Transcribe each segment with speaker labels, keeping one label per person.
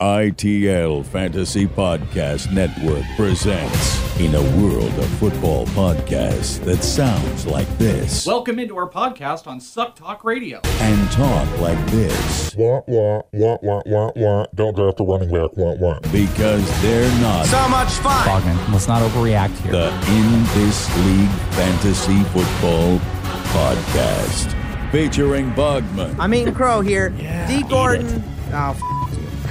Speaker 1: ITL Fantasy Podcast Network presents In a World of Football podcasts that sounds like this
Speaker 2: Welcome into our podcast on Suck Talk Radio.
Speaker 1: and talk like this
Speaker 3: Wah, wah, wah, wah, wah, wah. Don't draft the running back. Wah, wah.
Speaker 1: because they're not So much fun.
Speaker 4: Bogman, let's not overreact here.
Speaker 1: the In This League Fantasy Football Podcast. Featuring Bogman,
Speaker 5: I'm eating crow here. D. Gordon. Oh, f-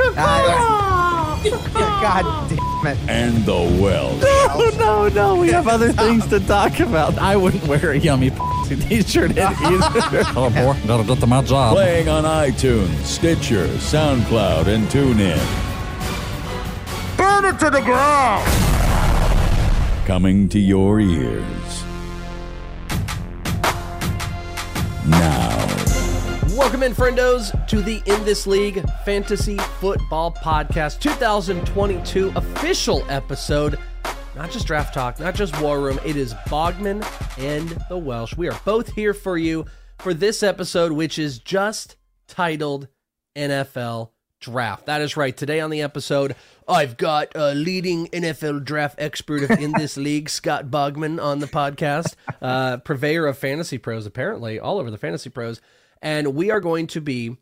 Speaker 5: you. Uh, God damn it.
Speaker 1: and the Welsh.
Speaker 4: No, no, no, we have other things to talk about. I wouldn't wear a yummy t-shirt in either. oh, boy, gotta get to my job.
Speaker 1: Playing on iTunes, Stitcher, SoundCloud, and TuneIn.
Speaker 3: Burn it to the ground!
Speaker 1: coming to your ears. Now,
Speaker 6: Welcome in, friendos, to the In This League Fantasy Football Podcast 2022 official episode. Not just draft talk, not just war room. It is Bogman and the Welsh. We are both here for you for this episode, which is just titled NFL Draft. That is right. Today on the episode, I've got a leading NFL draft expert in this league, Scott Bogman, on the podcast, uh, purveyor of fantasy pros, apparently, all over the fantasy pros. And we are going to be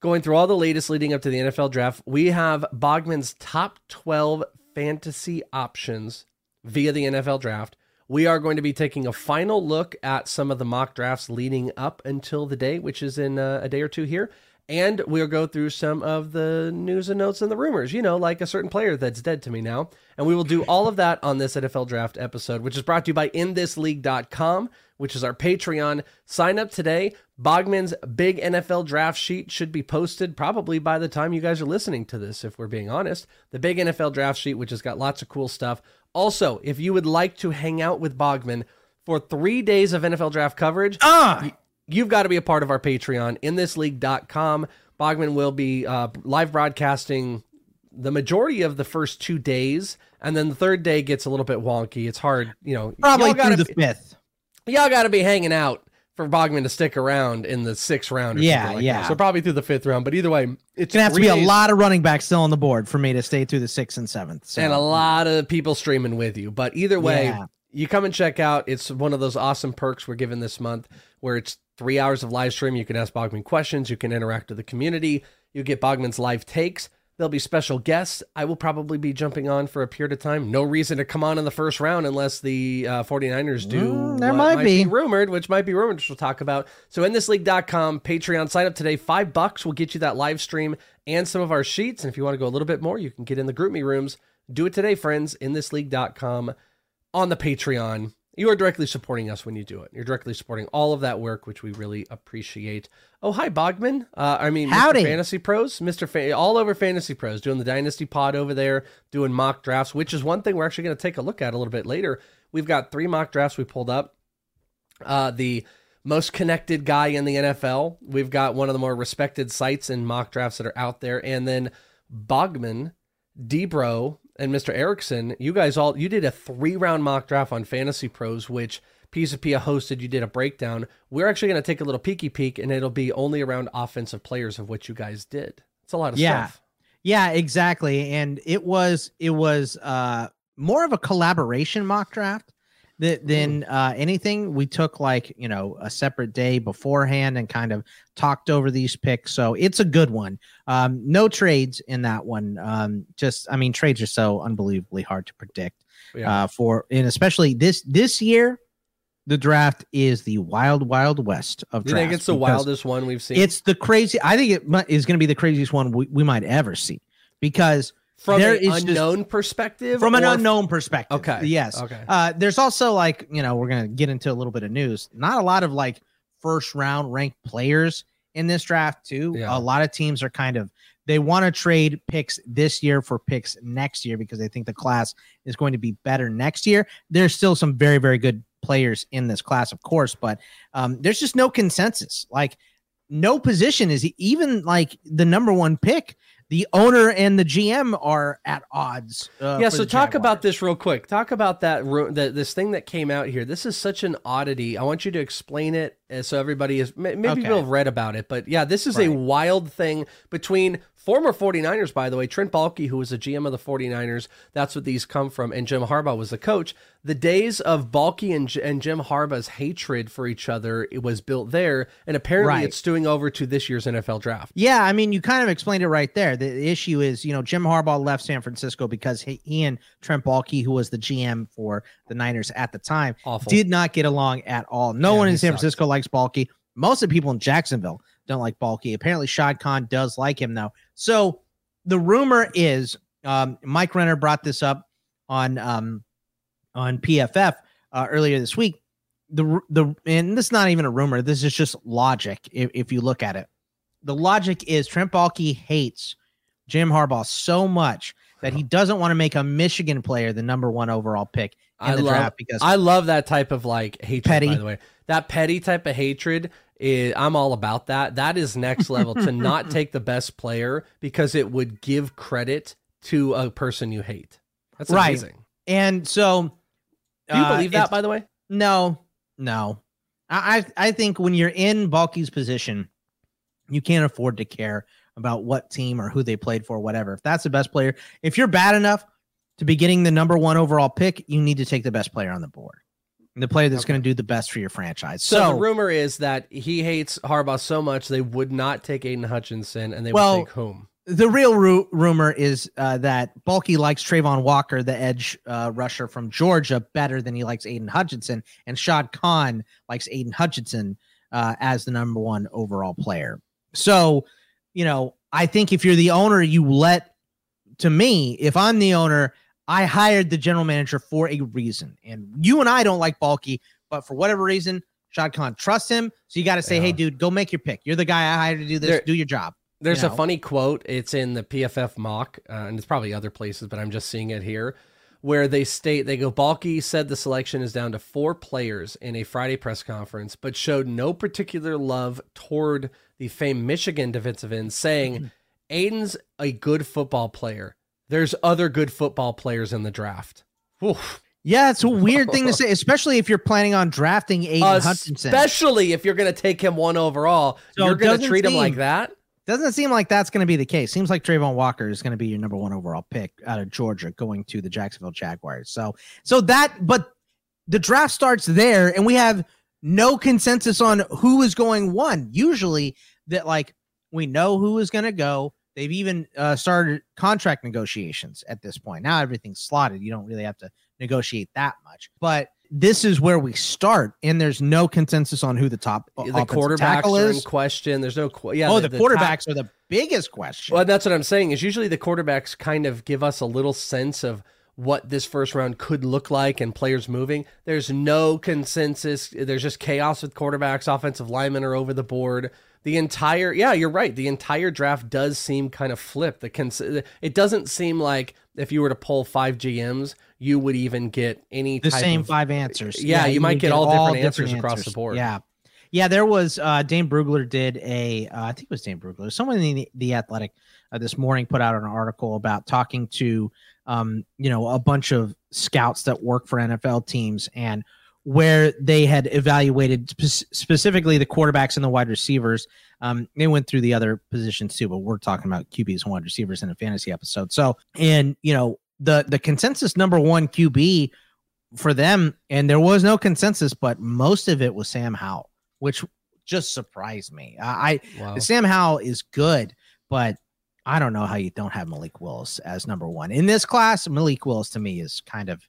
Speaker 6: going through all the latest leading up to the NFL draft. We have Bogman's top 12 fantasy options via the NFL draft. We are going to be taking a final look at some of the mock drafts leading up until the day, which is in uh, a day or two here. And we'll go through some of the news and notes and the rumors, you know, like a certain player that's dead to me now. And we will do all of that on this NFL draft episode, which is brought to you by inthisleague.com, which is our Patreon. Sign up today. Bogman's big NFL draft sheet should be posted probably by the time you guys are listening to this, if we're being honest. The big NFL draft sheet, which has got lots of cool stuff. Also, if you would like to hang out with Bogman for three days of NFL draft coverage,
Speaker 5: Ah!
Speaker 6: You've got to be a part of our Patreon, inthisleague.com. Bogman will be uh, live broadcasting the majority of the first two days, and then the third day gets a little bit wonky. It's hard, you know.
Speaker 5: Probably
Speaker 6: y'all gotta
Speaker 5: through the fifth.
Speaker 6: y'all got to be hanging out for Bogman to stick around in the sixth round. Or
Speaker 5: Yeah,
Speaker 6: something like
Speaker 5: yeah.
Speaker 6: That. So probably through the fifth round. But either way, it's
Speaker 5: gonna have to be a lot of running backs still on the board for me to stay through the sixth and seventh. So.
Speaker 6: and a lot of people streaming with you. But either way,
Speaker 5: Yeah.
Speaker 6: you come and check out. It's one of those awesome perks we're giving this month where it's three hours of live stream. You can ask Bogman questions. You can interact with the community. You get Bogman's live takes. There'll be special guests. I will probably be jumping on for a period of time. No reason to come on in the first round unless the uh, 49ers do.
Speaker 5: Mm, there
Speaker 6: what
Speaker 5: might be.
Speaker 6: rumored, which might be rumored, which we'll talk about. So, in thisleague.com, Patreon, sign up today. Five bucks will get you that live stream and some of our sheets. And if you want to go a little bit more, you can get in the GroupMe rooms. Do it today, friends, in thisleague.com on the Patreon. You are directly supporting us when you do it. You're directly supporting all of that work, which we really appreciate. Oh, hi, Bogman. Uh, I mean,
Speaker 5: Howdy.
Speaker 6: Mr. Fantasy Pros, Mr. Fa- all over Fantasy Pros, doing the Dynasty Pod over there, doing mock drafts, which is one thing we're actually going to take a look at a little bit later. We've got three mock drafts we pulled up. Uh, the most connected guy in the NFL. We've got one of the more respected sites and mock drafts that are out there, and then Bogman, Debro, and Mr. Erickson. You guys all you did a three round mock draft on Fantasy Pros, which Pisa Pia hosted. You did a breakdown. We're actually going to take a little peeky peek, and it'll be only around offensive players of what you guys did. It's a lot of
Speaker 5: Yeah.
Speaker 6: stuff.
Speaker 5: Yeah, exactly. And it was it was uh more of a collaboration mock draft that than uh anything. We took like, you know, a separate day beforehand and kind of talked over these picks. So it's a good one. Um no trades in that one. Um just I mean trades are so unbelievably hard to predict.
Speaker 6: Yeah.
Speaker 5: Uh for and especially this this year the draft is the wild wild west of
Speaker 6: Do you think it's the wildest one we've seen?
Speaker 5: it's the crazy. I think it is going to be the craziest one we, we might ever see because
Speaker 6: from
Speaker 5: there
Speaker 6: an
Speaker 5: is just-
Speaker 6: unknown perspective.
Speaker 5: from an unknown perspective.
Speaker 6: Okay,
Speaker 5: Yes.
Speaker 6: okay.
Speaker 5: Uh, there's also like you know we're going to get into a little bit of news. Not a lot of like first round ranked players in this draft too.
Speaker 6: Yeah.
Speaker 5: A lot of teams are kind of they want to trade picks this year for picks next year because they think the class is going to be better next year. There's still some very, very good players in this class, of course, but um, there's just no consensus. Like, no position is even like the number one pick. The owner and the GM are at odds. Uh,
Speaker 6: yeah. So talk about this real quick. Talk about that. this thing that came out here. This is such an oddity. I want you to explain it uh, so everybody is maybe
Speaker 5: Okay.
Speaker 6: people have read about it, but yeah, this is a wild thing between former 49ers, by the way, Trent Baalke, who was the GM of the 49ers. That's what these come from, and Jim Harbaugh was the coach. The days of Baalke and, and Jim Harbaugh's hatred for each other it was built there, and apparently
Speaker 5: Right.
Speaker 6: it's stewing over to this year's NFL draft.
Speaker 5: Yeah, I mean, you kind of explained it right there. The, issue is, you know, Jim Harbaugh left San Francisco because he, and Trent Baalke, who was the GM for the Niners at the time,
Speaker 6: Awful.
Speaker 5: did not get along at all. No
Speaker 6: Yeah,
Speaker 5: one in San
Speaker 6: sucks.
Speaker 5: Francisco likes Baalke. Most of the people in Jacksonville don't like Baalke. Apparently, Shad Khan does like him though. So the rumor is, um, Mike Renner brought this up on um, on PFF uh, earlier this week. The the and this is not even a rumor. This is just logic. If, if you look at it, the logic is Trent Baalke hates Jim Harbaugh so much that he doesn't want to make a Michigan player the number one overall pick in
Speaker 6: I
Speaker 5: the
Speaker 6: love,
Speaker 5: draft because
Speaker 6: I love that type of like hatred.
Speaker 5: Petty.
Speaker 6: By the way, that petty type of hatred. Is, I'm all about that. That is next level to not take the best player because it would give credit to a person you hate. That's
Speaker 5: Right.
Speaker 6: amazing.
Speaker 5: and so
Speaker 6: Do you
Speaker 5: uh,
Speaker 6: believe that? By the way,
Speaker 5: No, no. I I I think when you're in Baalke's position, you can't afford to care about what team or who they played for, whatever. If that's the best player, if you're bad enough to be getting the number one overall pick, you need to take the best player on the board. The player that's going to do the best for your franchise.
Speaker 6: so,
Speaker 5: So,
Speaker 6: the rumor is that he hates Harbaugh so much they would not take Aidan Hutchinson and they
Speaker 5: Well,
Speaker 6: would take whom?
Speaker 5: the real ru- rumor is uh, that Baalke likes Travon Walker, the edge uh, rusher from Georgia, better than he likes Aidan Hutchinson, and Shad Khan likes Aidan Hutchinson uh, as the number one overall player. So, you know, I think if you're the owner, you let. To me, if I'm the owner, I hired the general manager for a reason, and you and I don't like Baalke, but for whatever reason, Shad Khan trusts him. So you got to say,
Speaker 6: Yeah.
Speaker 5: "Hey, dude, go make your pick. You're the guy I hired to do this.
Speaker 6: There-
Speaker 5: do your job."
Speaker 6: There's
Speaker 5: you
Speaker 6: a funny quote. It's in the PFF mock, uh, and it's probably other places, but I'm just seeing it here, where they state they go. Baalke said the selection is down to four players in a Friday press conference, but showed no particular love toward the famed Michigan defensive end, saying, "Aidan's a good football player. There's other good football players in the draft." Oof.
Speaker 5: Yeah, it's a weird thing to say, especially if you're planning on drafting Aidan Hutchinson.
Speaker 6: Especially if you're going to take him one overall,
Speaker 5: So
Speaker 6: you're going to
Speaker 5: doesn't
Speaker 6: treat him like that.
Speaker 5: Doesn't seem like that's going to be the case. Seems like Travon Walker is going to be your number one overall pick out of Georgia, going to the Jacksonville Jaguars. So, so that, but the draft starts there, and we have no consensus on who is going one. Usually, that like we know who is going to go. They've even uh, started contract negotiations at this point. Now everything's slotted. You don't really have to negotiate that much, but this is where we start, and there's no consensus on who the top
Speaker 6: The
Speaker 5: offensive
Speaker 6: quarterbacks are in
Speaker 5: is.
Speaker 6: question. There's no, yeah.
Speaker 5: oh, the,
Speaker 6: top-
Speaker 5: quarterbacks are the biggest question.
Speaker 6: Well, that's what I'm saying. Is usually the quarterbacks kind of give us a little sense of what this first round could look like and players moving. There's no consensus. There's just chaos with quarterbacks. Offensive linemen are over the board. The entire, yeah, you're right. The entire draft does seem kind of flipped. The cons- it doesn't seem like if you were to pull five GMs, you would even get any
Speaker 5: the same
Speaker 6: of-
Speaker 5: five answers.
Speaker 6: Yeah, you might
Speaker 5: would
Speaker 6: get all different answers across the board.
Speaker 5: Yeah. Yeah, there was uh Dane Brugler did a uh, I think it was Dane Brugler. Someone in the, the Athletic uh, this morning put out an article about talking to um you know a bunch of scouts that work for NFL teams and where they had evaluated spe- specifically the quarterbacks and the wide receivers. Um, they went through the other positions too, but we're talking about QBs and wide receivers in a fantasy episode. So, and you know, the the consensus number one QB for them, and there was no consensus, but most of it was Sam Howell, which just surprised me. I,
Speaker 6: Wow.
Speaker 5: I Sam Howell is good, but I don't know how you don't have Malik Willis as number one in this class. Malik Willis to me is kind of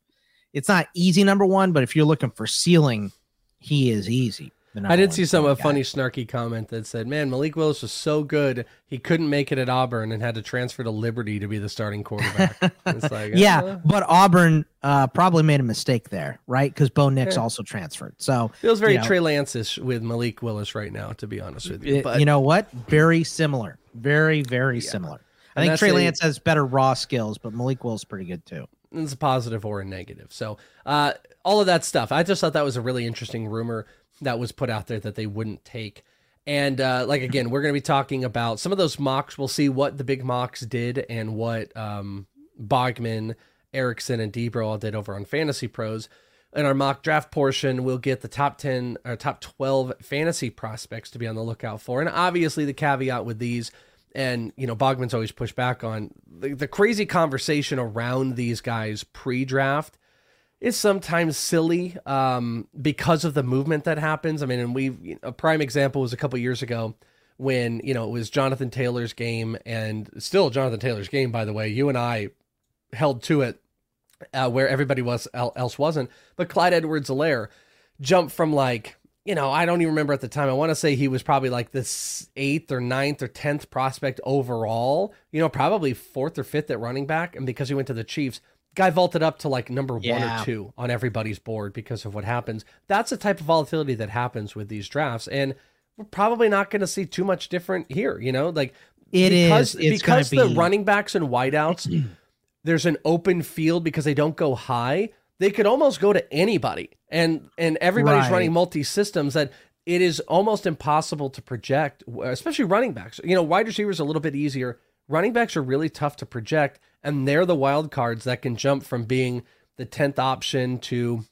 Speaker 5: it's not easy number one, but if you're looking for ceiling, he is easy.
Speaker 6: I did see some a
Speaker 5: guy.
Speaker 6: funny snarky comment that said, "Man, Malik Willis was so good he couldn't make it at Auburn and had to transfer to Liberty to be the starting quarterback." it's like,
Speaker 5: yeah,
Speaker 6: uh,
Speaker 5: but Auburn uh, probably made a mistake there, right? Because Bo Nix
Speaker 6: Yeah.
Speaker 5: also transferred. So
Speaker 6: feels very
Speaker 5: you know,
Speaker 6: Trey Lance-ish with Malik Willis right now, to be honest with you. But
Speaker 5: you know what? Very similar. Very, very similar. I
Speaker 6: And
Speaker 5: think Trey
Speaker 6: a-
Speaker 5: Lance has better raw skills, but Malik Will's pretty good too.
Speaker 6: It's a positive or a negative. So uh, all of that stuff. I just thought that was a really interesting rumor that was put out there that they wouldn't take. And uh, like again, we're going to be talking about some of those mocks. We'll see what the big mocks did and what um, Bogman, Erickson, and Debro all did over on Fantasy Pros. In our mock draft portion, we'll get the top 10 or top 12 fantasy prospects to be on the lookout for. And obviously, the caveat with these, and you know, Bogman's always pushed back on the, the crazy conversation around these guys pre draft is sometimes silly um, because of the movement that happens. I mean, and we a prime example was a couple years ago when you know it was Jonathan Taylor's game and still Jonathan Taylor's game. By the way, you and I held to it uh, where everybody was else wasn't. But Clyde Edwards-Helaire jumped from like you know I don't even remember at the time. I want to say he was probably like this eighth or ninth or tenth prospect overall. You know, probably fourth or fifth at running back, and because he went to the Chiefs. Guy vaulted up to like number one or two on everybody's board because of what happens. That's the type of volatility that happens with these drafts, and we're probably not going to see too much different here. You know, like
Speaker 5: It
Speaker 6: because
Speaker 5: is.
Speaker 6: Because the
Speaker 5: be-
Speaker 6: running backs and wideouts there's an open field because they don't go high they could almost go to anybody and and everybody's
Speaker 5: Right.
Speaker 6: running multi systems that it is almost impossible to project especially running backs. You know wide receivers a little bit easier. Running backs are really tough to project and they're the wild cards that can jump from being the 10th option to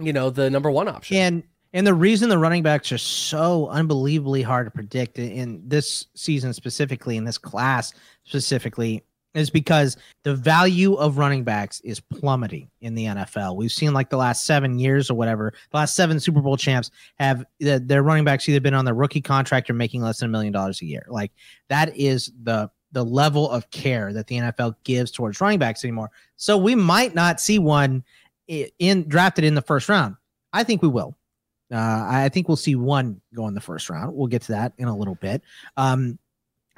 Speaker 6: you know the number one option.
Speaker 5: And and the reason the running backs are so unbelievably hard to predict in this season specifically, in this class specifically, is because the value of running backs is plummeting in the NFL. We've seen like the last seven years or whatever, the last seven Super Bowl champs have the, their running backs either been on their rookie contract or making less than a million dollars a year. Like that is the the level of care that the NFL gives towards running backs anymore. So we might not see one i- in drafted in the first round. I think we will. Uh, I think we'll see one go in the first round. We'll get to that in a little bit. Um,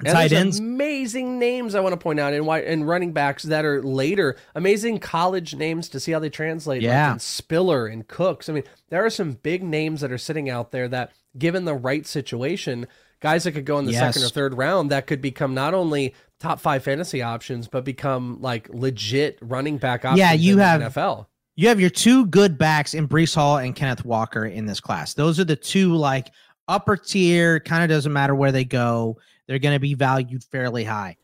Speaker 6: And
Speaker 5: tight ends.
Speaker 6: amazing names I want to point out and why and running backs that are later amazing college names to see how they translate.
Speaker 5: Yeah.
Speaker 6: like Spiller and Cooks. I mean, there are some big names that are sitting out there that, given the right situation, guys that could go in the second or third round that could become not only top five fantasy options but become like legit running back options.
Speaker 5: Yeah, you
Speaker 6: in the
Speaker 5: have-
Speaker 6: NFL.
Speaker 5: You have your two good backs in Breece Hall and Kenneth Walker in this class. Those are the two like upper tier. Kind of doesn't matter where they go. They're going to be valued fairly high.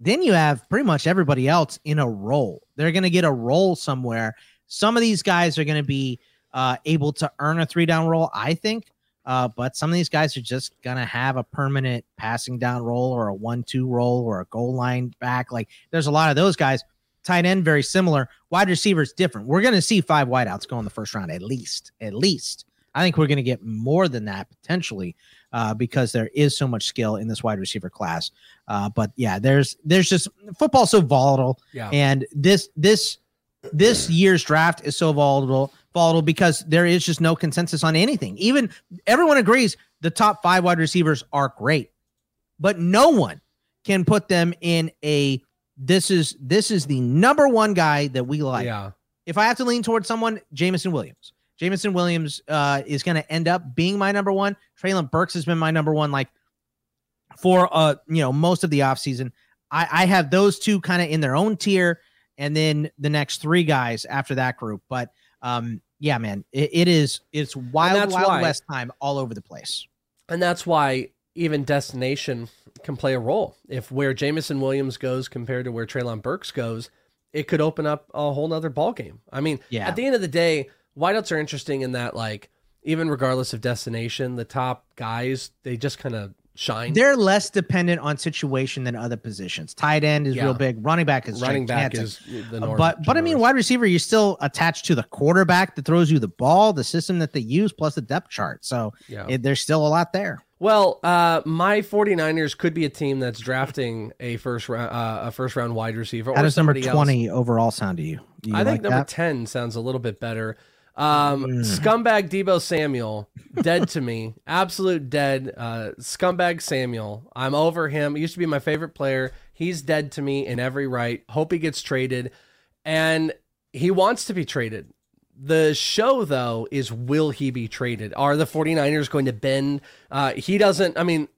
Speaker 5: Then you have pretty much everybody else in a role. They're going to get a role somewhere. Some of these guys are going to be uh, able to earn a three down role, I think. Uh, but some of these guys are just gonna have a permanent passing down role or a one-two role or a goal line back. Like there's a lot of those guys. Tight end very similar. Wide receivers different. We're gonna see five wideouts go in the first round at least. At least. I think we're gonna get more than that potentially uh, because there is so much skill in this wide receiver class. Uh, but yeah, there's there's just football's so volatile
Speaker 6: Yeah.
Speaker 5: and this this this year's draft is so volatile volatile because there is just no consensus on anything even everyone agrees the top five wide receivers are great but no one can put them in a this is this is the number one guy that we like
Speaker 6: yeah.
Speaker 5: if I have to lean towards someone, Jameson Williams. Jameson Williams uh, is going to end up being my number one. Treylon Burks has been my number one, like for uh, you know, most of the offseason. I, I have those two kind of in their own tier, and then the next three guys after that group. But um, yeah, man, it, it is it's wild, wild
Speaker 6: why-
Speaker 5: west time all over the place.
Speaker 6: And that's why even destination can play a role. If where Jameson Williams goes compared to where Treylon Burks goes, it could open up a whole nother ball game. I mean,
Speaker 5: Yeah.
Speaker 6: at the end of the day, wideouts are interesting in that like even regardless of destination, the top guys, they just kind of shine.
Speaker 5: They're less dependent on situation than other positions. Tight end is
Speaker 6: Yeah.
Speaker 5: real big. Running back is
Speaker 6: Running back is the
Speaker 5: Uh,
Speaker 6: norm.
Speaker 5: but but I mean, wide receiver, you're still attached to the quarterback that throws you the ball, the system that they use, plus the depth chart. So
Speaker 6: Yeah.
Speaker 5: it, there's still a lot there.
Speaker 6: Well, uh, my 49ers could be a team that's drafting a first round uh, a first round wide receiver.
Speaker 5: How does number
Speaker 6: somebody else.
Speaker 5: 20 overall sound to you? Do you
Speaker 6: I think
Speaker 5: like
Speaker 6: number
Speaker 5: that?
Speaker 6: 10 sounds a little bit better. Um,
Speaker 5: Mm.
Speaker 6: Scumbag Debo Samuel, dead to me. Absolute dead. Uh, scumbag Samuel. I'm over him. He used to be my favorite player. He's dead to me in every right. Hope he gets traded. And he wants to be traded. The show, though, is will he be traded? Are the 49ers going to bend? Uh, he doesn't, I mean,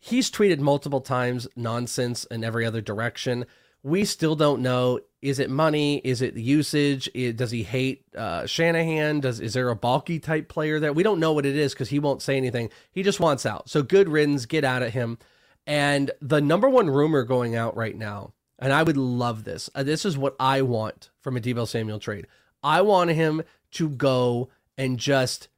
Speaker 6: he's tweeted multiple times nonsense in every other direction. We still don't know. Is it money? Is it usage? I- does he hate uh, Shanahan? Does is there a Baalke type player there? We don't know what it is because he won't say anything. He just wants out. So good riddance. Get out at him. And the number one rumor going out right now, and I would love this. uh, this is what I want from a Debo Samuel trade. I want him to go and just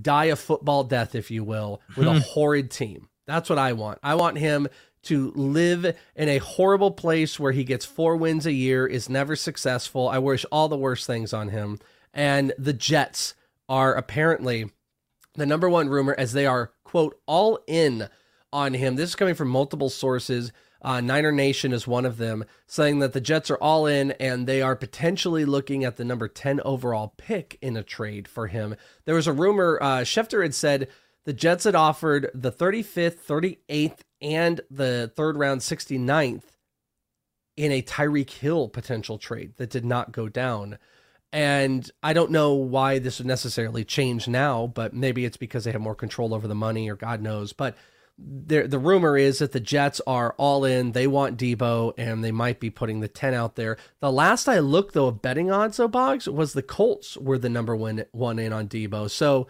Speaker 6: die a football death, if you will, with a horrid team. That's what I want. I want him to live in a horrible place where he gets four wins a year, is never successful. I wish all the worst things on him. And the Jets are apparently the number one rumor as they are, quote, all in on him. This is coming from multiple sources. Uh, Niner Nation is one of them, saying that the Jets are all in and they are potentially looking at the number 10 overall pick in a trade for him. There was a rumor, uh, Schefter had said the Jets had offered the 35th, 38th, and the third round 69th in a Tyreek Hill potential trade that did not go down. And I don't know why this would necessarily change now, but maybe it's because they have more control over the money or God knows. But the rumor is that the Jets are all in. They want Debo, and they might be putting the 10 out there. The last I looked, though, of betting odds, though, Boggs, was the Colts were the number one, one in on Debo. So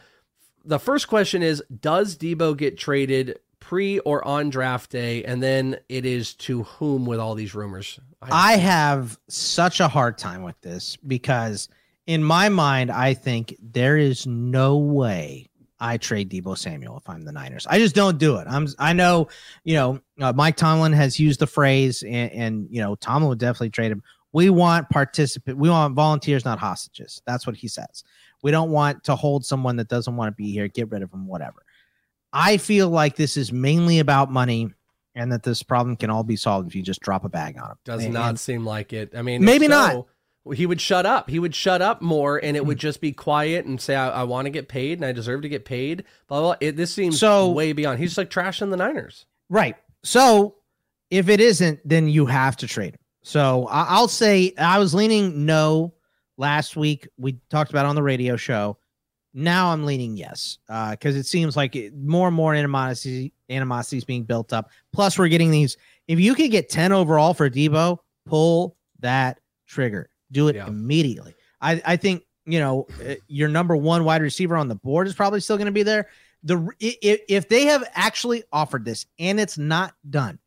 Speaker 6: the first question is Does Debo get traded pre or on draft day? And then it is to whom with all these rumors?
Speaker 5: I have such a hard time with this because in my mind, I think there is no way I trade Debo Samuel if I'm the Niners. I just don't do it. I'm I know, you know, uh, Mike Tomlin has used the phrase and, and you know, Tomlin would definitely trade him. We want participant we want volunteers, not hostages. That's what he says. We don't want to hold someone that doesn't want to be here, get rid of him, whatever. I feel like this is mainly about money and that this problem can all be solved if you just drop a bag on him.
Speaker 6: Does
Speaker 5: And-
Speaker 6: not seem like it. I mean,
Speaker 5: Maybe
Speaker 6: if
Speaker 5: not.
Speaker 6: He would shut up. He would shut up more, and it would mm. just be quiet and say, "I, I want to get paid, and I deserve to get paid." Blah blah. It, this seems
Speaker 5: So-
Speaker 6: way beyond. He's like trashing the Niners.
Speaker 5: Right. So if it isn't, then you have to trade him. So I- I'll say I was leaning no last week. We talked about it on the radio show. Now I'm leaning yes because it seems like it, more and more animosity animosity is being built up. Plus, we're getting these. If you could get 10 overall for Debo, pull that trigger. Do it
Speaker 6: Yeah.
Speaker 5: immediately. I, I think you know uh, your number one wide receiver on the board is probably still going to be there. The r- i- i- if they have actually offered this and it's not done,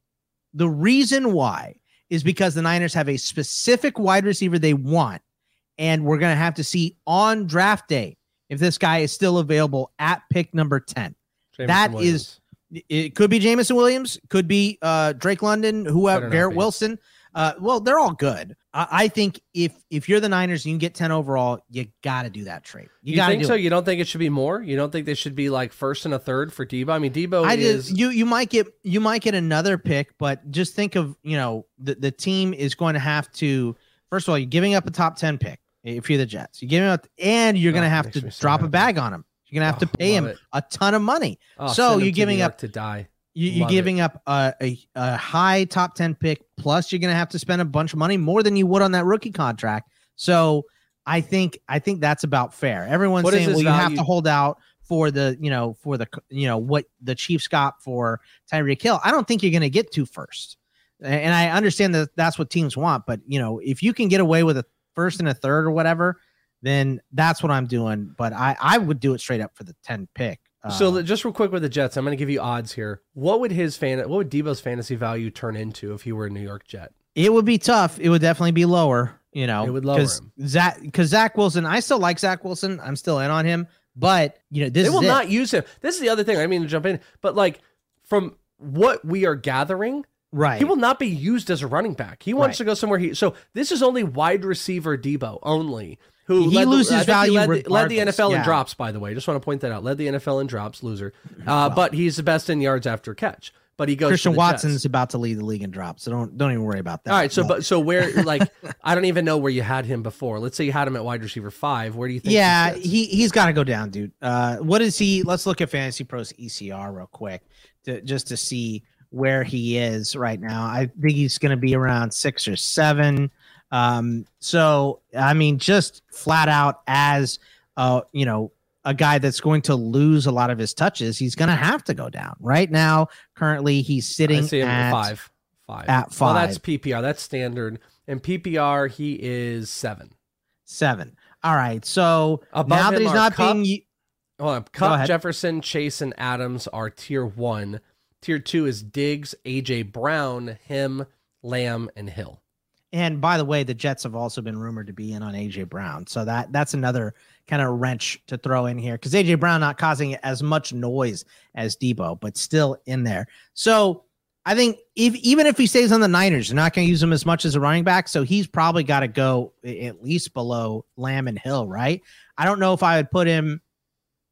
Speaker 5: the reason why is because the Niners have a specific wide receiver they want, and we're going to have to see on draft day if this guy is still available at pick number ten.
Speaker 6: Jameson
Speaker 5: That
Speaker 6: Williams.
Speaker 5: is- It could be Jameson Williams, could be uh, Drake London, whoever, Garrett. Wilson. Uh, well, they're all good. I, I think if if you're the Niners and you can get ten overall, you got to do that trade. You,
Speaker 6: You,
Speaker 5: got to
Speaker 6: so?
Speaker 5: it.
Speaker 6: You don't think it should be more? You don't think they should be like first and a third for Debo? I mean, Debo
Speaker 5: I
Speaker 6: is
Speaker 5: just you you might get you might get another pick, but just think of you know the the team is going to have to first of all you're giving up a top ten pick if you're the Jets. You give giving up and you're
Speaker 6: Oh,
Speaker 5: going to have to drop a bag on him. You're going to have
Speaker 6: Oh,
Speaker 5: to pay him
Speaker 6: it.
Speaker 5: a ton of money.
Speaker 6: oh,
Speaker 5: so you're giving up
Speaker 6: to die.
Speaker 5: you, you're
Speaker 6: Love it.
Speaker 5: giving up a, a, a high top 10 pick plus you're going to have to spend a bunch of money more than you would on that rookie contract so i think i think that's about fair everyone's
Speaker 6: What
Speaker 5: saying well you have to hold out for the you know for the you know what the chiefs got for Tyreek Hill. i don't think you're going to get to first and i understand that that's what teams want but you know if you can get away with a first and a third or whatever then that's what i'm doing but i i would do it straight up for the 10 pick
Speaker 6: So
Speaker 5: Uh,
Speaker 6: the- just real quick with the Jets, I'm going to give you odds here. What would his fan? What would Debo's fantasy value turn into if he were a New York Jet?
Speaker 5: It would be tough. It would definitely be lower. You know,
Speaker 6: It would lower
Speaker 5: because
Speaker 6: him.
Speaker 5: Zach because Zach Wilson. I still like Zach Wilson. I'm still in on him, but you know this
Speaker 6: they
Speaker 5: is
Speaker 6: will
Speaker 5: it.
Speaker 6: not use him. This is the other thing. I mean to jump in, but like from what we are gathering,
Speaker 5: right.
Speaker 6: he will not be used as a running back. He wants
Speaker 5: Right.
Speaker 6: to go somewhere. He so this is only wide receiver Debo only. Who
Speaker 5: He
Speaker 6: led the-
Speaker 5: loses
Speaker 6: think he
Speaker 5: value
Speaker 6: led, the, led the NFL in drops. By the way, just want to point that out. Led the NFL in drops. Loser, uh, but he's the best in yards after catch. But he goes.
Speaker 5: Christian Watson's
Speaker 6: Jets.
Speaker 5: about to lead the league in drops, so don't don't even worry about that.
Speaker 6: All right, so
Speaker 5: No.
Speaker 6: but so where like I don't even know where you had him before. Let's say you had him at wide receiver five. Where do you think?
Speaker 5: yeah,
Speaker 6: he,
Speaker 5: he he's got to go down, dude. Uh, what is he? Let's look at Fantasy Pros ECR real quick to just to see where he is right now. I think he's going to be around six or seven. Um, so I mean, just flat out as uh, you know, a guy that's going to lose a lot of his touches, he's going to have to go down. Right now, currently he's sitting at
Speaker 6: five. Five.
Speaker 5: at five.
Speaker 6: Well, that's. PPR. That's standard. And PPR, he is seven.
Speaker 5: seven. All right, so
Speaker 6: Above
Speaker 5: now that he's not
Speaker 6: Kupp,
Speaker 5: being
Speaker 6: Hold on.
Speaker 5: Kupp.
Speaker 6: Jefferson, Chase, and Adams are tier one. Tier two is Diggs, AJ Brown, him, Lamb, and Hill.
Speaker 5: And by the way, the Jets have also been rumored to be in on AJ Brown, so that that's another kind of wrench to throw in here because AJ Brown not causing as much noise as Debo, but still in there. So I think if even if he stays on the Niners, they're not going to use him as much as a running back, so he's probably got to go at least below Lamb and Hill, right? I don't know if I would put him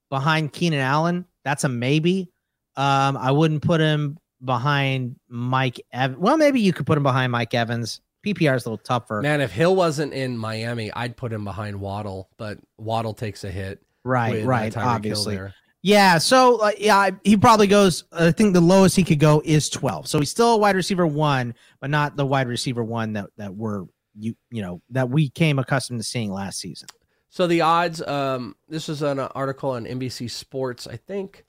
Speaker 5: behind Keenan Allen. That's a maybe. Um, I wouldn't put him behind Mike Evans. Well, maybe you could put him behind Mike Evans. PPR is a little tougher.
Speaker 6: Man, if Hill wasn't in Miami, I'd put him behind Waddle, but Waddle takes a hit.
Speaker 5: right, right. Obviously. Yeah. So, uh, yeah, he probably goes, I think the lowest he could go is 12. So he's still a wide receiver one, but not the wide receiver one that, that we're, you, you know, that we came accustomed to seeing last season.
Speaker 6: So the odds, um, this was an article on NBC Sports, I think.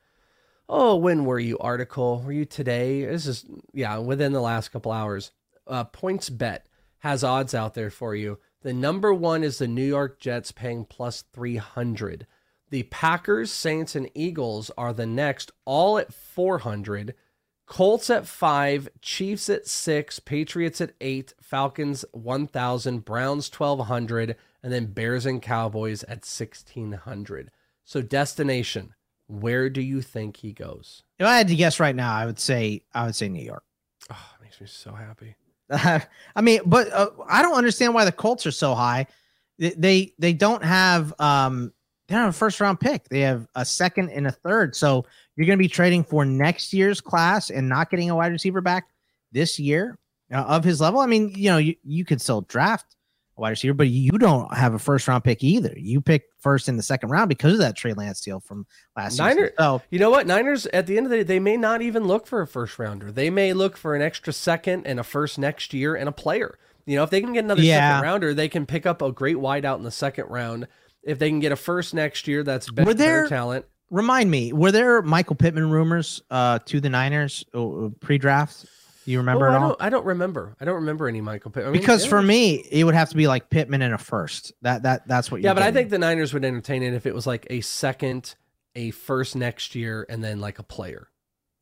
Speaker 6: Oh, when were you article? Were you today? This is yeah, within the last couple hours. Uh, PointsBet has odds out there for you. The number one is the New York Jets paying plus three hundred. The Packers, Saints, and Eagles are the next, all at four hundred. Colts at five, Chiefs at six, Patriots at eight, Falcons one thousand, Browns twelve hundred, and then Bears and Cowboys at sixteen hundred. So destination, where do you think he goes?
Speaker 5: If I had to guess right now, I would say, I would say New York.
Speaker 6: Oh, it makes me so happy.
Speaker 5: I mean, but uh, I don't understand why the Colts are so high. They, they they don't have um they don't have a first round pick. They have a second and a third. So you're going to be trading for next year's class and not getting a wide receiver back this year uh, of his level. I mean, you know, you, you could still draft wide receiver, but you don't have a first round pick either. You pick first in the second round because of that Trey Lance deal from last
Speaker 6: Niner-
Speaker 5: season. So
Speaker 6: You know what? Niners, at the end of the day, they may not even look for a first rounder. They may look for an extra second and a first next year and a player. You know, if they can get another
Speaker 5: Yeah.
Speaker 6: second rounder, they can pick up a great wideout in the second round. If they can get a first next year, that's better,
Speaker 5: there-
Speaker 6: better talent.
Speaker 5: remind me, were there Michael Pittman rumors uh, to the Niners uh, pre draft? Do you remember
Speaker 6: Oh,
Speaker 5: it
Speaker 6: I
Speaker 5: all?
Speaker 6: don't. I don't remember. I don't remember any Michael Pitt. I mean,
Speaker 5: because for me, it would have to be like Pittman in a first. That that that's what.
Speaker 6: yeah,
Speaker 5: you're
Speaker 6: but I think the Niners would entertain it if it was like a second, a first next year, and then like a player.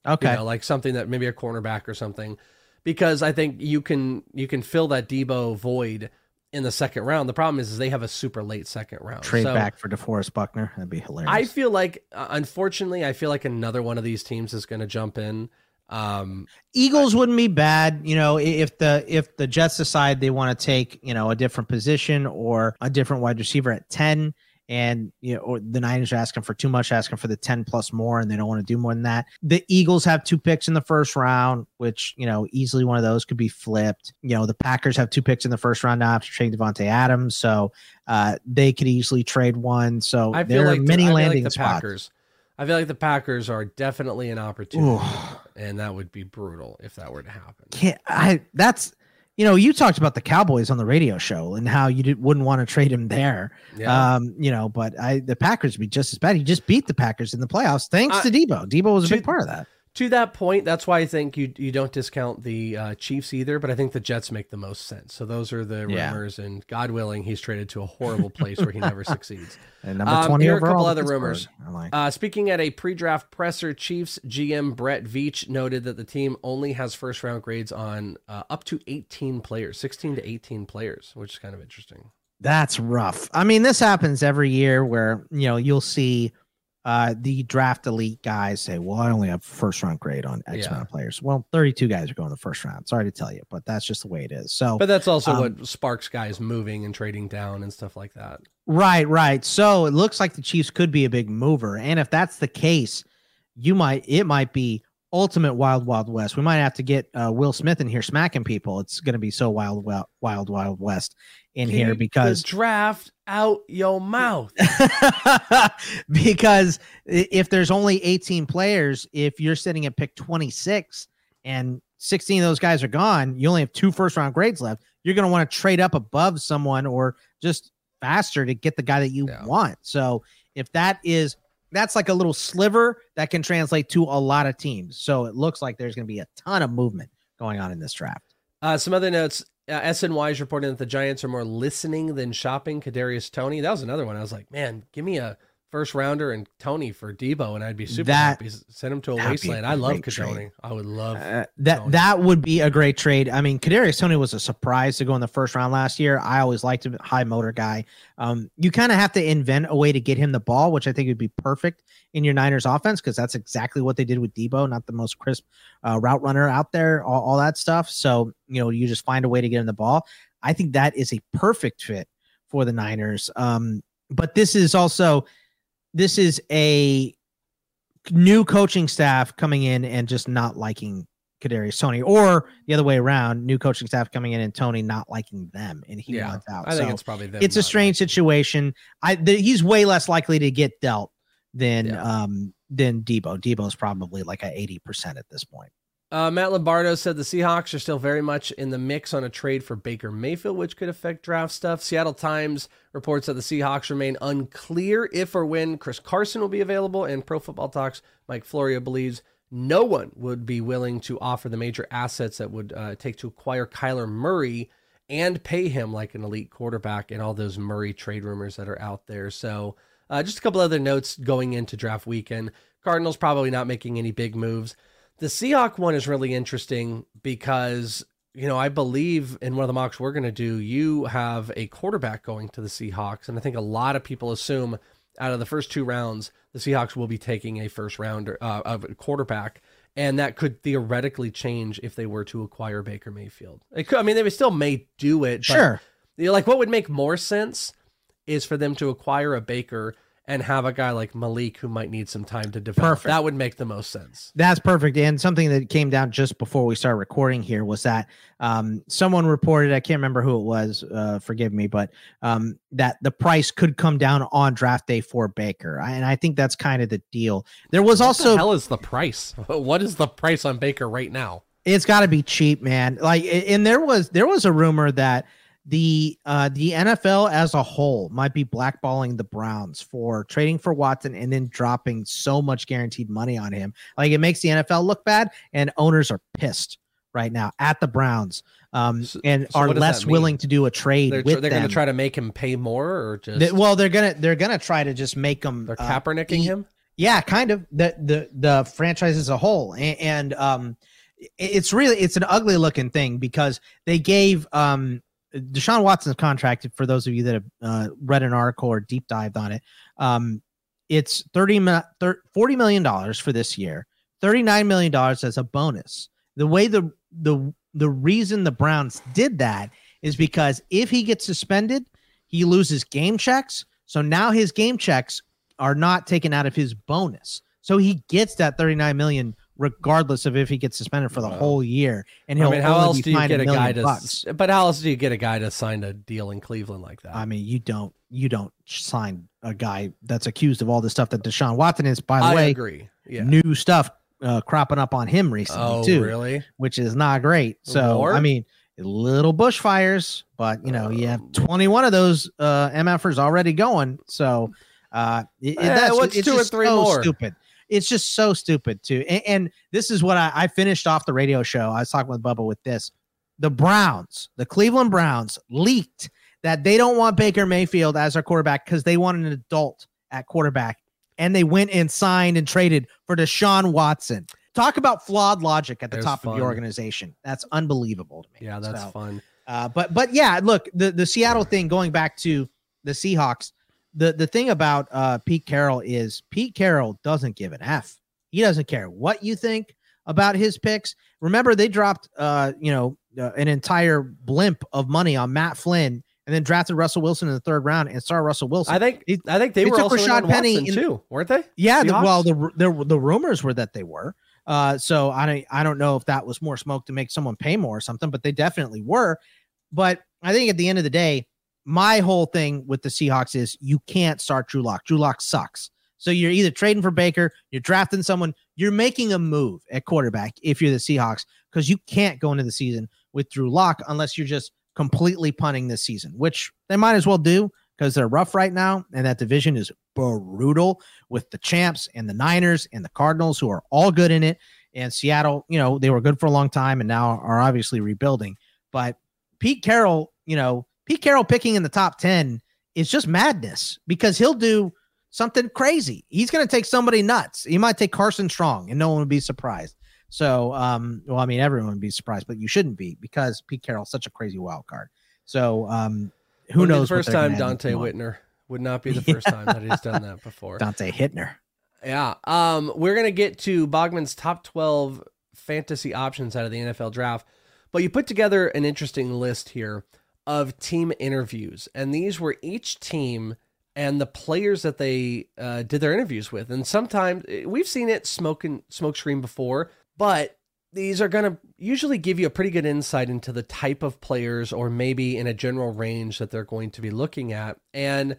Speaker 5: okay.
Speaker 6: You know, like something that maybe a cornerback or something, because I think you can you can fill that Debo void in the second round. The problem is, is they have a super late second round.
Speaker 5: Trade
Speaker 6: So
Speaker 5: back for DeForest Buckner. That'd be hilarious.
Speaker 6: I feel like, uh, unfortunately, I feel like another one of these teams is going to jump in. Um,
Speaker 5: Eagles wouldn't be bad, you know, if the if the Jets decide they want to take you know a different position or a different wide receiver at ten, and you know, or the Niners are asking for too much, asking for the ten plus more, and they don't want to do more than that. The Eagles have two picks in the first round, which you know easily one of those could be flipped. You know, the Packers have two picks in the first round now after trading Davante Adams, so uh, they could easily trade one. So
Speaker 6: I
Speaker 5: there
Speaker 6: feel
Speaker 5: are
Speaker 6: like the-
Speaker 5: many
Speaker 6: I feel like
Speaker 5: landing
Speaker 6: the
Speaker 5: spots.
Speaker 6: Packers. I feel like the Packers are definitely an opportunity,
Speaker 5: Ooh.
Speaker 6: And that would be brutal if that were to happen.
Speaker 5: can't I that's you know you talked about the Cowboys on the radio show and how you did, wouldn't want to trade him there.
Speaker 6: Yeah.
Speaker 5: Um, you know, but I the Packers would be just as bad. He just beat the Packers in the playoffs thanks
Speaker 6: Uh,
Speaker 5: to Debo. Debo was a
Speaker 6: to-
Speaker 5: big part of that.
Speaker 6: To that point, that's why I think you you don't discount the uh, Chiefs either, but I think the Jets make the most sense. So those are the
Speaker 5: Yeah.
Speaker 6: rumors, and God willing, he's traded to a horrible place where he never succeeds.
Speaker 5: And number
Speaker 6: Um,
Speaker 5: twenty
Speaker 6: here are a couple other rumors.
Speaker 5: Like.
Speaker 6: Uh, speaking at a pre-draft presser, Chiefs GM Brett Veach noted that the team only has first round grades on uh, up to 18 players, 16 to 18 players, which is kind of interesting.
Speaker 5: That's rough. I mean, this happens every year where you know you'll see uh the draft elite guys say, Well, I only have first round grade on X
Speaker 6: Yeah.
Speaker 5: amount of players. Well, 32 guys are going the first round. Sorry to tell you, but that's just the way it is. So
Speaker 6: But that's also
Speaker 5: Um,
Speaker 6: what sparks guys moving and trading down and stuff like that.
Speaker 5: Right, right. So it looks like the Chiefs could be a big mover, and if that's the case, you might it might be ultimate wild wild west. We might have to get uh, Will Smith in here smacking people. It's going to be so wild wild wild wild west in here because
Speaker 6: the draft out your mouth.
Speaker 5: because if there's only 18 players, if you're sitting at pick 26 and 16 of those guys are gone, you only have two first round grades left. You're going to want to trade up above someone or just faster to get the guy that you
Speaker 6: Yeah.
Speaker 5: want. So if that is that's like a little sliver that can translate to a lot of teams. So it looks like there's going to be a ton of movement going on in this draft.
Speaker 6: Uh, some other notes. Uh, SNY is reporting that the Giants are more listening than shopping. Kadarius Toney. That was another one. I was like, man, give me a first rounder and Toney for Debo, and I'd be super
Speaker 5: That-
Speaker 6: happy. Send him to a wasteland.
Speaker 5: a
Speaker 6: I love. Toney. I would love.
Speaker 5: Uh, that
Speaker 6: Toney.
Speaker 5: that would be a great trade. I mean, Kadarius Toney was a surprise to go in the first round last year. I always liked him, high motor guy. Um, you kind of have to invent a way to get him the ball, which I think would be perfect in your Niners offense because that's exactly what they did with Debo. Not the most crisp uh, route runner out there, all, all that stuff. So you know, you just find a way to get him the ball. I think that is a perfect fit for the Niners. Um, but this is also this is a new coaching staff coming in and just not liking Kadarius Toney, or the other way around, new coaching staff coming in and Toney not liking them, and he
Speaker 6: Yeah,
Speaker 5: wants out.
Speaker 6: I think it's probably them.
Speaker 5: it's a strange situation. I th- he's way less likely to get dealt than
Speaker 6: Yeah.
Speaker 5: um than Debo. Debo's probably like a eighty percent at this point.
Speaker 6: Uh, Matt Lombardo said the Seahawks are still very much in the mix on a trade for Baker Mayfield, which could affect draft stuff. Seattle Times reports that the Seahawks remain unclear if or when Chris Carson will be available, and Pro Football Talks Mike Florio believes no one would be willing to offer the major assets that would uh, take to acquire Kyler Murray and pay him like an elite quarterback and all those Murray trade rumors that are out there. So, uh, just a couple other notes going into draft weekend. Cardinals probably not making any big moves. The Seahawk one is really interesting because, you know, I believe in one of the mocks we're going to do, you have a quarterback going to the Seahawks. And I think a lot of people assume out of the first two rounds, the Seahawks will be taking a first rounder uh, of a quarterback. And that could theoretically change if they were to acquire Baker Mayfield. It could, I mean, they still may do it. but
Speaker 5: Sure.
Speaker 6: you know, like what would make more sense is for them to acquire a Baker and have a guy like Malik who might need some time to develop.
Speaker 5: Perfect.
Speaker 6: That would make the most sense.
Speaker 5: That's perfect. And something that came down just before we started recording here was that um, someone reported, I can't remember who it was, uh, forgive me, but um, that the price could come down on draft day for Baker. I- And I think that's kind of the deal. There was
Speaker 6: What
Speaker 5: also
Speaker 6: the hell is the price? What is the price on Baker right now?
Speaker 5: it's got to be cheap, man. Like, and there was there was a rumor that the uh the NFL as a whole might be blackballing the Browns for trading for Watson and then dropping so much guaranteed money on him. Like it makes the NFL look bad, and owners are pissed right now at the Browns, um,
Speaker 6: So-
Speaker 5: and
Speaker 6: so
Speaker 5: are less willing to do a trade
Speaker 6: They're,
Speaker 5: with
Speaker 6: they're going to try to make him pay more, or just
Speaker 5: They- well, they're gonna they're gonna try to just make them
Speaker 6: they're
Speaker 5: uh,
Speaker 6: Kaepernicking him.
Speaker 5: yeah, kind of the the the franchise as a whole, and, and um, it's really it's an ugly looking thing because they gave um Deshaun Watson's contract. For those of you that have uh, read an article or deep dived on it, um, it's 30 40 million dollars for this year, 39 million dollars as a bonus. The way the the the reason the Browns did that is because if he gets suspended, he loses game checks. So now his game checks are not taken out of his bonus. So he gets that 39 million regardless of if he gets suspended for the whole year. And he'll
Speaker 6: I mean, how else do you get a
Speaker 5: million
Speaker 6: guy to?
Speaker 5: bucks.
Speaker 6: But how else do you get a guy to sign a deal in Cleveland like that?
Speaker 5: I mean, you don't you don't sign a guy that's accused of all the stuff that Deshaun Watson is. By the
Speaker 6: I
Speaker 5: way,
Speaker 6: agree. Yeah.
Speaker 5: new stuff uh, cropping up on him recently
Speaker 6: oh,
Speaker 5: too,
Speaker 6: really?
Speaker 5: which is not great. So? I mean, little bushfires, but you know, you have
Speaker 6: Um,
Speaker 5: 21 of those uh, MFers already going. So uh, it,
Speaker 6: Eh,
Speaker 5: that's
Speaker 6: what's
Speaker 5: it's
Speaker 6: two or three
Speaker 5: so
Speaker 6: more?
Speaker 5: stupid. It's just so stupid too. And, and this is what I, I finished off the radio show. I was talking with Bubba with this. The Browns, the Cleveland Browns, leaked that they don't want Baker Mayfield as their quarterback because they want an adult at quarterback, and they went and signed and traded for Deshaun Watson. Talk about flawed logic at the
Speaker 6: There's
Speaker 5: top of
Speaker 6: fun.
Speaker 5: your organization. That's unbelievable to me.
Speaker 6: Yeah, that's
Speaker 5: So,
Speaker 6: fun.
Speaker 5: uh, but but yeah, look, the the Seattle thing going back to the Seahawks. The the thing about uh, Pete Carroll is Pete Carroll doesn't give an F. He doesn't care what you think about his picks. Remember, they dropped uh, you know uh, an entire blimp of money on Matt Flynn and then drafted Russell Wilson in the third round and started Russell Wilson.
Speaker 6: I think
Speaker 5: It-
Speaker 6: I think they
Speaker 5: they
Speaker 6: were
Speaker 5: took
Speaker 6: also
Speaker 5: Rashad
Speaker 6: on
Speaker 5: Penny in-
Speaker 6: too, weren't they?
Speaker 5: Yeah, the, well, the, the the rumors were that they were. Uh, so I don't I don't know if that was more smoke to make someone pay more or something, but they definitely were. But I think at the end of the day, my whole thing with the Seahawks is you can't start Drew Lock. Drew Lock sucks. So you're either trading for Baker, you're drafting someone, you're making a move at quarterback if you're the Seahawks because you can't go into the season with Drew Lock unless you're just completely punting this season, which they might as well do because they're rough right now, and that division is brutal with the champs and the Niners and the Cardinals, who are all good in it. And Seattle, you know, they were good for a long time and now are obviously rebuilding. But Pete Carroll, you know, Pete Carroll picking in the top 10 is just madness because he'll do something crazy. He's going to take somebody nuts. He might take Carson Strong and no one would be surprised. So, um, well, I mean, everyone would be surprised, but you shouldn't be because Pete Carroll's such a crazy wild card. So, um, who
Speaker 6: Wouldn't
Speaker 5: knows?
Speaker 6: The first time
Speaker 5: gonna end up
Speaker 6: Dante. Whitner would not be the first time that he's done that before.
Speaker 5: Dante Hittner.
Speaker 6: Yeah. Um, we're gonna get to Bogman's top twelve fantasy options out of the NFL draft, but you put together an interesting list here of team interviews, and these were each team and the players that they uh, did their interviews with. And sometimes eh, we've seen it smoke and smoke screen before, but these are going to usually give you a pretty good insight into the type of players or maybe in a general range that they're going to be looking at. And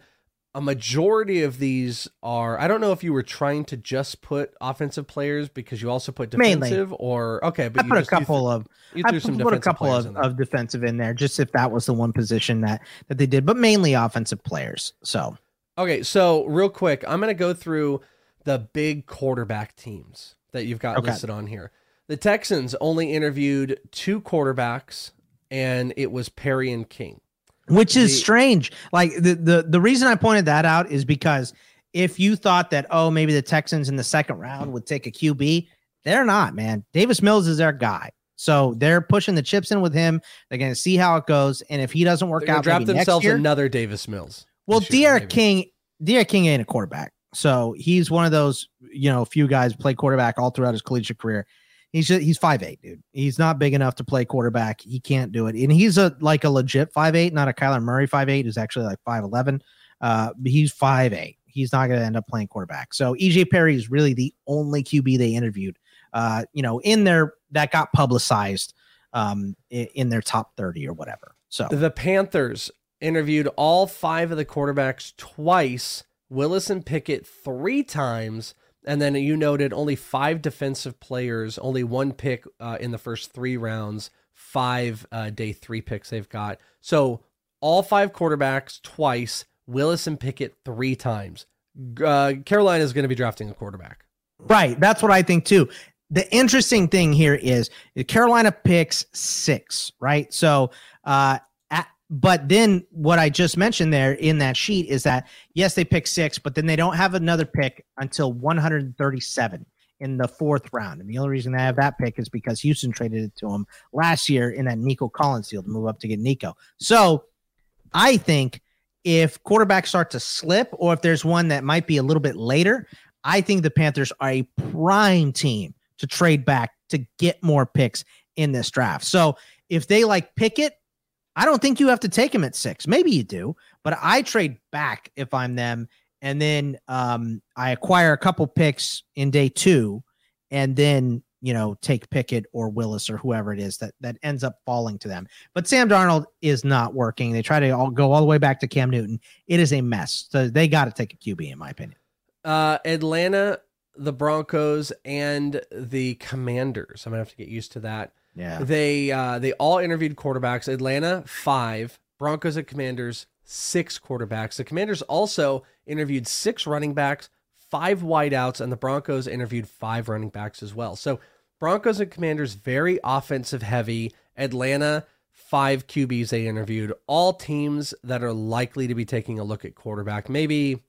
Speaker 6: a majority of these are I don't know if you were trying to just put offensive players because you also put
Speaker 5: Mainly.
Speaker 6: defensive or okay, but
Speaker 5: I
Speaker 6: you
Speaker 5: put a couple
Speaker 6: th-
Speaker 5: of
Speaker 6: you
Speaker 5: I
Speaker 6: threw some
Speaker 5: put a
Speaker 6: defensive
Speaker 5: couple of,
Speaker 6: in there.
Speaker 5: of defensive in there, just if that was the one position that that they did, but mainly offensive players. So
Speaker 6: Okay, so real quick, I'm going to go through the big quarterback teams that you've got
Speaker 5: Okay.
Speaker 6: listed on here. The Texans only interviewed two quarterbacks, and it was Perry and King.
Speaker 5: Which is
Speaker 6: The-
Speaker 5: strange. Like the, the the reason I pointed that out is because if you thought that oh maybe the Texans in the second round would take a QB, they're not, man. Davis Mills is their guy. So they're pushing the chips in with him. They're going to see how it goes, and if he doesn't work out,
Speaker 6: They're going to draft
Speaker 5: maybe next
Speaker 6: themselves
Speaker 5: year,
Speaker 6: another Davis Mills.
Speaker 5: Well,
Speaker 6: D'Eriq.
Speaker 5: King, D'Eriq King ain't a quarterback. So he's one of those, you know, few guys play quarterback all throughout his collegiate career. He's just, he's five eight, dude. He's not big enough to play quarterback. He can't do it. And he's a like a legit five eight, not a Kyler Murray five eight, who's actually like five eleven. Uh, he's five eight. He's not going to end up playing quarterback. So EJ Perry is really the only QB they interviewed. Uh, you know, in their that got publicized um in, in their top thirty or whatever. So
Speaker 6: The Panthers interviewed all five of the quarterbacks twice, Willis and Pickett three times, and then you noted only five defensive players, only one pick uh, in the first three rounds, five uh, day three picks they've got. So all five quarterbacks twice, Willis and Pickett three times. Uh, Carolina is going to be drafting a quarterback.
Speaker 5: Right. That's what I think too. The interesting thing here is Carolina picks six, right? So, uh, but then what I just mentioned there in that sheet is that yes, they pick six, but then they don't have another pick until 137 in the fourth round. And the only reason they have that pick is because Houston traded it to them last year in that Nico Collins deal to move up to get Nico. So I think if quarterbacks start to slip or if there's one that might be a little bit later, I think the Panthers are a prime team to trade back to get more picks in this draft. So if they like pick it, I don't think you have to take him at six. Maybe you do, but I trade back if I'm them. And then um, I acquire a couple picks in day two, and then you know take Pickett or Willis or whoever it is that that ends up falling to them. But Sam Darnold is not working. They try to all go all the way back to Cam Newton. It is a mess. So they got to take a QB in my opinion.
Speaker 6: Uh, Atlanta, the Broncos, and the Commanders. I'm gonna have to get used to that.
Speaker 5: Yeah.
Speaker 6: They uh, they all interviewed quarterbacks. Atlanta five, Broncos and Commanders six quarterbacks. The Commanders also interviewed six running backs, five wideouts, and the Broncos interviewed five running backs as well. So Broncos and Commanders very offensive heavy. Atlanta five QBs they interviewed. All teams that are likely to be taking a look at quarterback. Maybe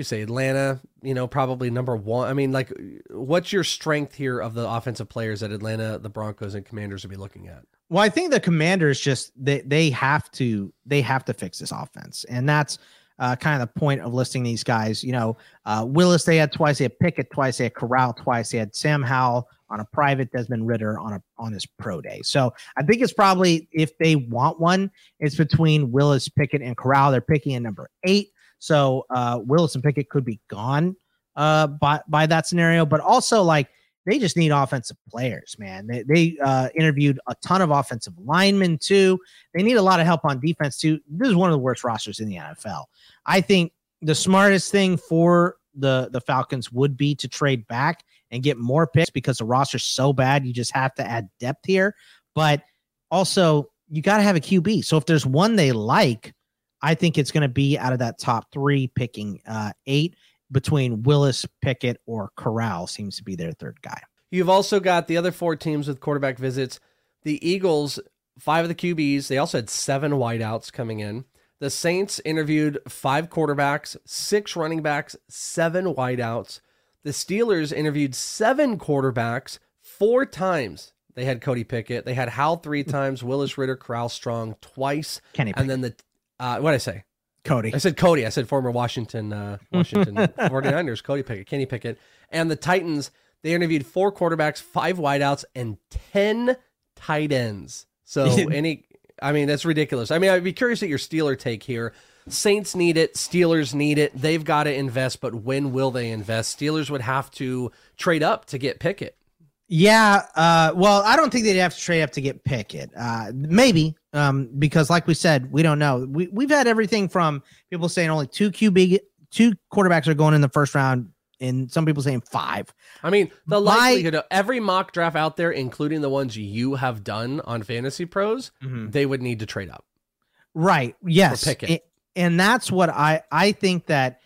Speaker 6: you say Atlanta, you know, probably number one. I mean, like, what's your strength here of the offensive players that Atlanta, the Broncos, and Commanders would be looking at?
Speaker 5: Well, I think the Commanders just they they have to they have to fix this offense, and that's uh, kind of the point of listing these guys. You know, uh, Willis they had twice, they had Pickett twice, they had Corral twice, they had Sam Howell on a private, Desmond Ridder on a on his pro day. So I think it's probably if they want one, it's between Willis, Pickett, and Corral. They're picking at number eight, so uh, Willis and Pickett could be gone uh, by by that scenario, but also like they just need offensive players, man. They, they uh, interviewed a ton of offensive linemen too. They need a lot of help on defense too. This is one of the worst rosters in the NFL. I think the smartest thing for the the Falcons would be to trade back and get more picks because the roster's so bad. You just have to add depth here, but also you got to have a QB. So if there's one they like, I think it's going to be out of that top three, picking uh, eight between Willis, Pickett, or Corral seems to be their third guy.
Speaker 6: You've also got the other four teams with quarterback visits. The Eagles, five of the QBs, they also had seven wideouts coming in. The Saints interviewed five quarterbacks, six running backs, seven wideouts. The Steelers interviewed seven quarterbacks four times. They had Cody Pickett. They had Howell three times, Willis Ridder, Corral Strong twice.
Speaker 5: Kenny
Speaker 6: And then the, uh, what did I say?
Speaker 5: Cody.
Speaker 6: I said Cody. I said former Washington uh, Washington 49ers, Cody Pickett, Kenny Pickett. And the Titans, they interviewed four quarterbacks, five wideouts, and 10 tight ends. So any I mean, that's ridiculous. I mean, I'd be curious at your Steeler take here. Saints need it, Steelers need it. They've got to invest, but when will they invest? Steelers would have to trade up to get Pickett.
Speaker 5: Yeah, uh, well, I don't think they'd have to trade up to get Pickett. Uh, maybe um, because, like we said, we don't know. We we've had everything from people saying only two QB, two quarterbacks are going in the first round, and some people saying five.
Speaker 6: I mean, the
Speaker 5: My-
Speaker 6: likelihood of every mock draft out there, including the ones you have done on Fantasy Pros, they would need to trade up.
Speaker 5: Right. Yes.
Speaker 6: Pickett.
Speaker 5: A- And that's what I I think that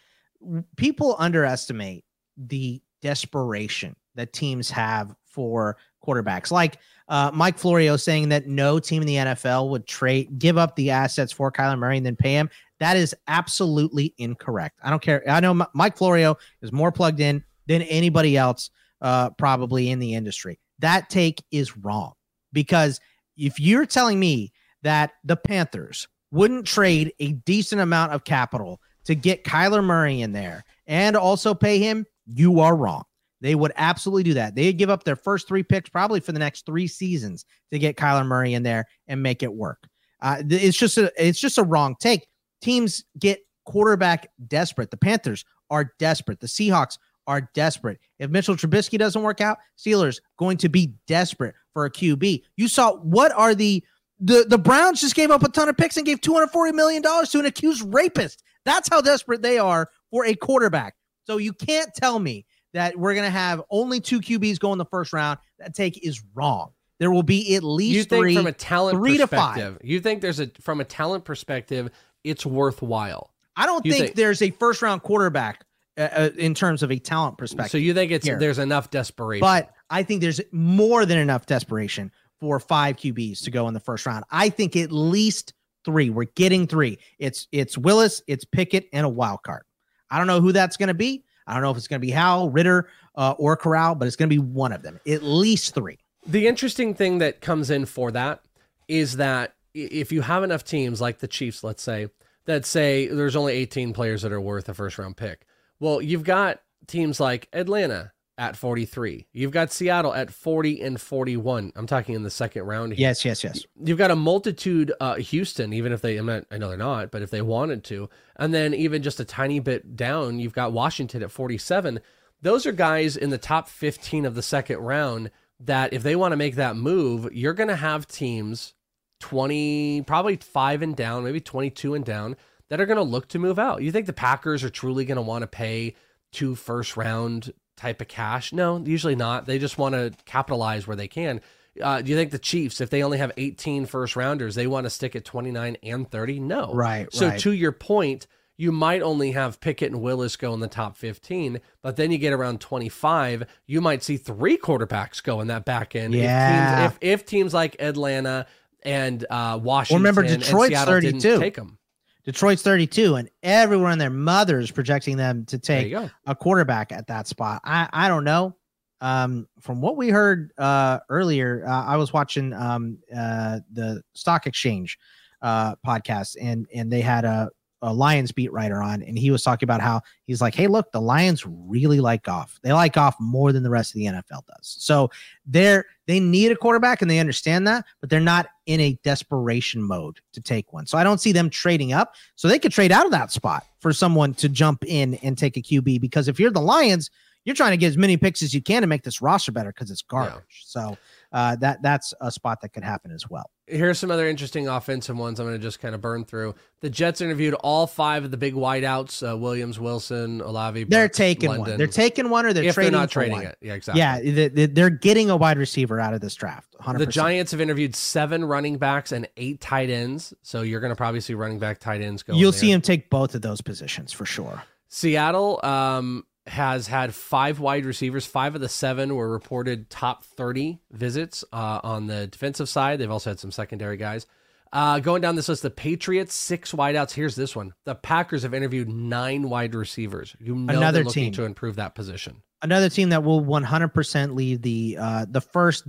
Speaker 5: people underestimate the desperation that teams have for quarterbacks. Like uh, Mike Florio saying that no team in the NFL would trade give up the assets for Kyler Murray and then pay him. That is absolutely incorrect. I don't care. I know M- Mike Florio is more plugged in than anybody else uh, probably in the industry. That take is wrong because if you're telling me that the Panthers wouldn't trade a decent amount of capital to get Kyler Murray in there and also pay him, you are wrong. They would absolutely do that. They'd give up their first three picks probably for the next three seasons to get Kyler Murray in there and make it work. Uh, it's just a it's just a wrong take. Teams get quarterback desperate. The Panthers are desperate. The Seahawks are desperate. If Mitchell Trubisky doesn't work out, Steelers going to be desperate for a QB. You saw what are the the the Browns just gave up a ton of picks and gave 240 million dollars to an accused rapist. That's how desperate they are for a quarterback. So you can't tell me that we're going to have only two QBs go in the first round. That take is wrong. There will be at least
Speaker 6: You think
Speaker 5: three,
Speaker 6: from a talent
Speaker 5: three to five.
Speaker 6: perspective, you think there's a from a talent perspective, it's worthwhile.
Speaker 5: I don't think,
Speaker 6: think-
Speaker 5: there's a first round quarterback uh, uh, in terms of a talent perspective.
Speaker 6: So you think it's
Speaker 5: here.
Speaker 6: there's enough desperation.
Speaker 5: but I think there's more than enough desperation for five QBs to go in the first round. I think at least three. We're getting three. It's it's Willis, it's Pickett, and a wild card. I don't know who that's going to be. I don't know if it's going to be Howell, Ridder, uh, or Corral, but it's going to be one of them. At least three.
Speaker 6: The interesting thing that comes in for that is that if you have enough teams like the Chiefs, let's say, that say there's only 18 players that are worth a first round pick. Well, you've got teams like Atlanta at 43. You've got Seattle at 40 and 41. I'm talking in the second round here.
Speaker 5: Yes, yes, yes.
Speaker 6: You've got a multitude uh Houston, even if they I'm not, I know they're not, but if they wanted to. And then even just a tiny bit down, you've got Washington at 47. Those are guys in the top 15 of the second round that if they want to make that move, you're going to have teams 20, probably 5 and down, maybe 22 and down that are going to look to move out. You think the Packers are truly going to want to pay two first round type of cash? No, usually not. They just want to capitalize where they can. Uh, do you think the Chiefs, if they only have 18 first rounders, they want to stick at 29 and 30? No.
Speaker 5: Right,
Speaker 6: So
Speaker 5: right.
Speaker 6: to your point, you might only have Pickett and Willis go in the top 15, but then you get around 25, you might see three quarterbacks go in that back end.
Speaker 5: Yeah.
Speaker 6: If teams, if, if teams like Atlanta and uh, Washington
Speaker 5: remember,
Speaker 6: and
Speaker 5: Detroit's
Speaker 6: Seattle didn't
Speaker 5: 32.
Speaker 6: take them.
Speaker 5: Detroit's 32, and everyone and their mother is projecting them to take a quarterback at that spot. I I don't know. Um, from what we heard uh earlier, uh, I was watching um uh the Stock Exchange uh podcast, and and they had a a Lions beat writer on, and he was talking about how he's like, hey, look, the Lions really like Goff. They like Goff more than the rest of the NFL does. So they're they need a quarterback, and they understand that, but they're not in a desperation mode to take one. So I don't see them trading up. So they could trade out of that spot for someone to jump in and take a QB. Because if you're the Lions, you're trying to get as many picks as you can to make this roster better because it's garbage. So uh, that that's a spot that could happen as well.
Speaker 6: Here's some other interesting offensive ones I'm going to just kind of burn through. The Jets interviewed all five of the big wideouts: uh, Williams, Wilson, Olave.
Speaker 5: They're
Speaker 6: Burks,
Speaker 5: taking
Speaker 6: London.
Speaker 5: one. They're taking one, or they're
Speaker 6: if
Speaker 5: trading.
Speaker 6: they're not trading
Speaker 5: one.
Speaker 6: it. Yeah, exactly.
Speaker 5: Yeah, they- they're getting a wide receiver out of this draft. 100%.
Speaker 6: The Giants have interviewed seven running backs and eight tight ends, so you're going to probably see running back tight ends go.
Speaker 5: You'll see him take both of those positions for sure.
Speaker 6: Seattle um, has had five wide receivers. Five of the seven were reported top 30 visits uh, on the defensive side. They've also had some secondary guys. Uh, going down this list, the Patriots, six wideouts. Here's this one. The Packers have interviewed nine wide receivers. You know
Speaker 5: Another
Speaker 6: they're looking
Speaker 5: team.
Speaker 6: to improve that position.
Speaker 5: Another team that will 100% leave the uh, the first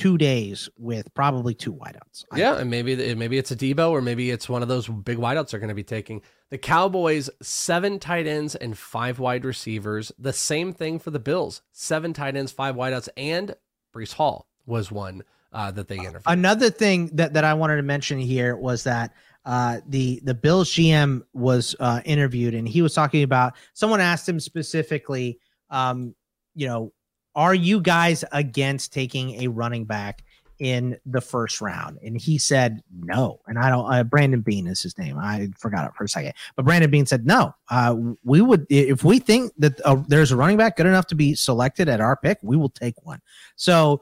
Speaker 5: two days with probably two wideouts. I
Speaker 6: Yeah, and maybe maybe it's a Debo or maybe it's one of those big wideouts they're going to be taking. The Cowboys seven tight ends and five wide receivers. The same thing for the Bills: seven tight ends, five wideouts, and Breece Hall was one uh, that they interviewed.
Speaker 5: Another thing that, that I wanted to mention here was that uh, the the Bills GM was uh, interviewed and he was talking about someone asked him specifically, um, you know, are you guys against taking a running back in the first round? And he said no. And I don't. Uh, Brandon Beane is his name. I forgot it for a second, but Brandon Beane said no. Uh, we would if we think that uh, there's a running back good enough to be selected at our pick, we will take one. So.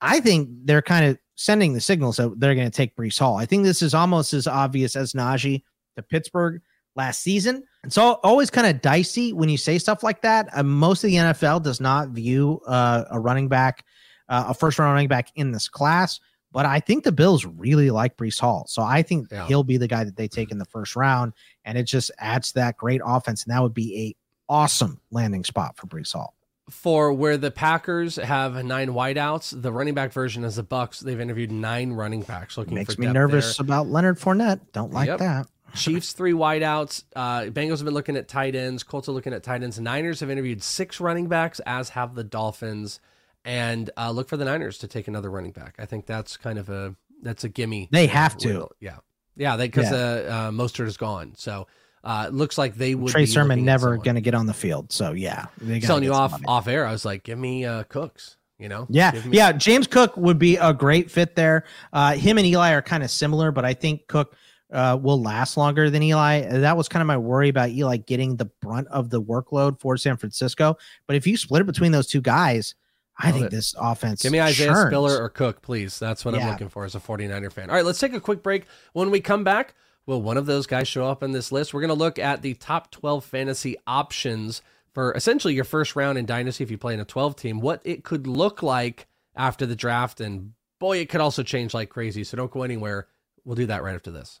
Speaker 5: I think they're kind of sending the signals that they're going to take Breece Hall. I think this is almost as obvious as Najee to Pittsburgh last season. It's all, always kind of dicey when you say stuff like that. Uh, most of the NFL does not view uh, a running back, uh, a first round running back in this class. But I think the Bills really like Breece Hall. So I think
Speaker 6: Yeah.
Speaker 5: he'll be the guy that they take in the first round. And it just adds to that great offense. And that would be a awesome landing spot for Breece Hall.
Speaker 6: for where the Packers have nine wideouts, the running back version is the Bucs. They've interviewed nine running backs looking
Speaker 5: Makes me nervous
Speaker 6: there.
Speaker 5: about Leonard Fournette. Don't like
Speaker 6: Yep.
Speaker 5: that.
Speaker 6: Chiefs three wideouts. Uh, Bengals have been looking at tight ends. Colts are looking at tight ends. Niners have interviewed six running backs, as have the Dolphins. And uh, look for the Niners to take another running back. I think that's kind of a that's a gimme.
Speaker 5: They have to.
Speaker 6: Yeah, yeah. Because
Speaker 5: Yeah.
Speaker 6: uh, uh, Mostert is gone, so uh, it looks like they would.
Speaker 5: Trey Sermon never going to get on the field. So yeah,
Speaker 6: telling you off off air. I was like, give me uh, Cooks. You know.
Speaker 5: Yeah,
Speaker 6: me-
Speaker 5: yeah. James Cook would be a great fit there. Uh, him and Eli are kind of similar, but I think Cook uh, will last longer than Eli. That was kind of my worry about Eli getting the brunt of the workload for San Francisco. But if you split it between those two guys, I
Speaker 6: Love
Speaker 5: think
Speaker 6: it.
Speaker 5: this offense.
Speaker 6: Give me Isaiah
Speaker 5: churns.
Speaker 6: Spiller or Cook, please. That's what I'm looking for as a 49er fan. All right, let's take a quick break. When we come back, will one of those guys show up in this list? We're going to look at the top 12 fantasy options for essentially your first round in Dynasty if you play in a 12 team, what it could look like after the draft. And boy, it could also change like crazy. So don't go anywhere. We'll do that right after this.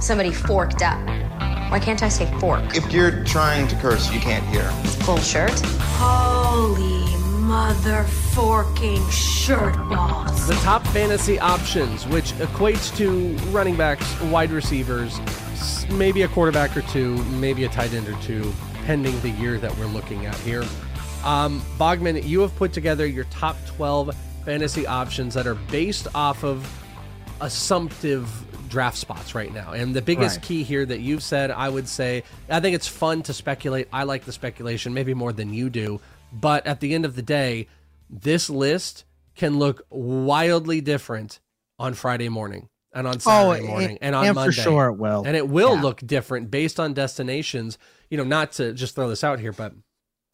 Speaker 7: Somebody forked up. Why can't I say fork?
Speaker 8: If you're trying to curse, you can't hear.
Speaker 7: Full shirt?
Speaker 9: Holy mother forking shirt balls.
Speaker 6: The top fantasy options, which equates to running backs, wide receivers, maybe a quarterback or two, maybe a tight end or two, pending the year that we're looking at here. Um, Bogman, you have put together your top 12 fantasy options that are based off of assumptive draft spots right now. And the biggest
Speaker 5: Right.
Speaker 6: key here that you've said, I would say, I think it's fun to speculate. I like the speculation, maybe more than you do. But at the end of the day, this list can look wildly different on Friday morning. and on Saturday
Speaker 5: and-
Speaker 6: morning and on
Speaker 5: and for
Speaker 6: Monday.
Speaker 5: sure it will.
Speaker 6: And it will
Speaker 5: Yeah.
Speaker 6: look different based on destinations. You know, not to just throw this out here, but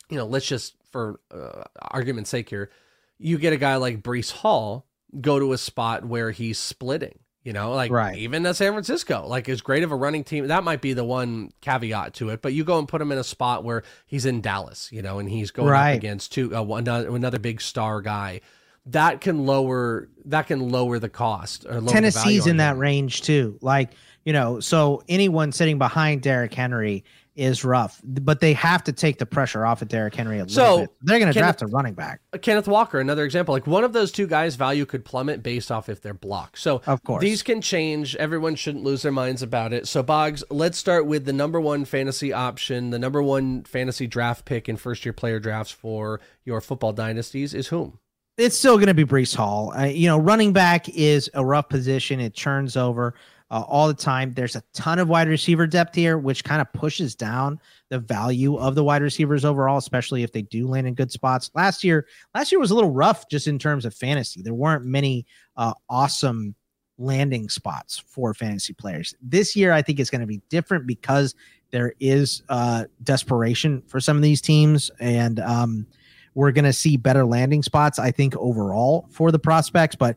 Speaker 6: you know, let's just for uh, argument's sake here, you get a guy like Breece Hall go to a spot where he's splitting. You know, like
Speaker 5: Right.
Speaker 6: even the San Francisco, like as great of a running team, that might be the one caveat to it. But you go and put him in a spot where he's in Dallas, you know, and he's going
Speaker 5: Right.
Speaker 6: up against two uh, one, another big star guy. That can lower that can lower the cost. Or lower the value
Speaker 5: Tennessee's
Speaker 6: on
Speaker 5: in that range too. Like, you know, so anyone sitting behind Derrick Henry is rough, but they have to take the pressure off of Derrick Henry a little
Speaker 6: So,
Speaker 5: bit. They're going to draft a running back.
Speaker 6: Kenneth Walker, another example. Like one of those two guys' value could plummet based off if they're blocked. So
Speaker 5: Of course.
Speaker 6: these can change. Everyone shouldn't lose their minds about it. So Boggs, let's start with the number one fantasy option, the number one fantasy draft pick in first year player drafts for your football dynasties is whom?
Speaker 5: It's still going to be Breece Hall. Uh, you know, running back is a rough position. It churns over uh, all the time. There's a ton of wide receiver depth here, which kind of pushes down the value of the wide receivers overall, especially if they do land in good spots. Last year, last year was a little rough just in terms of fantasy. There weren't many uh, awesome landing spots for fantasy players. This year, I think it's going to be different because there is uh, desperation for some of these teams, and um, we're going to see better landing spots. I think overall for the prospects, but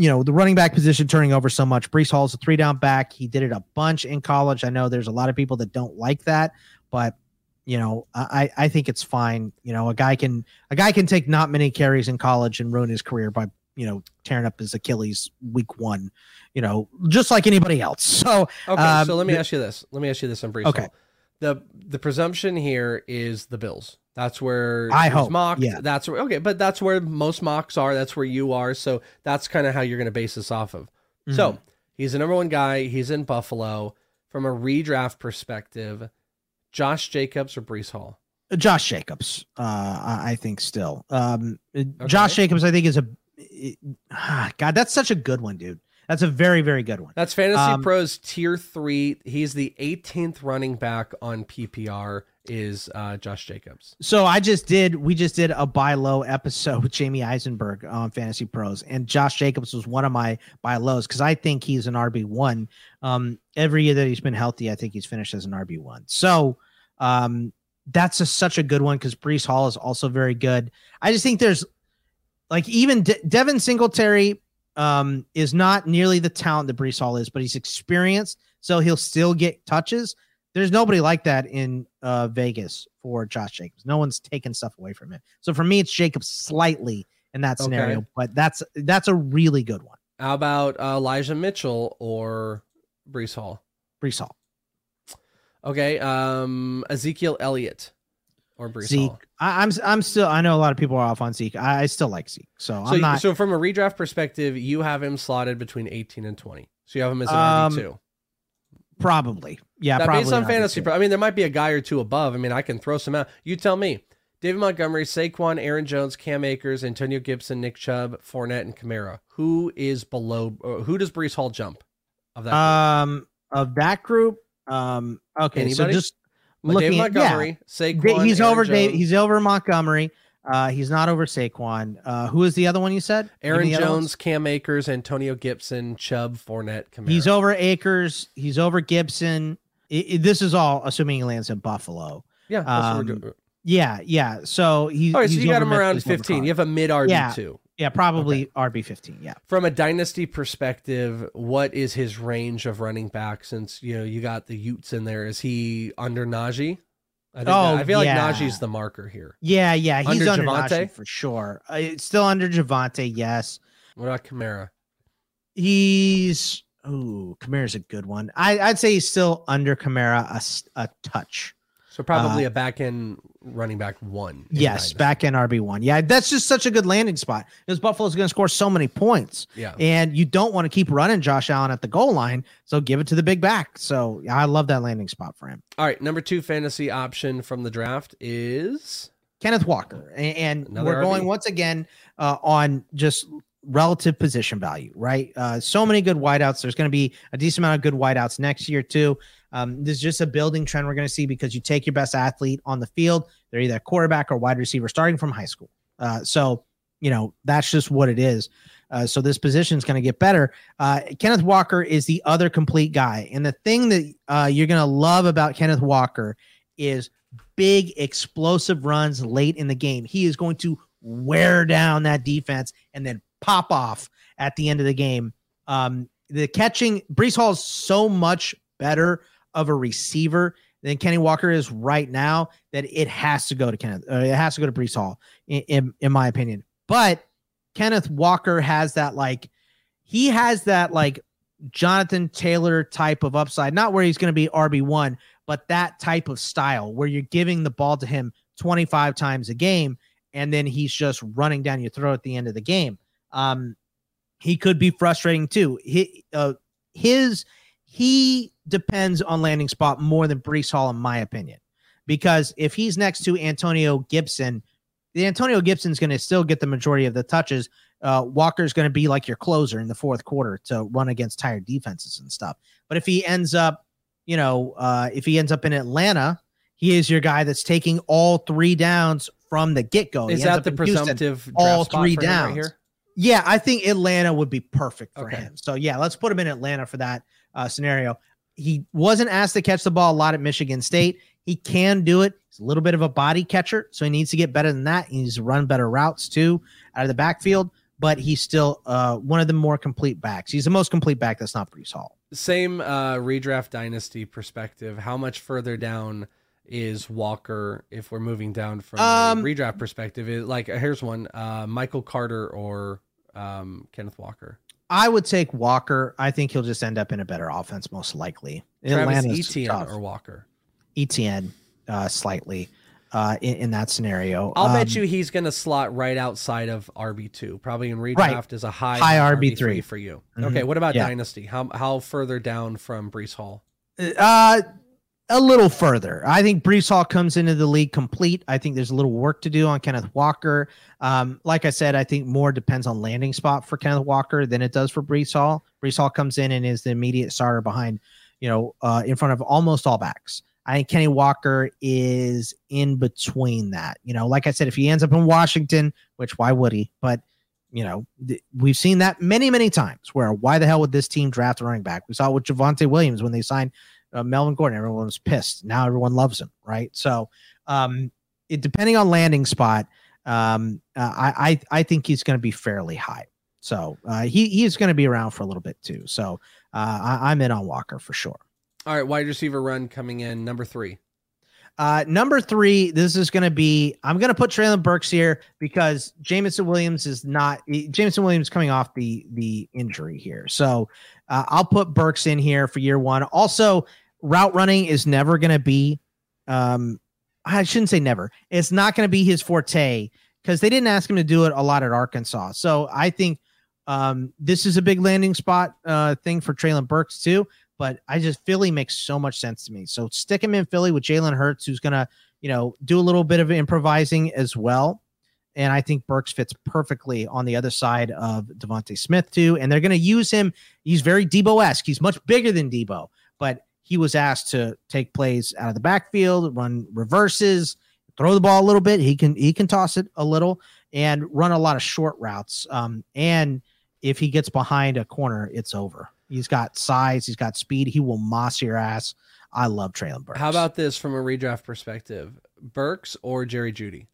Speaker 5: you know the running back position turning over so much. Breece Hall's a three down back. He did it a bunch in college. I know there's a lot of people that don't like that, but you know I I think it's fine. You know a guy can a guy can take not many carries in college and ruin his career by you know tearing up his Achilles week one. You know just like anybody else. So
Speaker 6: Okay,
Speaker 5: um,
Speaker 6: so let me ask you this. Let me ask you this on Breece
Speaker 5: Okay.
Speaker 6: Hall. The the presumption here is the Bills. That's where
Speaker 5: I hope,
Speaker 6: mocked.
Speaker 5: yeah.
Speaker 6: That's where okay, but that's where most mocks are. That's where you are. So that's kind of how you're going to base this off of. So
Speaker 5: Mhm.
Speaker 6: he's the number one guy. He's in Buffalo. From a redraft perspective, Josh Jacobs or Breece Hall.
Speaker 5: Josh Jacobs, uh, I think still. Um, Josh Jacobs, I think is a ah, God. That's such a good one, dude. That's a very, very good one.
Speaker 6: That's Fantasy
Speaker 5: Um,
Speaker 6: Pros tier three. He's the 18th running back on PPR. Is uh, Josh Jacobs?
Speaker 5: So I just did. We just did a buy low episode with Jamie Eisenberg on Fantasy Pros, and Josh Jacobs was one of my buy lows because I think he's an RB one. Um, every year that he's been healthy, I think he's finished as an RB one. So, um, that's a, such a good one because Breece Hall is also very good. I just think there's like even De- Devin Singletary um, is not nearly the talent that Breece Hall is, but he's experienced, so he'll still get touches. There's nobody like that in uh, Vegas for Josh Jacobs. No one's taken stuff away from him. So for me, it's Jacobs slightly in that scenario,
Speaker 6: Okay.
Speaker 5: but that's that's a really good one.
Speaker 6: How about uh, Elijah Mitchell or Breece Hall?
Speaker 5: Breece Hall.
Speaker 6: Okay, um, Ezekiel Elliott or Breece
Speaker 5: Zeke.
Speaker 6: Hall.
Speaker 5: I, I'm I'm still. I know a lot of people are off on Zeke. I, I still like Zeke. So,
Speaker 6: So,
Speaker 5: I'm not.
Speaker 6: so from a redraft perspective, you have him slotted between 18 and 20. So you have him as an
Speaker 5: Um,
Speaker 6: RB2.
Speaker 5: Probably. Yeah.
Speaker 6: Now,
Speaker 5: probably
Speaker 6: based on fantasy, pro- I mean, there might be a guy or two above. I mean, I can throw some out. You tell me. David Montgomery, Saquon, Aaron Jones, Cam Akers, Antonio Gibson, Nick Chubb, Fournette, and Kamara. Who is below? Who does Breece Hall jump? Of that, group?
Speaker 5: Um, of that group. Um. Okay.
Speaker 6: Anybody?
Speaker 5: So just
Speaker 6: Well,
Speaker 5: looking
Speaker 6: David
Speaker 5: at yeah,
Speaker 6: Saquon,
Speaker 5: he's
Speaker 6: Aaron
Speaker 5: over. Dave, he's over Montgomery. Uh, he's not over Saquon. Uh, who is the other one you said?
Speaker 6: Aaron. Jones, Cam Akers, Antonio Gibson, Chubb, Fournette, Kamara.
Speaker 5: He's over Akers. He's over Gibson. I- I- this is all assuming he lands in Buffalo.
Speaker 6: Yeah, that's what we're
Speaker 5: Um. Yeah, yeah. So he's.
Speaker 6: All right, so you got him around
Speaker 5: Memphis,
Speaker 6: 15. You have a mid RB2.
Speaker 5: Yeah, yeah, probably RB fifteen. Yeah.
Speaker 6: From a dynasty perspective, what is his range of running back? Since you know you got the Utes in there, is he under Najee? I,
Speaker 5: Oh,
Speaker 6: I feel
Speaker 5: yeah.
Speaker 6: like Najee's the marker here.
Speaker 5: Yeah, yeah, he's
Speaker 6: Under
Speaker 5: under,
Speaker 6: Javonte?
Speaker 5: Najee for sure. Uh, still under Javonte. Yes,
Speaker 6: What about Kamara?
Speaker 5: he's. Oh, Kamara's a good one. I, I'd say he's still under Kamara a, a touch.
Speaker 6: So probably
Speaker 5: Uh,
Speaker 6: a back end running back one.
Speaker 5: Yes, back end RB one. Yeah, that's just such a good landing spot because Buffalo's going to score so many points.
Speaker 6: Yeah.
Speaker 5: and you don't want to keep running Josh Allen at the goal line, so give it to the big back. So yeah, I love that landing spot for him.
Speaker 6: All right, number two fantasy option from the draft is
Speaker 5: Kenneth Walker, A- and, we're going once again uh, on just relative position value, right? Uh, so many good wideouts. There's going to be a decent amount of good wideouts next year too. Um, this is just a building trend we're going to see because you take your best athlete on the field. They're either a quarterback or wide receiver starting from high school. Uh, so you know that's just what it is. Uh, so this position is going to get better. Uh, Kenneth Walker is the other complete guy. And the thing that uh, you're going to love about Kenneth Walker is big explosive runs late in the game. He is going to wear down that defense and then pop off at the end of the game. Um, the catching, Breece Hall is so much better of a receiver than Kenny Walker is right now that it has to go to Kenneth. Uh, it has to go to Breece Hall, in, in, in my opinion. But Kenneth Walker has that like he has that like Jonathan Taylor type of upside, not where he's going to be RB1, but that type of style where you're giving the ball to him 25 times a game and then he's just running down your throat at the end of the game. Um, he could be frustrating too. He, uh, his he depends on landing spot more than Breece Hall, in my opinion, because if he's next to Antonio Gibson, the Antonio Gibson's going to still get the majority of the touches. Uh, Walker's going to be like your closer in the fourth quarter to run against tired defenses and stuff. But if he ends up, you know, uh, if he ends up in Atlanta, he is your guy that's taking all three downs from the get go.
Speaker 6: Is that the presumptive
Speaker 5: Houston, all three downs?
Speaker 6: Right here?
Speaker 5: Yeah, I think Atlanta would be perfect for
Speaker 6: Okay.
Speaker 5: him. So yeah, let's put him in Atlanta for that uh, scenario. He wasn't asked to catch the ball a lot at Michigan State. He can do it. He's a little bit of a body catcher, so he needs to get better than that. He needs to run better routes too out of the backfield. But he's still uh, one of the more complete backs. He's the most complete back that's not Breece Hall.
Speaker 6: Same uh, redraft dynasty perspective. How much further down is Walker if we're moving down from
Speaker 5: Um,
Speaker 6: redraft perspective? It, like, here's one: uh, Michael Carter or um, Kenneth Walker.
Speaker 5: I would take Walker. I think he'll just end up in a better offense, most likely.
Speaker 6: Travis
Speaker 5: Atlanta's
Speaker 6: Etienne
Speaker 5: tough.
Speaker 6: or Walker.
Speaker 5: Etienne uh, slightly uh, in, in that scenario.
Speaker 6: I'll bet
Speaker 5: Um,
Speaker 6: you he's going to slot right outside of RB two, probably in redraft
Speaker 5: Right.
Speaker 6: as a high
Speaker 5: High
Speaker 6: RB
Speaker 5: RB3.
Speaker 6: for you.
Speaker 5: Mhm.
Speaker 6: Okay, what about
Speaker 5: Yeah.
Speaker 6: dynasty? How how further down from Breece Hall?
Speaker 5: Uh, a little further. I think Breece Hall comes into the league complete. I think there's a little work to do on Kenneth Walker. Um, like I said, I think more depends on landing spot for Kenneth Walker than it does for Breece Hall. Breece Hall comes in and is the immediate starter behind, you know, uh, in front of almost all backs. I think Kenny Walker is in between that. You know, like I said, if he ends up in Washington, which why would he? But you know, th- we've seen that many, many times where why the hell would this team draft a running back? We saw it with Javonte Williams when they signed uh, Melvin Gordon. Everyone was pissed. Now everyone loves him, right? So, um, it depending on landing spot, um, uh, I, I I think he's going to be fairly high. So uh, he he's going to be around for a little bit too. So uh, I, I'm in on Walker for sure.
Speaker 6: All right, wide receiver run coming in number three.
Speaker 5: Uh, number three, this is going to be. I'm going to put Treylon Burks here because Jameson Williams is not. Jameson Williams coming off the the injury here, so uh, I'll put Burks in here for year one. Also, route running is never going to be. Um, I shouldn't say never. It's not going to be his forte because they didn't ask him to do it a lot at Arkansas. So I think um, this is a big landing spot uh, thing for Treylon Burks too. But I just Philly makes so much sense to me. So stick him in Philly with Jalen Hurts, who's gonna you know do a little bit of improvising as well. And I think Burks fits perfectly on the other side of DeVonta Smith too. And they're gonna use him. He's very Debo esque. He's much bigger than Debo, but he was asked to take plays out of the backfield, run reverses, throw the ball a little bit. He can he can toss it a little and run a lot of short routes. Um, and if he gets behind a corner, it's over. He's got size, he's got speed. He will moss your ass. I love Treylon Burks.
Speaker 6: How about this from a redraft perspective? Burks or Jerry Jeudy?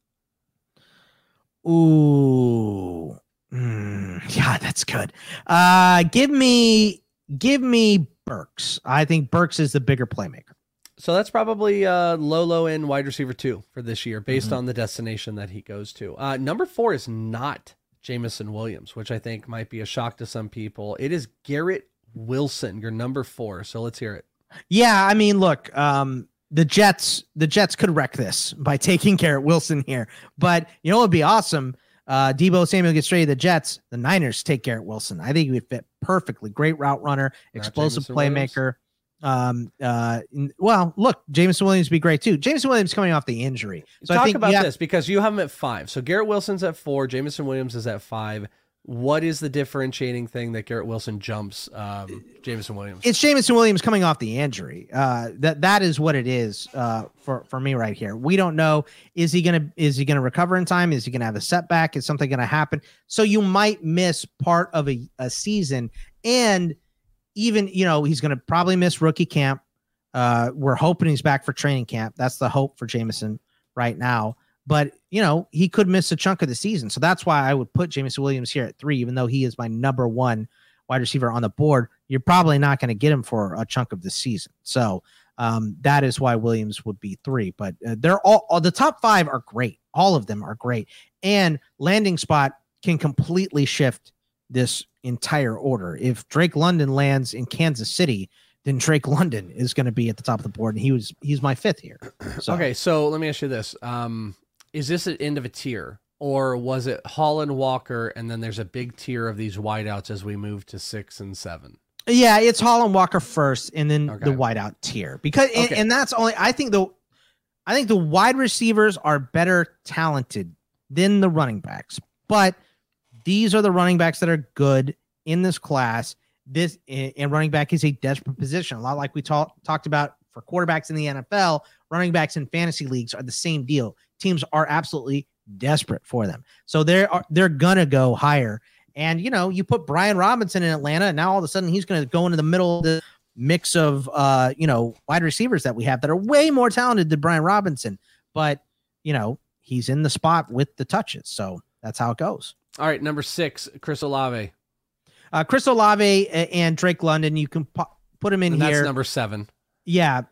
Speaker 5: Ooh, Mm, yeah, that's good. Uh, give me, give me Burks. I think Burks is the bigger playmaker.
Speaker 6: So that's probably uh, low, low end wide receiver two for this year, based
Speaker 5: Mhm.
Speaker 6: on the destination that he goes to. Uh, number four is not Jameson Williams, which I think might be a shock to some people. It is Garrett Wilson, your number four. So let's hear it.
Speaker 5: Yeah, I mean, look, um, the Jets, the Jets could wreck this by taking Garrett Wilson here. But you know what would be awesome? Uh, Debo Samuel gets traded to the Jets. The Niners take Garrett Wilson. I think he would fit perfectly. Great route runner, explosive playmaker. Um, uh, well, look, Jameson Williams would be great too. Jameson Williams coming off the injury. So
Speaker 6: Talk
Speaker 5: I think
Speaker 6: about
Speaker 5: have-
Speaker 6: this because you have him at five. So Garrett Wilson's at four, Jameson Williams is at five. What is the differentiating thing that Garrett Wilson jumps um, Jameson Williams?
Speaker 5: It's Jameson Williams coming off the injury. Uh, that that is what it is uh, for for me right here. We don't know is he gonna is he gonna recover in time? Is he gonna have a setback? Is something gonna happen? So you might miss part of a, a season, and even you know he's gonna probably miss rookie camp. Uh, we're hoping he's back for training camp. That's the hope for Jameson right now but you know he could miss a chunk of the season. So that's why I would put Jameson Williams here at three, even though he is my number one wide receiver on the board. You're probably not going to get him for a chunk of the season. So um, that is why Williams would be three. But uh, they're all, all the top five are great. All of them are great, and landing spot can completely shift this entire order. If Drake London lands in Kansas City, then Drake London is going to be at the top of the board, and he was he's my fifth here.
Speaker 6: So. Okay, so let me ask you this: um, is this an end of a tier or was it Holland Walker and then there's a big tier of these wideouts as we move to six and seven?
Speaker 5: Yeah, it's Holland Walker first and then okay. the wideout tier because and, okay. and that's only I think the I think the wide receivers are better talented than the running backs, but these are the running backs that are good in this class. This and running back is a desperate position, a lot like we talked talked about for quarterbacks in the NFL. Running backs in fantasy leagues are the same deal teams are absolutely desperate for them. So they're they're gonna go higher. And you know, you put Brian Robinson in Atlanta, and now all of a sudden he's gonna go into the middle of the mix of uh, you know, wide receivers that we have that are way more talented than Brian Robinson. But you know, he's in the spot with the touches. So that's how it goes.
Speaker 6: All right, number six, Chris Olave.
Speaker 5: Uh, Chris Olave and Drake London, you can pu- put him in
Speaker 6: and
Speaker 5: here.
Speaker 6: That's number seven.
Speaker 5: Yeah,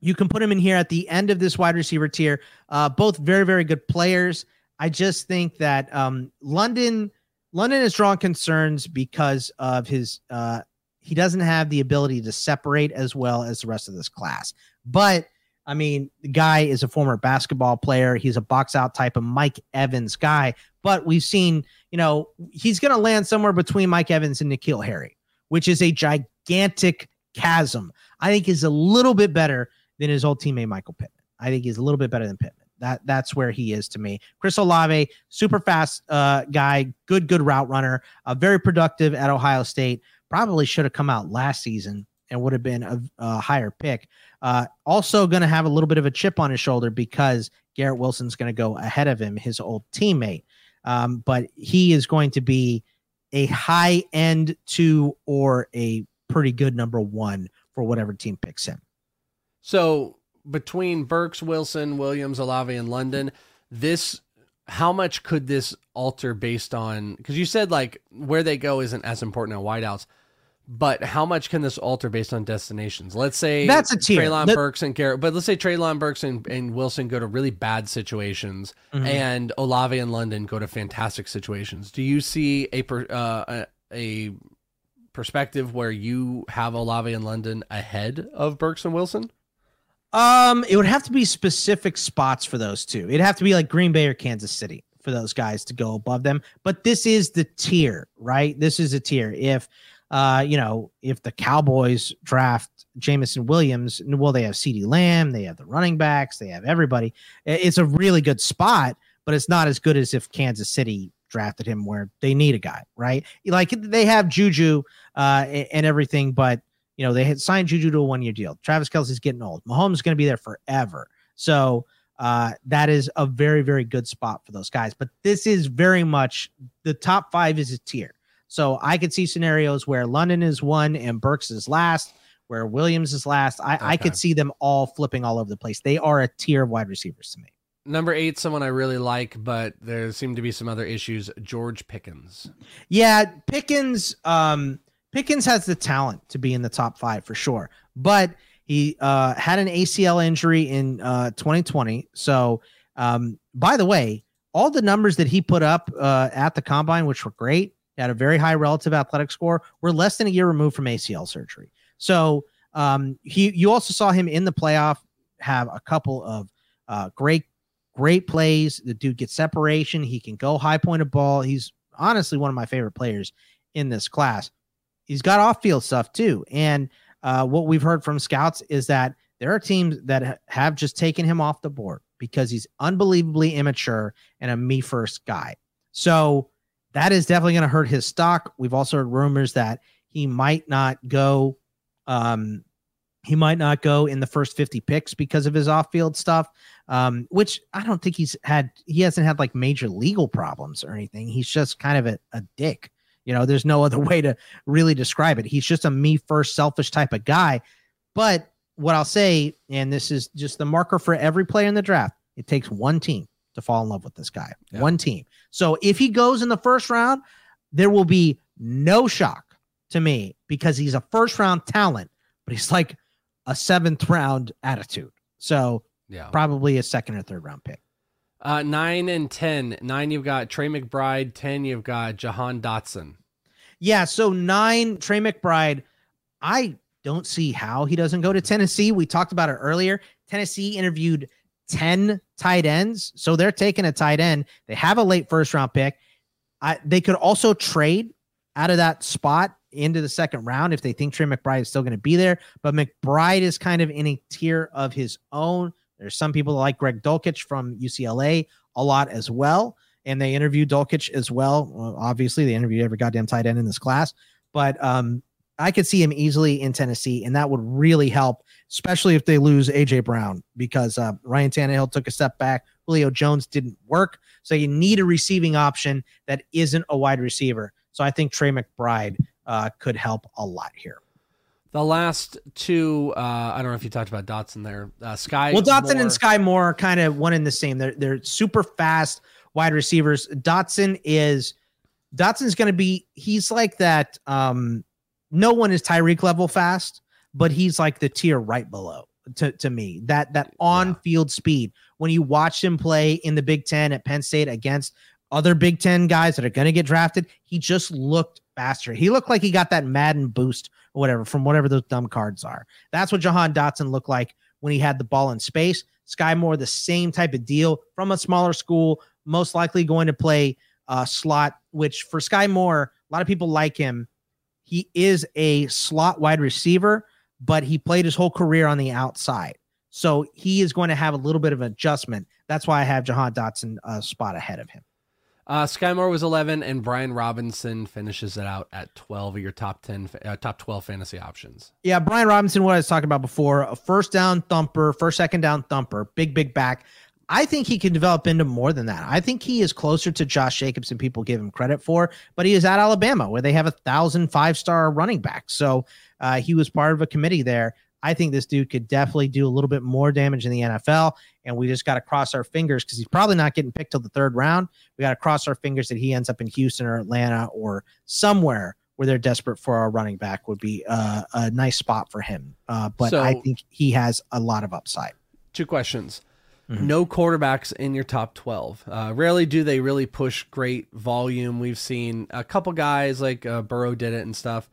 Speaker 5: you can put him in here at the end of this wide receiver tier. Uh, both very, very good players. I just think that um, London, London has drawn concerns because of his. Uh, he doesn't have the ability to separate as well as the rest of this class. But I mean, the guy is a former basketball player. He's a box out type of Mike Evans guy. But we've seen, you know, he's going to land somewhere between Mike Evans and N'Keal Harry, which is a gigantic chasm. I think is a little bit better than his old teammate Michael Pittman. I think he's a little bit better than Pittman. That that's where he is to me. Chris Olave, super fast uh, guy, good good route runner, uh, very productive at Ohio State. Probably should have come out last season and would have been a, a higher pick. Uh, also going to have a little bit of a chip on his shoulder because Garrett Wilson's going to go ahead of him, his old teammate. Um, but he is going to be a high end two or a pretty good number one for whatever team picks him.
Speaker 6: So between Burks, Wilson, Williams, Olave, and London, this how much could this alter based on because you said like where they go isn't as important on wideouts, but how much can this alter based on destinations? Let's say
Speaker 5: that's a tier.
Speaker 6: Treylon that- Burks and Garrett, but let's say Treylon Burks and, and Wilson go to really bad situations, mm-hmm. and Olave and London go to fantastic situations. Do you see a uh, a, a perspective where you have Olave and London ahead of Burks and Wilson?
Speaker 5: Um, it would have to be specific spots for those two. It'd have to be like Green Bay or Kansas City for those guys to go above them. But this is the tier, right? This is a tier. If uh, you know, if the Cowboys draft Jameson Williams, well, they have CeeDee Lamb, they have the running backs, they have everybody. It's a really good spot, but it's not as good as if Kansas City drafted him where they need a guy, right? Like they have Juju uh and everything, but you know, they had signed Juju to a one year deal. Travis Kelce's getting old. Mahomes is going to be there forever. So uh, that is a very, very good spot for those guys. But this is very much the top five is a tier. So I could see scenarios where London is one and Burks is last, where Williams is last. I, okay. I could see them all flipping all over the place. They are a tier of wide receivers to me.
Speaker 6: Number eight, someone I really like, but there seem to be some other issues. George Pickens.
Speaker 5: Yeah, Pickens. Um, Pickens has the talent to be in the top five for sure, but he uh, had an ACL injury in uh, 2020. So, um, by the way, all the numbers that he put up uh, at the combine, which were great, had a very high relative athletic score, were less than a year removed from ACL surgery. So, um, he you also saw him in the playoff have a couple of uh, great great plays. The dude gets separation. He can go high point of ball. He's honestly one of my favorite players in this class he's got off field stuff too. And uh, what we've heard from scouts is that there are teams that ha- have just taken him off the board because he's unbelievably immature and a me first guy. So that is definitely going to hurt his stock. We've also heard rumors that he might not go. Um, he might not go in the first 50 picks because of his off-field stuff um, which i don't think he's had he hasn't had like major legal problems or anything he's just kind of a, a dick you know there's no other way to really describe it he's just a me first selfish type of guy but what i'll say and this is just the marker for every player in the draft it takes one team to fall in love with this guy
Speaker 6: Yeah.
Speaker 5: one team so if he goes in the first round there will be no shock to me because he's a first round talent but he's like a seventh round attitude. So
Speaker 6: Yeah.
Speaker 5: probably a second or third round pick.
Speaker 6: Uh, nine and ten. Nine, you've got Trey McBride. Ten, you've got Jahan Dotson.
Speaker 5: Yeah. So nine, Trey McBride. I don't see how he doesn't go to Tennessee. We talked about it earlier. Tennessee interviewed 10 tight ends. So they're taking a tight end. They have a late first round pick. I, they could also trade out of that spot into the second round if they think Trey McBride is still going to be there. But McBride is kind of in a tier of his own. There's some people like Greg Dulcich from UCLA a lot as well. And they interviewed Dulcich as well. well obviously, they interviewed every goddamn tight end in this class. But um, I could see him easily in Tennessee, and that would really help, especially if they lose AJ Brown because uh, Ryan Tannehill took a step back. Julio Jones didn't work, so you need a receiving option that isn't a wide receiver. So I think Trey McBride uh, could help a lot here.
Speaker 6: The last two, uh, I don't know if you talked about Dotson there. Uh, Sky.
Speaker 5: Well, Dotson
Speaker 6: Moore-
Speaker 5: and Sky Moore are kind of one in the same. They're they're super fast wide receivers. Dotson is Dotson's going to be he's like that. Um, no one is Tyreek level fast, but he's like the tier right below to to me. That that on field speed when you watch him play in the Big Ten at Penn State against other Big Ten guys that are going to get drafted, he just looked faster. He looked like he got that Madden boost or whatever from whatever those dumb cards are. That's what Jahan Dotson looked like when he had the ball in space. Sky Moore, the same type of deal from a smaller school, most likely going to play uh, slot, which for Sky Moore, a lot of people like him. He is a slot wide receiver, but he played his whole career on the outside. So he is going to have a little bit of adjustment. That's why I have Jahan Dotson a spot ahead of him.
Speaker 6: Uh, Sky Moore was 11, and Brian Robinson finishes it out at 12 of your top 10, uh, top 12 fantasy options.
Speaker 5: Yeah, Brian Robinson, what I was talking about before, a first down thumper, first, second down thumper, big, big back. I think he can develop into more than that. I think he is closer to Josh Jacobs than people give him credit for, but he is at Alabama where they have a thousand five star running backs. So uh, he was part of a committee there. I think this dude could definitely do a little bit more damage in the NFL. And we just got to cross our fingers because he's probably not getting picked till the third round. We got to cross our fingers that he ends up in Houston or Atlanta or somewhere where they're desperate for a running back would be uh, a nice spot for him. Uh, but
Speaker 6: So-
Speaker 5: I think he has a lot of upside.
Speaker 6: Two questions.
Speaker 5: Mm-hmm.
Speaker 6: No quarterbacks in your top 12. Uh, rarely do they really push great volume. We've seen a couple guys like uh, Burrow did it and stuff.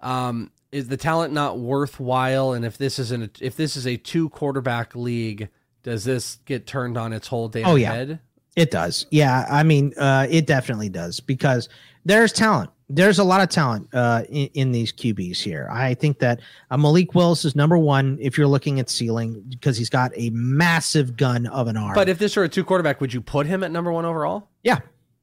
Speaker 6: Um, is the talent not worthwhile? And if this is an if this is a two quarterback league, does this get turned on its whole damn
Speaker 5: Oh, yeah.
Speaker 6: head?
Speaker 5: It does. Yeah. I mean, uh, it definitely does because there's talent. There's a lot of talent uh, in, in these QBs here. I think that uh, Malik Willis is number one if you're looking at ceiling because he's got a massive gun of an arm.
Speaker 6: But if this were a two quarterback, would you put him at number one overall?
Speaker 5: yeah,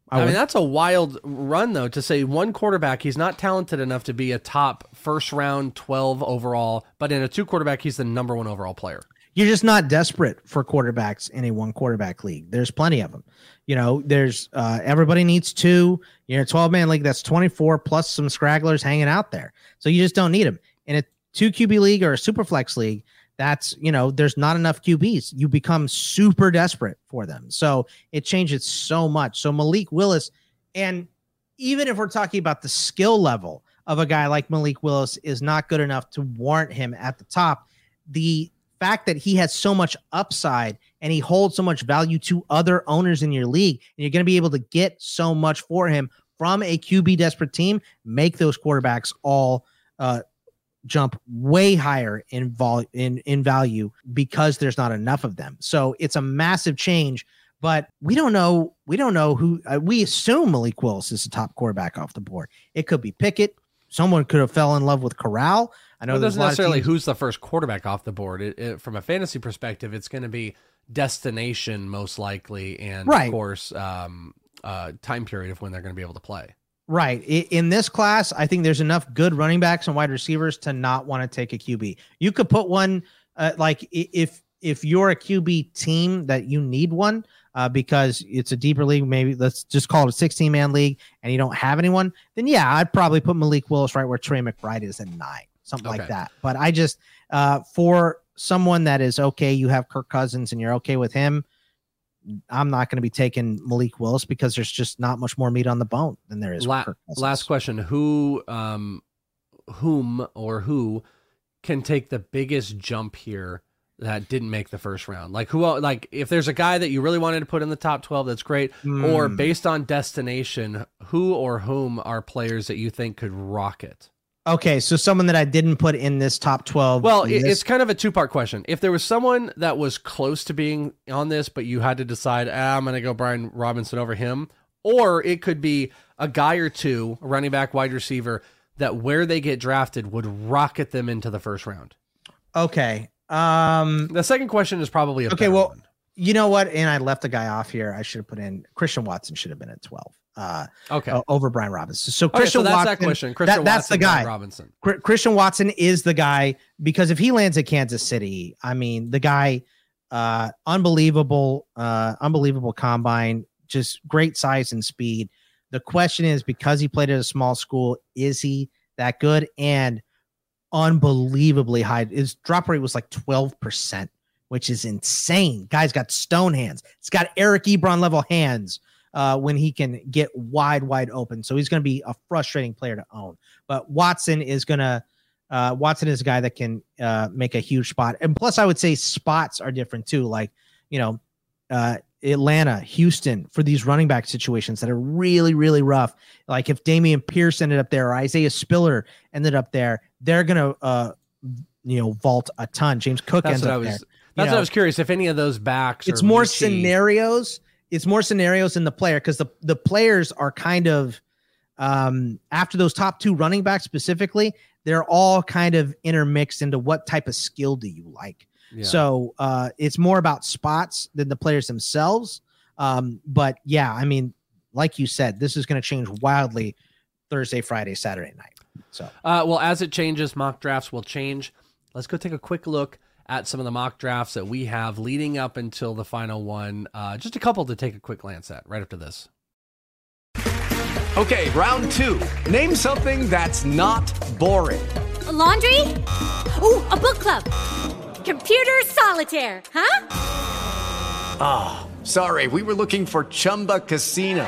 Speaker 6: I, mean, that's a wild run, though, to say one quarterback, he's not talented enough to be a top first round 12 overall, but in a two quarterback, he's the number one overall player.
Speaker 5: you're just not desperate for quarterbacks in a one quarterback league. There's plenty of them. You know, there's uh, everybody needs two. You're a 12 man league that's 24 plus some scragglers hanging out there. So you just don't need them. In a two QB league or a super flex league, that's, you know, there's not enough QBs. You become super desperate for them. So it changes so much. So Malik Willis, and even if we're talking about the skill level of a guy like Malik Willis is not good enough to warrant him at the top, the fact that he has so much upside and he holds so much value to other owners in your league, and you're going to be able to get so much for him from a QB desperate team, make those quarterbacks all uh, jump way higher in vol in in value because there's not enough of them. So it's a massive change. But we don't know. We don't know who. Uh, we assume Malik Willis is the top quarterback off the board. It could be Pickett. Someone could have fell in love with Corral. I know
Speaker 6: Well, it doesn't
Speaker 5: a lot of
Speaker 6: necessarily who's the first quarterback off the board. It, it, from a fantasy perspective, it's going to be destination most likely, and
Speaker 5: Right.
Speaker 6: of course, um, uh, time period of when they're going to be able to play.
Speaker 5: Right. In this class, I think there's enough good running backs and wide receivers to not want to take a QB. You could put one uh, like if if you're a QB team that you need one uh, because it's a deeper league, maybe let's just call it a 16 man league, and you don't have anyone, then yeah, I'd probably put Malik Willis right where Trey McBride is at nine, something like that. But I just uh, for someone that is okay, you have Kirk Cousins and you're okay with him. I'm not going to be taking Malik Willis because there's just not much more meat on the bone than there is.
Speaker 6: La- last question: Who, um, whom or who can take the biggest jump here that didn't make the first round? Like who? Like if there's a guy that you really wanted to put in the top twelve, that's great. Or
Speaker 5: Hmm.
Speaker 6: based on destination, who or whom are players that you think could rock it?
Speaker 5: Okay, so someone that I didn't put in this top 12.
Speaker 6: Well, it's kind of a two part question. If there was someone that was close to being on this, but you had to decide, ah, I'm going to go Brian Robinson over him, or it could be a guy or two, a running back, wide receiver, that where they get drafted would rocket them into the first round.
Speaker 5: okay. Um
Speaker 6: The second question is probably a
Speaker 5: Okay, well,
Speaker 6: one.
Speaker 5: you know what? And I left a guy off here. I should have put in Christian Watson should have been at 12. Uh
Speaker 6: Okay.
Speaker 5: o- over Brian Robinson. So
Speaker 6: Okay,
Speaker 5: Christian
Speaker 6: so that's
Speaker 5: Watson
Speaker 6: that question. Christian
Speaker 5: that- that's
Speaker 6: Watson,
Speaker 5: the
Speaker 6: Brian
Speaker 5: guy.
Speaker 6: Robinson.
Speaker 5: Chr- Christian Watson is the guy because if he lands at Kansas City, I mean, the guy, uh, unbelievable, uh, unbelievable combine, just great size and speed. The question is because he played at a small school, is he that good? And unbelievably high. His drop rate was like 12%, which is insane. Guy's got stone hands. It's got Eric Ebron level hands uh, when he can get wide, wide open. So he's going to be a frustrating player to own. But Watson is going to, uh, Watson is a guy that can uh, make a huge spot. And plus, I would say spots are different too. Like, you know, uh, Atlanta, Houston for these running back situations that are really, really rough. Like if Dameon Pierce ended up there or Isaiah Spiller ended up there, they're gonna uh you know vault a ton. James Cook
Speaker 6: That's
Speaker 5: ends
Speaker 6: what
Speaker 5: up
Speaker 6: I was.
Speaker 5: there.
Speaker 6: That's
Speaker 5: You
Speaker 6: what
Speaker 5: know,
Speaker 6: I was curious if any of those backs.
Speaker 5: it's more scenarios. It's more scenarios in the player because the the players are kind of um after those top two running backs specifically, they're all kind of intermixed into what type of skill do you like.
Speaker 6: Yeah.
Speaker 5: So uh, it's more about spots than the players themselves. Um, but yeah, I mean, like you said, this is going to change wildly Thursday, Friday, Saturday night. So
Speaker 6: Uh, well, as it changes, mock drafts will change. Let's go take a quick look at some of the mock drafts that we have leading up until the final one. Uh, just a couple to take a quick glance at right after this.
Speaker 10: Okay, round two. Name something that's not boring.
Speaker 11: A laundry? Ooh, a book club. Computer solitaire, huh?
Speaker 10: Ah, sorry, we were looking for Chumba Casino.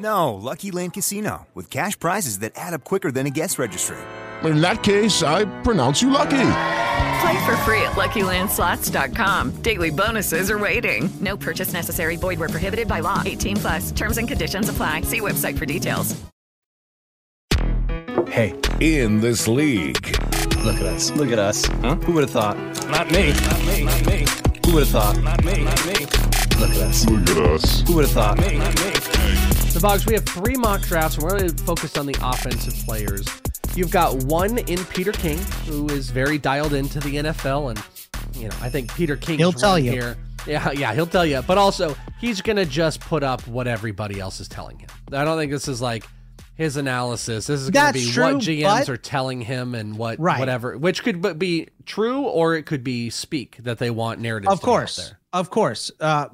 Speaker 12: No, Lucky Land Casino, with cash prizes that add up quicker than a guest registry.
Speaker 13: In that case, I pronounce you lucky.
Speaker 14: Play for free at LuckyLandSlots.com. Daily bonuses are waiting. No purchase necessary. Void where prohibited by law. 18 plus. Terms and conditions apply. See website for details.
Speaker 1: Hey, in this league.
Speaker 15: Look at us. Look at us. Huh? Who would have thought? Not me. Not me. Not me. Who would have thought? Not me. Not me. Look at us.
Speaker 13: Look at us.
Speaker 15: Who would have thought? Me. Not me.
Speaker 6: The Boggs, we have three mock drafts. and We're really focused on the offensive players. You've got one in Peter King, who is very dialed into the NFL, and you know I think Peter King.
Speaker 5: He'll tell you.
Speaker 6: here. Yeah, yeah, he'll tell you. But also, he's gonna just put up what everybody else is telling him. I don't think this is like his analysis. This is gonna be
Speaker 5: true,
Speaker 6: what GMs
Speaker 5: but-
Speaker 6: are telling him and what
Speaker 5: Right.
Speaker 6: whatever, which could be true or it could be speak that they want narrative.
Speaker 5: of course, of course. Uh,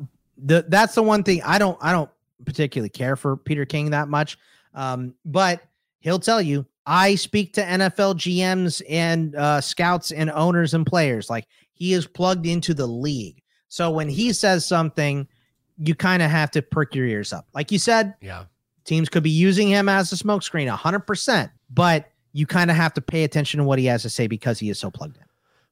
Speaker 5: the that's the one thing I don't I don't particularly care for Peter King that much. Um, but he'll tell you I speak to NFL GMs and uh, scouts and owners and players. Like he is plugged into the league. So when he says something, you kind of have to perk your ears up. Like you said,
Speaker 6: Yeah.
Speaker 5: teams could be using him as a smokescreen 100%, but you kind of have to pay attention to what he has to say because he is so plugged in.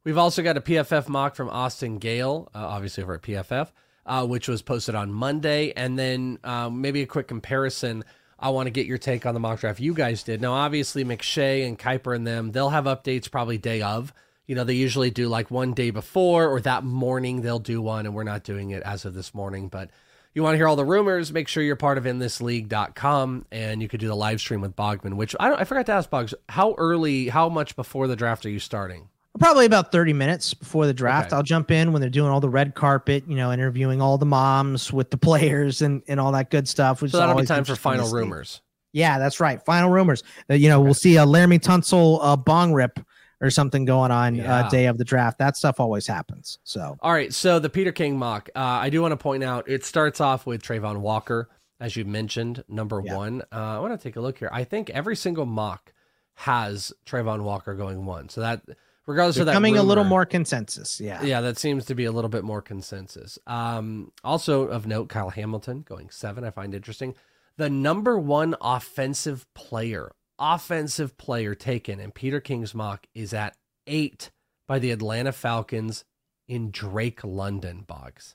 Speaker 6: We've also got a PFF mock from Austin Gayle, uh, obviously over at PFF. Uh, which was posted on Monday, and then um, maybe a quick comparison. I want to get your take on the mock draft you guys did. Now, obviously, McShay and Kiper and them, they'll have updates probably day of. You know, they usually do like one day before or that morning they'll do one, and we're not doing it as of this morning. But you want to hear all the rumors, make sure you're part of inthisleague.com and you could do the live stream with Bogman, which I, I forgot to ask Boggs, how early, how much before the draft are you starting?
Speaker 5: Probably about 30 minutes before the draft.
Speaker 6: Okay.
Speaker 5: I'll jump in when they're doing all the red carpet, you know, interviewing all the moms with the players and, and all that good stuff. Which
Speaker 6: So
Speaker 5: is
Speaker 6: that'll be time for final rumors.
Speaker 5: Yeah, that's right. Final rumors. Uh, you know, we'll see a Laremy Tunsil uh, bong rip or something going on
Speaker 6: Yeah.
Speaker 5: uh, day of the draft. That stuff always happens. So
Speaker 6: All right, so the Peter King mock, uh, I do want to point out it starts off with Travon Walker, as you mentioned, number one. Uh, I want to take a look here. I think every single mock has Travon Walker going one. So that, regardless of that,
Speaker 5: becoming a little more consensus. Yeah.
Speaker 6: Yeah, that seems to be a little bit more consensus. Um, also of note, Kyle Hamilton going seven. I find interesting. The number one offensive player, offensive player taken in Peter King's mock is at eight by the Atlanta Falcons in Drake London. Boggs.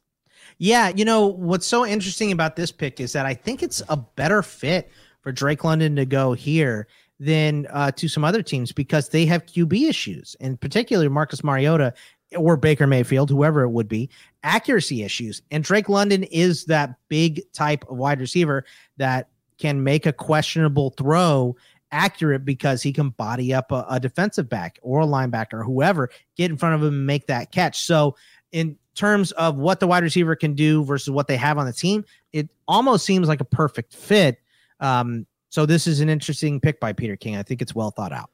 Speaker 5: Yeah, you know what's so interesting about this pick is that I think it's a better fit for Drake London to go here than uh, to some other teams because they have QB issues, and particularly Marcus Mariota or Baker Mayfield, whoever it would be, accuracy issues. And Drake London is that big type of wide receiver that can make a questionable throw accurate because he can body up a, a defensive back or a linebacker or whoever, get in front of him and make that catch. So, in terms of what the wide receiver can do versus what they have on the team, it almost seems like a perfect fit. Um, so this is an interesting pick by Peter King. I think it's well thought out.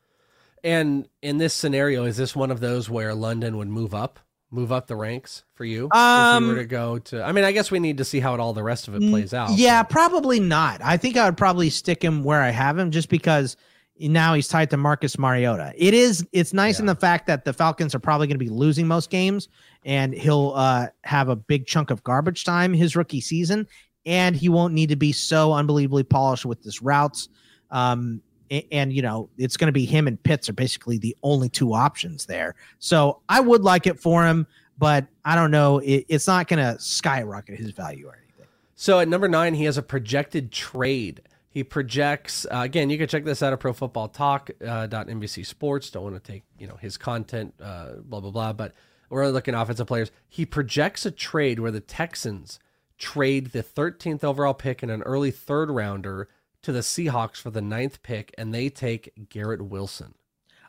Speaker 6: And in this scenario, is this one of those where London would move up, move up the ranks for you? if
Speaker 5: Um,
Speaker 6: you were to go to, I mean, I guess we need to see how it, all the rest of it plays out.
Speaker 5: Yeah, probably not. I think I would probably stick him where I have him just because now he's tied to Marcus Mariota. It is it's nice in the fact that the Falcons are probably going to be losing most games and he'll uh, have a big chunk of garbage time his rookie season and he won't need to be so unbelievably polished with his routes. Um, a- and you know it's going to be him and Pitts are basically the only two options there. So I would like it for him, but I don't know. It, it's not going to skyrocket his value or anything.
Speaker 6: So at number nine, he has a projected trade. He projects uh, again. You can check this out at Pro Football Talk uh, NBC Sports. Don't want to take you know his content, uh, blah blah blah. But we're looking at offensive players. He projects a trade where the Texans trade the 13th overall pick and an early third rounder to the Seahawks for the ninth pick, and they take Garrett Wilson.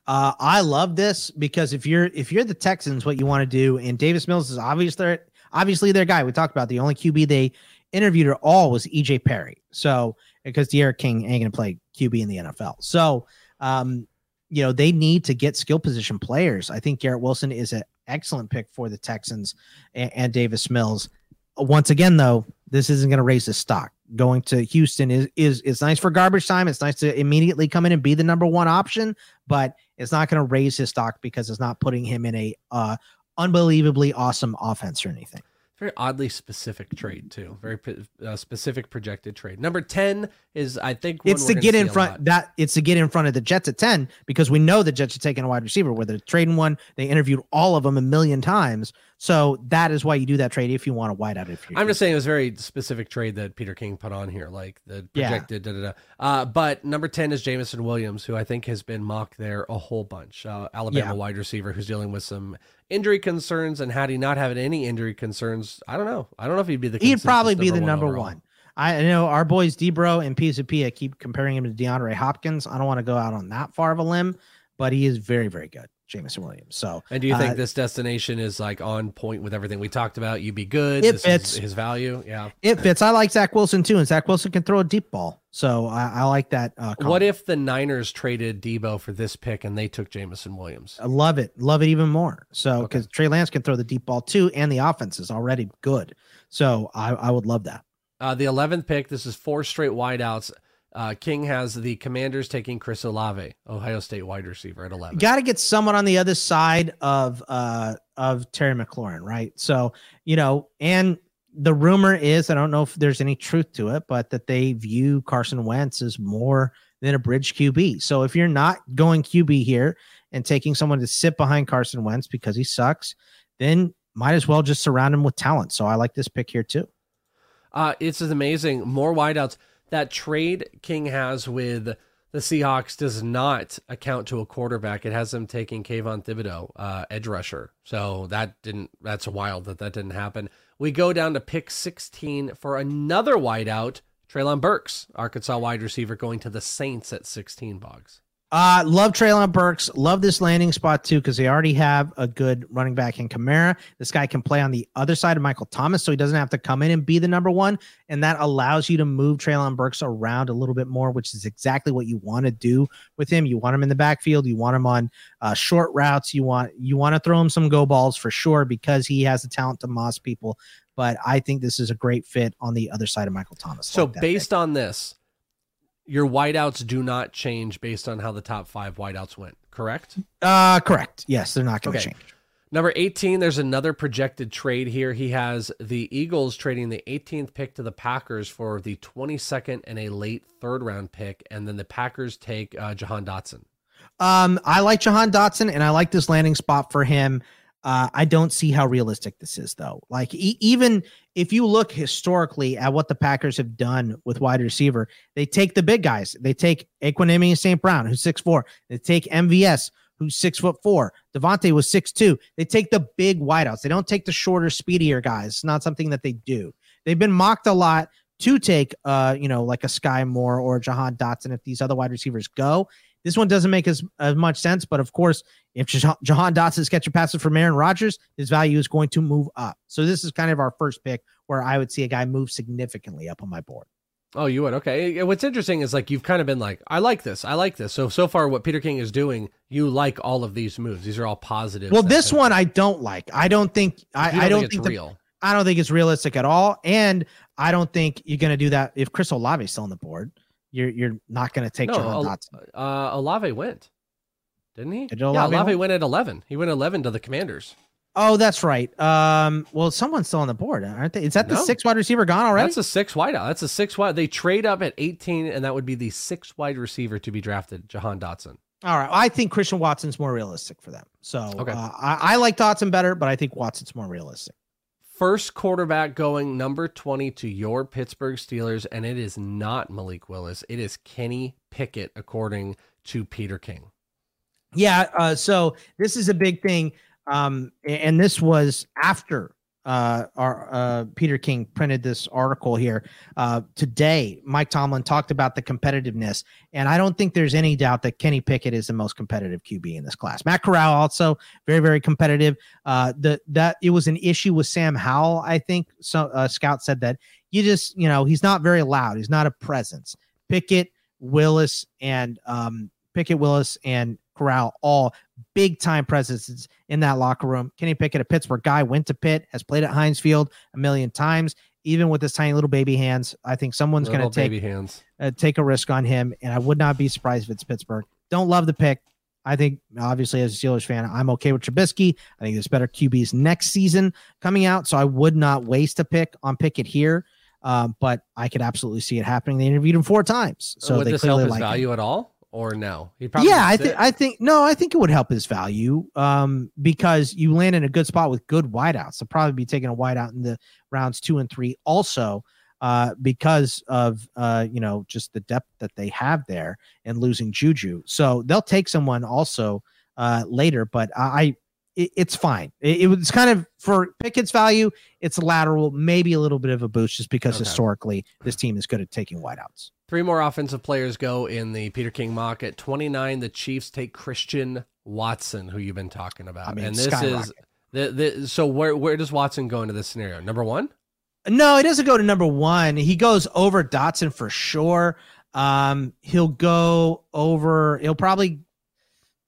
Speaker 5: Uh, I love this because if you're if you're the Texans, what you want to do, and Davis Mills is obviously their obviously their guy. We talked about the only QB they interviewed at all was EJ Perry. So because D'Eriq King ain't gonna play QB in the NFL. So um, you know, they need to get skill position players. I think Garrett Wilson is an excellent pick for the Texans and, and Davis Mills. Once again, though, this isn't going to raise his stock. Going to Houston is is it's nice for garbage time. It's nice to immediately come in and be the number one option, but it's not going to raise his stock because it's not putting him in a uh, unbelievably awesome offense or anything.
Speaker 6: Very oddly specific trade too. Very uh, specific projected trade. Number ten is I think one
Speaker 5: It's to get in front that it's to get in front of the Jets at 10 because we know the Jets are taking a wide receiver where they're trading one. They interviewed all of them a million times. So that is why you do that trade if you want a wide out. If you're
Speaker 6: I'm just saying it was a very specific trade that Peter King put on here, like the
Speaker 5: Yeah.
Speaker 6: projected. Da, da, da. Uh, but number ten is Jameson Williams, who I think has been mocked there a whole bunch. Uh, Alabama
Speaker 5: Yeah.
Speaker 6: wide receiver who's dealing with some injury concerns, and had he not had any injury concerns, I don't know. I don't know if he'd be the.
Speaker 5: he'd probably be the number
Speaker 6: overall.
Speaker 5: one. I know our boys Debro and Pia keep comparing him to DeAndre Hopkins. I don't want to go out on that far of a limb, but he is very, very good, Jameson Williams. So,
Speaker 6: And do you think
Speaker 5: uh,
Speaker 6: this destination is like on point with everything we talked about? You'd be good.
Speaker 5: It
Speaker 6: this
Speaker 5: fits.
Speaker 6: is his value. Yeah.
Speaker 5: it fits? I like Zach Wilson too, and Zach Wilson can throw a deep ball, so I, I like that. Uh,
Speaker 6: What if the Niners traded Deebo for this pick and they took Jameson Williams?
Speaker 5: I love it. Love it even more. So because Trey Lance can throw the deep ball too, and the offense is already good. So I, I would love that.
Speaker 6: Uh, the 11th pick, this is four straight wideouts. Uh, King has the Commanders taking Chris Olave, Ohio State wide receiver at 11.
Speaker 5: Got to get someone on the other side of uh of Terry McLaurin, right? So you know, and the rumor is I don't know if there's any truth to it, but that they view Carson Wentz as more than a bridge QB. So if you're not going QB here and taking someone to sit behind Carson Wentz because he sucks, then might as well just surround him with talent. So I like this pick here too.
Speaker 6: Uh, it's amazing. More wideouts. That trade King has with the Seahawks does not account to a quarterback. It has them taking Kayvon Thibodeaux, uh, edge rusher. So that didn't. That's wild that that didn't happen. We go down to pick 16 for another wideout. Treylon Burks, Arkansas wide receiver, going to the Saints at 16. Boggs.
Speaker 5: Uh, love Treylon Burks. Love this landing spot too because they already have a good running back in Kamara. This guy can play on the other side of Michael Thomas, so he doesn't have to come in and be the number one. And that allows you to move Treylon Burks around a little bit more, which is exactly what you want to do with him. You want him in the backfield. You want him on uh, short routes. You want you want to throw him some go balls for sure because he has the talent to moss people. But I think this is a great fit on the other side of Michael Thomas.
Speaker 6: So
Speaker 5: like
Speaker 6: based on this, your wideouts do not change based on how the top five wideouts went, correct?
Speaker 5: Uh, correct. Yes, they're not going to
Speaker 6: Okay.
Speaker 5: change.
Speaker 6: Number 18, there's another projected trade here. He has the Eagles trading the 18th pick to the Packers for the 22nd and a late third round pick. And then the Packers take uh, Jahan Dotson.
Speaker 5: Um, I like Jahan Dotson, and I like this landing spot for him. Uh, I don't see how realistic this is, though. Like e- even if you look historically at what the Packers have done with wide receiver, they take the big guys. They take Equanimeous St. Brown, who's six four. They take MVS, who's six foot four. Davante was six two. They take the big wideouts. They don't take the shorter, speedier guys. It's not something that they do. They've been mocked a lot to take, uh, you know, like a Sky Moore or Jahan Dotson if these other wide receivers go. This one doesn't make as, as much sense, but of course, if Jah- Jahan Dotson's catching passes from Aaron Rodgers, his value is going to move up. So this is kind of our first pick where I would see a guy move significantly up on my board.
Speaker 6: Oh, you would? Okay. What's interesting is like you've kind of been like, I like this. I like this. So, so far, what Peter King is doing, you like all of these moves. These are all positive.
Speaker 5: Well, this one I don't like. I don't think I,
Speaker 6: You
Speaker 5: I don't
Speaker 6: it's
Speaker 5: think the-
Speaker 6: real.
Speaker 5: I don't think it's realistic at all, and I don't think you're going to do that if Chris Olave is still on the board. You're you're not going to take
Speaker 6: no,
Speaker 5: Jahan Dotson.
Speaker 6: uh, Olave went, didn't he?
Speaker 5: Did
Speaker 6: yeah,
Speaker 5: Olave
Speaker 6: Olave
Speaker 5: went?
Speaker 6: went at 11. He went 11 to the Commanders.
Speaker 5: Oh, that's right. Um, well, someone's still on the board, aren't they? Is that the
Speaker 6: No.
Speaker 5: six wide receiver gone already?
Speaker 6: That's a six wide out. That's a six wide. They trade up at 18, and that would be the six wide receiver to be drafted, Jahan Dotson.
Speaker 5: All right. I think Christian Watson's more realistic for them. So
Speaker 6: Okay.
Speaker 5: uh, I, I like Dotson better, but I think Watson's more realistic.
Speaker 6: First quarterback going number 20 to your Pittsburgh Steelers, and it is not Malik Willis. It is Kenny Pickett, according to Peter King.
Speaker 5: Yeah. Uh, so this is a big thing. Um, and this was after uh, our uh, Peter King printed this article here uh, today. Mike Tomlin talked about the competitiveness, and I don't think there's any doubt that Kenny Pickett is the most competitive QB in this class. Matt Corral also very very competitive. Uh, the that it was an issue with Sam Howell. I think so. Uh, Scout said that you just you know he's not very loud. He's not a presence. Pickett, Willis, and um, Pickett, Willis, and Corral all big time presences in that locker room. Kenny Pickett, a Pittsburgh guy, went to Pitt, has played at Heinz Field a million times. Even with his tiny little baby hands, I think someone's going to take
Speaker 6: baby hands.
Speaker 5: uh, take a risk on him, and I would not be surprised if it's Pittsburgh. Don't love the pick. I think, obviously, as a Steelers fan, I'm okay with Trubisky. I think there's better QBs next season coming out, so I would not waste a pick on Pickett here. Um, but I could absolutely see it happening. They interviewed him four times, so
Speaker 6: would
Speaker 5: they
Speaker 6: this help
Speaker 5: clearly
Speaker 6: his
Speaker 5: like him.
Speaker 6: value at all, or no? He
Speaker 5: yeah, I think. I think no, I think it would help his value um, because you land in a good spot with good wideouts. They'll probably be taking a wideout in the rounds two and three also uh, because of uh, you know just the depth that they have there and losing Juju. So they'll take someone also uh, later, but I. It, it's fine. It, it was kind of for Pickett's value. It's lateral, maybe a little bit of a boost, just because
Speaker 6: Okay.
Speaker 5: historically this team is good at taking wideouts.
Speaker 6: Three more offensive players go in the Peter King mock at 29. The Chiefs take Christian Watson, who you've been talking about.
Speaker 5: I mean,
Speaker 6: and this is the, the so where where does Watson go into this scenario? Number one?
Speaker 5: No, he doesn't go to number one. He goes over Dotson for sure. Um, he'll go over. He'll probably.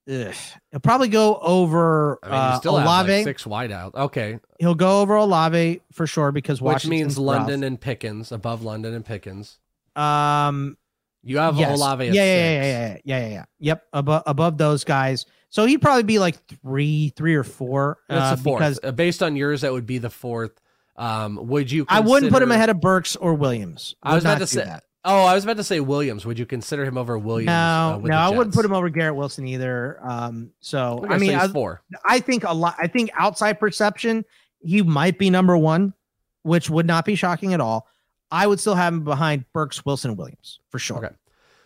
Speaker 5: Ugh, he'll probably go over
Speaker 6: I mean,
Speaker 5: uh,
Speaker 6: still
Speaker 5: Olave.
Speaker 6: like six wide out. Okay.
Speaker 5: He'll go over Olave for sure because
Speaker 6: Which
Speaker 5: Washington's
Speaker 6: means
Speaker 5: rough.
Speaker 6: London and Pickens, above London and Pickens.
Speaker 5: Um,
Speaker 6: You have
Speaker 5: yes.
Speaker 6: Olave
Speaker 5: yeah, yeah, yeah, yeah, yeah, yeah, yeah, yeah. Yep, above above those guys. So he'd probably be like three, three or four.
Speaker 6: That's
Speaker 5: uh,
Speaker 6: the fourth.
Speaker 5: because
Speaker 6: Uh, based on yours, that would be the fourth. Um, would you?
Speaker 5: I wouldn't put him ahead of Burks or Williams.
Speaker 6: I was about to say.
Speaker 5: that.
Speaker 6: Oh, I was about to say Williams. Would you consider him over Williams? uh,
Speaker 5: No,
Speaker 6: with
Speaker 5: no, I wouldn't put him over Garrett Wilson either. Um, so I mean, I,
Speaker 6: four.
Speaker 5: I think a lot. I think outside perception, he might be number one, which would not be shocking at all. I would still have him behind Burks, Wilson, Williams for sure.
Speaker 6: Okay.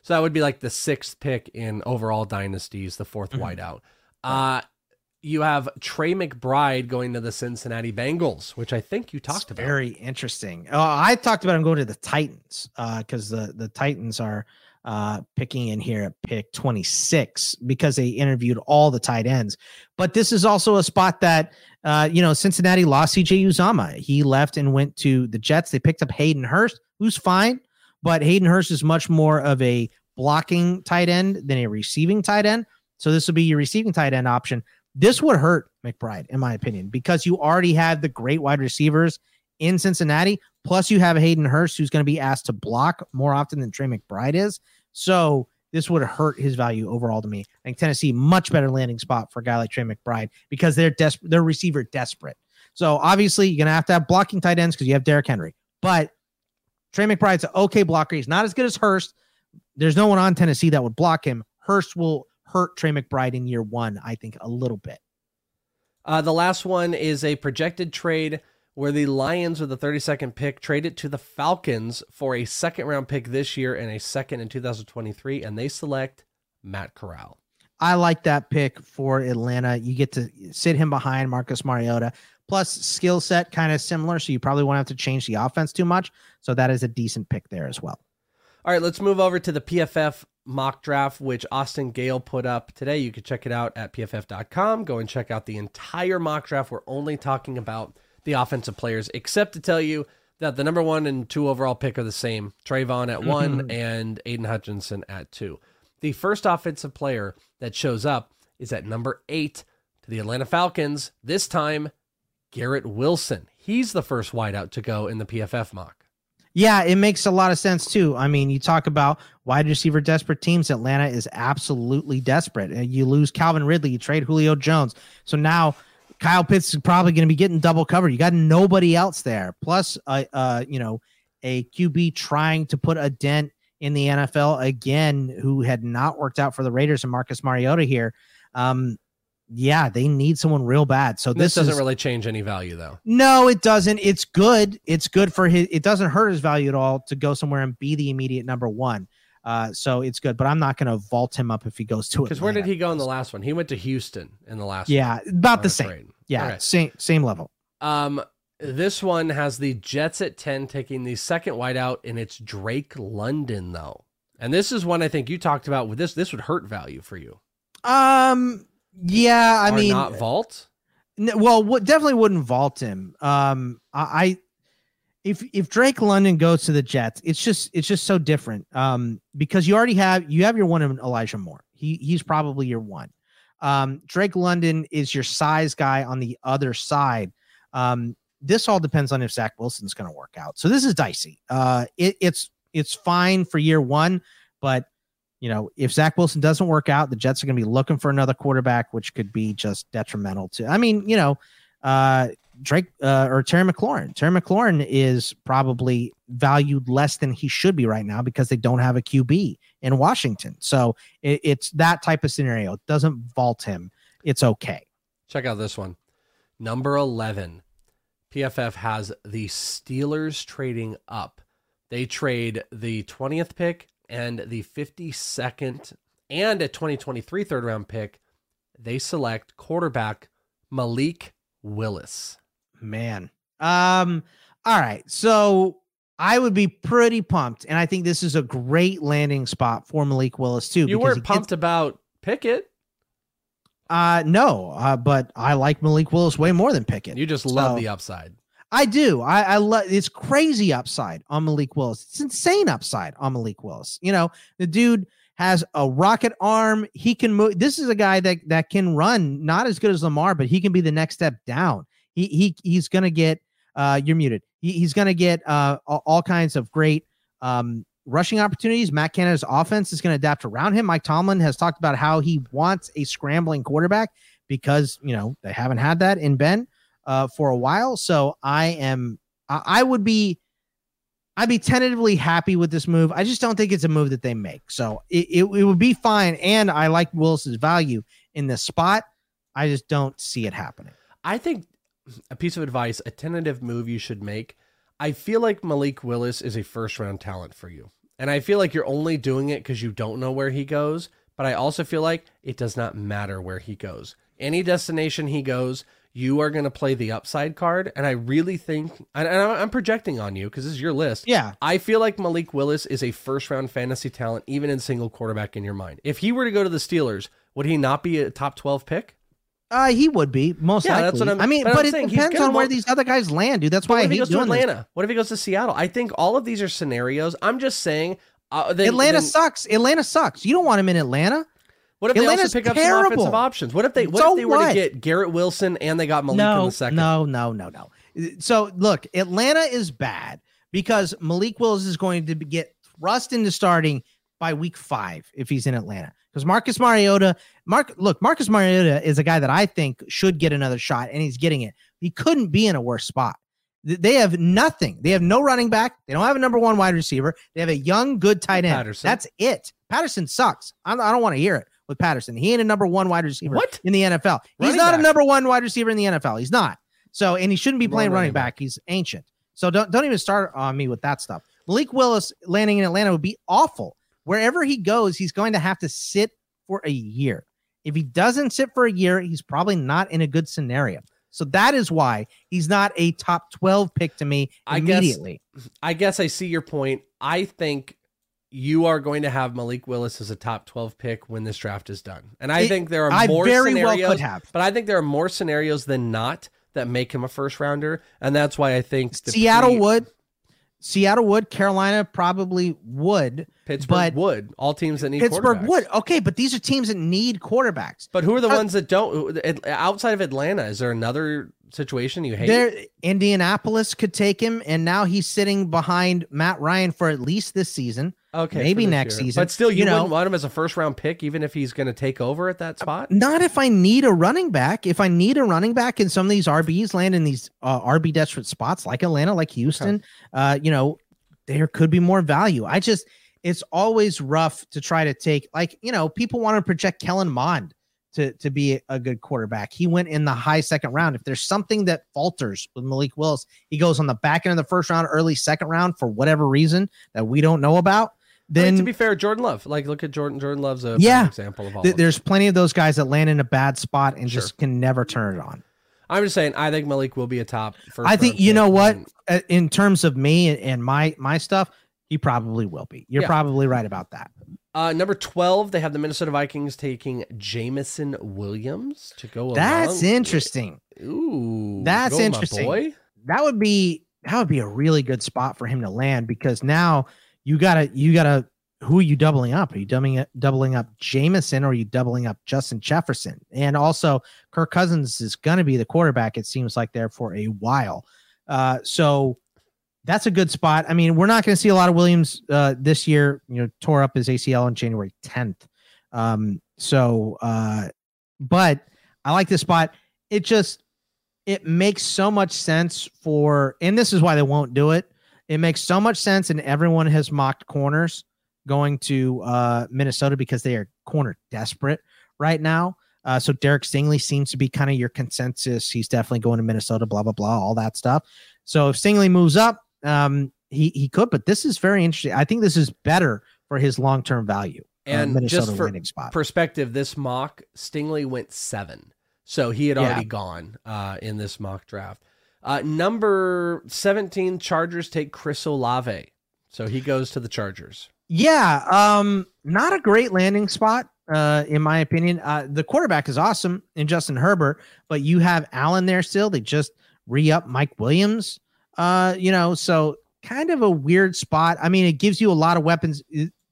Speaker 6: So that would be like the sixth pick in overall dynasties, the 4th
Speaker 5: Mm-hmm.
Speaker 6: wideout. Uh, you have Trey McBride going to the Cincinnati Bengals, which I think you talked about.
Speaker 5: Very interesting. Uh, I talked about him going to the Titans because the the Titans are uh, picking in here at pick 26 because they interviewed all the tight ends. But this is also a spot that uh, you know Cincinnati lost CJ Uzomah. He left and went to the Jets. They picked up Hayden Hurst, who's fine, but Hayden Hurst is much more of a blocking tight end than a receiving tight end. So this will be your receiving tight end option. This would hurt McBride, in my opinion, because you already have the great wide receivers in Cincinnati. Plus, you have Hayden Hurst, who's going to be asked to block more often than Trey McBride is. So this would hurt his value overall to me. I think Tennessee much better landing spot for a guy like Trey McBride because they're desperate. They're receiver desperate. So obviously, you're to have to have blocking tight ends because you have Derrick Henry. But Trey McBride's an okay blocker. He's not as good as Hurst. There's no one on Tennessee that would block him. Hurst will hurt Trey McBride in year one, I think, a little bit.
Speaker 6: Uh, the last one is a projected trade where the Lions with the 32nd pick trade it to the Falcons for a second round pick this year and a second in 2023, and they select Matt Corral.
Speaker 5: I like that pick for Atlanta. You get to sit him behind Marcus Mariota. Plus, skill set kind of similar, so you probably won't have to change the offense too much. So that is a decent pick there as well.
Speaker 6: All right, let's move over to the PFF mock draft, which Austin Gayle put up today. You can check it out at pff.com. Go and check out the entire mock draft. We're only talking about the offensive players, except to tell you that the number one and two overall pick are the same Travon at one and Aidan Hutchinson at two. The first offensive player that shows up is at number eight to the Atlanta Falcons, this time Garrett Wilson. He's the first wideout to go in the PFF mock.
Speaker 5: Yeah, it makes a lot of sense too. I mean, you talk about wide receiver desperate teams. Atlanta is absolutely desperate. Uh, You lose Calvin Ridley, you trade Julio Jones. So now Kyle Pitts is probably going to be getting double covered. You got nobody else there. Plus, uh, uh, you know, a QB trying to put a dent in the NFL again, who had not worked out for the Raiders and Marcus Mariota here. Um, yeah, they need someone real bad. So
Speaker 6: This,
Speaker 5: this,
Speaker 6: doesn't
Speaker 5: is,
Speaker 6: really change any value though.
Speaker 5: no, it doesn't. It's good. It's good for his. It doesn't hurt his value at all to go somewhere and be the immediate number one. Uh, so it's good. But I'm not going to vault him up if he goes to it.
Speaker 6: Because where did he go in the last one? He went to Houston in the last
Speaker 5: Yeah,
Speaker 6: one.
Speaker 5: about the same.
Speaker 6: trade.
Speaker 5: Yeah,
Speaker 6: Okay.
Speaker 5: same same level.
Speaker 6: Um, this one has the Jets at 10 taking the second wideout, and it's Drake London, though. And this is one I think you talked about with this. This would hurt value for you.
Speaker 5: Um, yeah, I
Speaker 6: Or
Speaker 5: mean,
Speaker 6: not vault.
Speaker 5: Well, what definitely wouldn't vault him. Um, I, I if if Drake London goes to the Jets, it's just it's just so different. Um, because you already have you have your one in Elijah Moore. He he's probably your one. Um, Drake London is your size guy on the other side. Um, this all depends on if Zach Wilson's going to work out. So this is dicey. Uh, it, it's it's fine for year one, but you know, if Zach Wilson doesn't work out, the Jets are going to be looking for another quarterback, which could be just detrimental to. I mean, you know, uh, Drake uh, or Terry McLaurin. Terry McLaurin is probably valued less than he should be right now because they don't have a QB in Washington. So it, it's that type of scenario. It doesn't vault him. It's okay.
Speaker 6: Check out this one. Number 11. PFF has the Steelers trading up. They trade the 20th pick and the 52nd and a 2023 third round pick. They select quarterback Malik Willis.
Speaker 5: Man. Um, all right. So I would be pretty pumped. And I think this is a great landing spot for Malik Willis, too.
Speaker 6: You weren't
Speaker 5: gets-
Speaker 6: pumped about Pickett.
Speaker 5: Uh no, uh, but I like Malik Willis way more than Pickett.
Speaker 6: You just love
Speaker 5: So-
Speaker 6: the upside.
Speaker 5: I do. I, I love it's crazy upside on Malik Willis. It's insane upside on Malik Willis. You know, the dude has a rocket arm. He can move. This is a guy that that can run, not as good as Lamar, but he can be the next step down. He he he's gonna get uh you're muted. He, he's gonna get uh all, kinds of great um rushing opportunities. Matt Canada's offense is to adapt around him. Mike Tomlin has talked about how he wants a scrambling quarterback because you know they haven't had that in Ben uh, for a while. So I am, I, I would be, I'd be tentatively happy with this move. I just don't think it's a move that they make. So it, it, it would be fine. And I like Willis's value in this spot. I just don't see it happening.
Speaker 6: I think a piece of advice, a tentative move you should make. I feel like Malik Willis is a first round talent for you. And I feel like you're only doing it because you don't know where he goes. But I also feel like it does not matter where he goes. Any destination he goes, you are going to play the upside card. And I really think, and I'm projecting on you because this is your list.
Speaker 5: Yeah.
Speaker 6: I feel like Malik Willis is a first round fantasy talent, even in single quarterback in your mind. If he were to go to the Steelers, would he not be a top 12 pick?
Speaker 5: Uh, he would be most
Speaker 6: Yeah,
Speaker 5: likely.
Speaker 6: that's what I'm-
Speaker 5: I mean,
Speaker 6: but
Speaker 5: but, it depends on where these other guys land, dude. That's why
Speaker 6: what
Speaker 5: I
Speaker 6: if he
Speaker 5: hate
Speaker 6: goes to
Speaker 5: doing this.
Speaker 6: Atlanta? What if he goes to Seattle? I think all of these are scenarios. I'm just saying. Uh, then,
Speaker 5: Atlanta
Speaker 6: then-
Speaker 5: sucks. Atlanta sucks. You don't want him in Atlanta.
Speaker 6: What if they
Speaker 5: Atlanta's
Speaker 6: also pick up some offensive options? What if they what
Speaker 5: So
Speaker 6: if they were
Speaker 5: what?
Speaker 6: to get Garrett Wilson and they got Malik in the second?
Speaker 5: No, no, no, no. So look, Atlanta is bad because Malik Willis is going to be- get thrust into starting by week five if he's in Atlanta. Because Marcus Mariota, Mark, look, Marcus Mariota is a guy that I think should get another shot, and he's getting it. He couldn't be in a worse spot. They have nothing. They have no running back. They don't have a number one wide receiver. They have a young, good tight end.
Speaker 6: Patterson.
Speaker 5: That's it. Patterson sucks. I'm, I don't want to hear it with Patterson. He ain't a number one wide receiver
Speaker 6: What?
Speaker 5: in the NFL. He's
Speaker 6: Running
Speaker 5: not
Speaker 6: back.
Speaker 5: a number one wide receiver in the NFL. He's not. So, and he shouldn't be playing running
Speaker 6: running
Speaker 5: back. He's ancient. So don't don't even start on me with that stuff. Malik Willis landing in Atlanta would be awful. Wherever he goes, he's going to have to sit for a year. If he doesn't sit for a year, he's probably not in a good scenario. So that is why he's not a top 12 pick to me
Speaker 6: I guess-
Speaker 5: immediately.
Speaker 6: I guess I see your point. I think you are going to have Malik Willis as a top 12 pick when this draft is done. And I
Speaker 5: It-
Speaker 6: think there are
Speaker 5: I
Speaker 6: more
Speaker 5: very well
Speaker 6: scenarios,
Speaker 5: could have.
Speaker 6: but I think there are more scenarios than not that make him a first rounder. And that's why I think
Speaker 5: Seattle
Speaker 6: pre-
Speaker 5: would. Seattle would. Carolina probably would.
Speaker 6: Pittsburgh would. All teams that need
Speaker 5: Pittsburgh would. Okay, but these are teams that need quarterbacks.
Speaker 6: But who are the
Speaker 5: Uh,
Speaker 6: ones that don't? Outside of Atlanta, is there another situation you hate?
Speaker 5: There, Indianapolis could take him, and now he's sitting behind Matt Ryan for at least this season.
Speaker 6: Okay,
Speaker 5: maybe next
Speaker 6: year.
Speaker 5: season.
Speaker 6: But still, you,
Speaker 5: know,
Speaker 6: wouldn't want him as a first round pick, even if he's going to take over at that spot.
Speaker 5: not if I need a running back. If I need a running back, and some of these RBs land in these uh, RB desperate spots, like Atlanta, like Houston, uh, you know, there could be more value. I just, it's always rough to try to take, like, you know, people want to project Kellen Mond to to be a good quarterback. He went in the high second round. If there's something that falters with Malik Willis, he goes on the back end of the first round, early second round for whatever reason that we don't know about.
Speaker 6: I mean,
Speaker 5: Then
Speaker 6: to be fair, Jordan Love, like look at Jordan. Jordan Love's a
Speaker 5: yeah,
Speaker 6: example of all.
Speaker 5: th-
Speaker 6: of
Speaker 5: there's plenty of those guys that land in a bad spot and
Speaker 6: Sure.
Speaker 5: just can never turn it on.
Speaker 6: I'm just saying, I think Malik will be a top. First
Speaker 5: I think you know what,
Speaker 6: And
Speaker 5: Uh, in terms of me and, and my my stuff, he probably will be. You're
Speaker 6: Yeah.
Speaker 5: probably right about that.
Speaker 6: Uh, number twelve, they have the Minnesota Vikings taking Jameson Williams to go.
Speaker 5: That's interesting.
Speaker 6: Ooh,
Speaker 5: That's interesting.
Speaker 6: boy.
Speaker 5: That would be that would be a really good spot for him to land because now you gotta you gotta who are you doubling up? Are you doubling it doubling up Jameson or are you doubling up Justin Jefferson? And also Kirk Cousins is gonna be the quarterback, it seems like there for a while. Uh so that's a good spot. I mean, we're not going to see a lot of Williams uh, this year. You know, tore up his ACL on January 10th. Um, so, uh, but I like this spot. It just it makes so much sense for, and this is why they won't do it. It makes so much sense, and everyone has mocked corners going to uh, Minnesota because they are corner desperate right now. Uh, so Derek Stingley seems to be kind of your consensus. He's definitely going to Minnesota. Blah blah blah, all that stuff. So if Stingley moves up, um, he he could. But this is very interesting. I think this is better for his long term value. uh,
Speaker 6: And
Speaker 5: Minnesota
Speaker 6: just for perspective, this mock Stingley went seven, so he had
Speaker 5: Yeah.
Speaker 6: already gone uh, in this mock draft. Uh, number seventeen, Chargers take Chris Olave, so he goes to the Chargers.
Speaker 5: Yeah, um, not a great landing spot, uh, in my opinion. Uh, the quarterback is awesome in Justin Herbert, but you have Allen there still. They just re up Mike Williams. Uh, you know, so kind of a weird spot. I mean, it gives you a lot of weapons.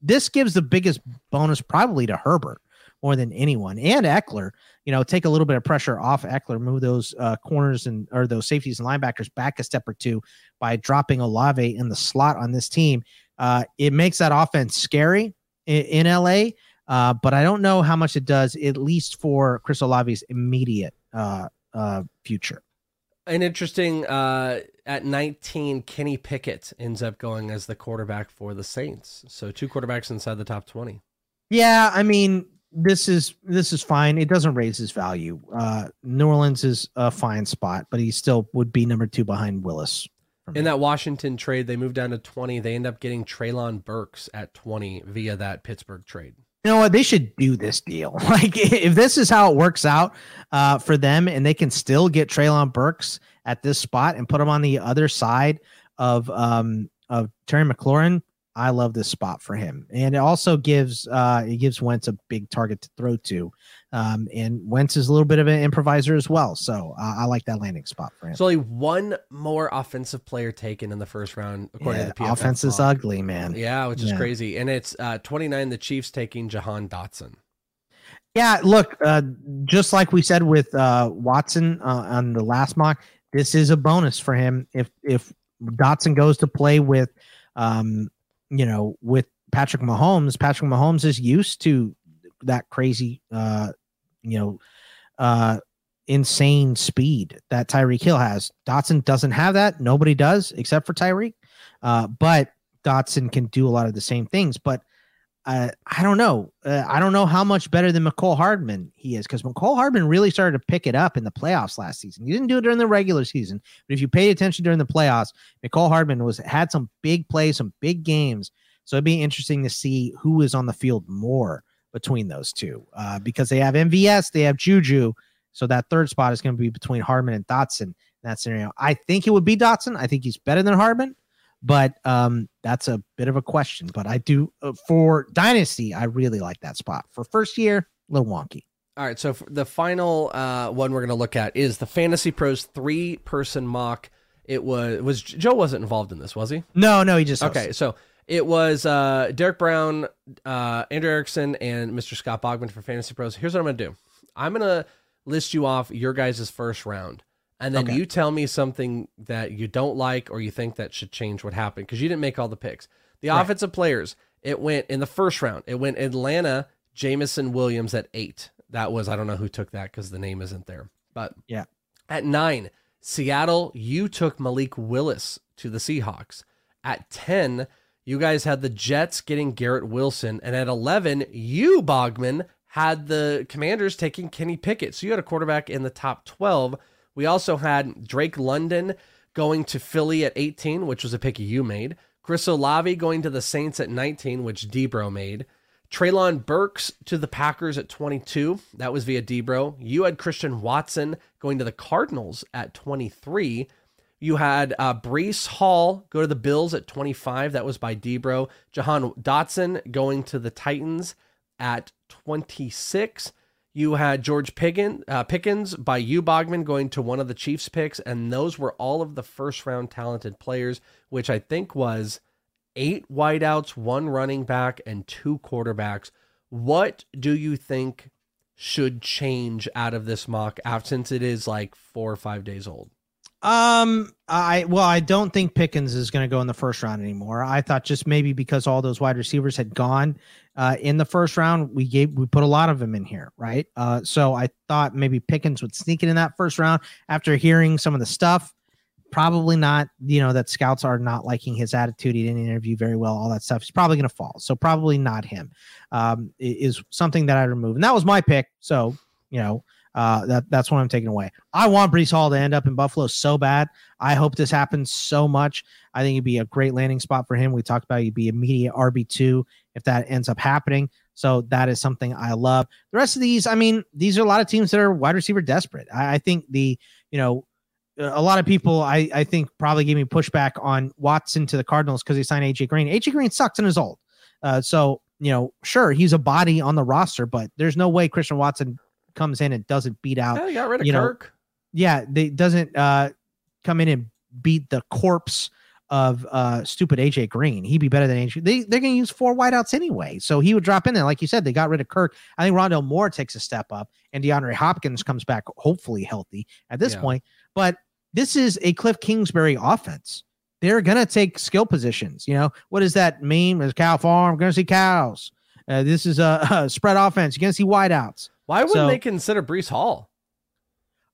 Speaker 5: This gives the biggest bonus probably to Herbert more than anyone and Ekeler. You know, take a little bit of pressure off Ekeler, move those uh, corners and or those safeties and linebackers back a step or two by dropping Olave in the slot on this team. Uh, it makes that offense scary in, in LA, uh, but I don't know how much it does, at least for Chris Olave's immediate uh, uh, future.
Speaker 6: An interesting uh, at 19, Kenny Pickett ends up going as the quarterback for the Saints. So two quarterbacks inside the top 20.
Speaker 5: Yeah, I mean, this is this is fine. It doesn't raise his value. Uh, New Orleans is a fine spot, but he still would be number two behind Willis.
Speaker 6: In that Washington trade, they moved down to 20. They end up getting Treylon Burks at 20 via that Pittsburgh trade.
Speaker 5: You know what? They should do this deal. Like, if this is how it works out uh, for them, and they can still get Treylon Burks at this spot and put him on the other side of um, of Terry McLaurin, I love this spot for him, and it also gives uh, it gives Wentz a big target to throw to, um, and Wentz is a little bit of an improviser as well, so uh, I like that landing spot for him.
Speaker 6: So only one more offensive player taken in the first round, according
Speaker 5: Yeah,
Speaker 6: to the PFF.
Speaker 5: offense is ugly, man.
Speaker 6: Yeah, which is
Speaker 5: Yeah.
Speaker 6: crazy, and it's uh, 29. The Chiefs taking Jahan Dotson.
Speaker 5: Yeah, look, uh, just like we said with uh, Watson uh, on the last mock, this is a bonus for him. If if Dotson goes to play with, um, you know, with Patrick Mahomes, Patrick Mahomes is used to that crazy, uh, you know, uh, insane speed that Tyreek Hill has. Dotson doesn't have that. Nobody does except for Tyreek. Uh, but Dotson can do a lot of the same things. But uh, I don't know. Uh, I don't know how much better than Mecole Hardman he is because Mecole Hardman really started to pick it up in the playoffs last season. He didn't do it during the regular season, but if you paid attention during the playoffs, Mecole Hardman was had some big plays, some big games. So it'd be interesting to see who is on the field more between those two uh, because they have MVS, they have Juju. So that third spot is going to be between Hardman and Dotson in that scenario. I think it would be Dotson. I think he's better than Hardman, but um, that's a bit of a question. But I do uh, for Dynasty, I really like that spot. For first year, a little wonky.
Speaker 6: All right, so for the final uh, one we're going to look at is the FantasyPros three person mock. It was was Joe wasn't involved in this, was he?
Speaker 5: No, no, he just
Speaker 6: okay. So it was uh, Derek Brown, uh, Andrew Erickson, and Mr. Scott Bogman for FantasyPros. Here's what I'm going to do. I'm going to list you off your guys' first round, and then
Speaker 5: Okay.
Speaker 6: you tell me something that you don't like or you think that should change what happened because you didn't make all the picks. The
Speaker 5: Right.
Speaker 6: offensive players, it went in the first round. It went Atlanta, Jameson Williams at eight. That was I don't know who took that because the name isn't there, but
Speaker 5: Yeah.
Speaker 6: at nine, Seattle, you took Malik Willis to the Seahawks. At 10, you guys had the Jets getting Garrett Wilson. And at 11, you, Bogman, had the Commanders taking Kenny Pickett. So you had a quarterback in the top 12. We also had Drake London going to Philly at 18, which was a pick you made. Chris Olave going to the Saints at 19, which Debro made. Treylon Burks to the Packers at 22. That was via Debro. You had Christian Watson going to the Cardinals at 23. You had uh, Breece Hall go to the Bills at 25. That was by Debro. Jahan Dotson going to the Titans at 26. You had George Pickens, uh, Pickens by you, Bogman, going to one of the Chiefs picks. And those were all of the first round talented players, which I think was eight wideouts, one running back, and two quarterbacks. What do you think should change out of this mock out since it is like four or five days old?
Speaker 5: Um, I well, I don't think Pickens is going to go in the first round anymore. I thought just maybe because all those wide receivers had gone uh, in the first round, we gave we put a lot of them in here, right? Uh, so I thought maybe Pickens would sneak it in that first round after hearing some of the stuff. Probably not. You know that scouts are not liking his attitude. He didn't interview very well. All that stuff. He's probably going to fall. So probably not him. Um, is something that I remove, and that was my pick. So you know. Uh, that that's what I'm taking away. I want Breece Hall to end up in Buffalo so bad. I hope this happens so much. I think it'd be a great landing spot for him. We talked about he'd be immediate RB two if that ends up happening. So that is something I love. The rest of these, I mean, these are a lot of teams that are wide receiver desperate. I, I think the you know a lot of people I, I think probably gave me pushback on Watson to the Cardinals because he signed AJ Green. AJ Green sucks and is old. Uh, so you know, sure, he's a body on the roster, but there's no way Christian Watson comes in and doesn't beat out.
Speaker 6: Yeah, got rid of
Speaker 5: you know,
Speaker 6: Kirk.
Speaker 5: yeah, they doesn't uh come in and beat the corpse of uh stupid AJ Green. He'd be better than AJ. They they're gonna use four wideouts anyway. So he would drop in there. Like you said, they got rid of Kirk. I think Rondale Moore takes a step up and DeAndre Hopkins comes back hopefully healthy at this
Speaker 6: Yeah.
Speaker 5: point. But this is a Cliff Kingsbury offense. They're gonna take skill positions. You know, what is that meme? Is cow farm? gonna see cows. Uh, this is a, a spread offense. You're gonna see wideouts.
Speaker 6: Why wouldn't
Speaker 5: So-
Speaker 6: they consider Breece Hall?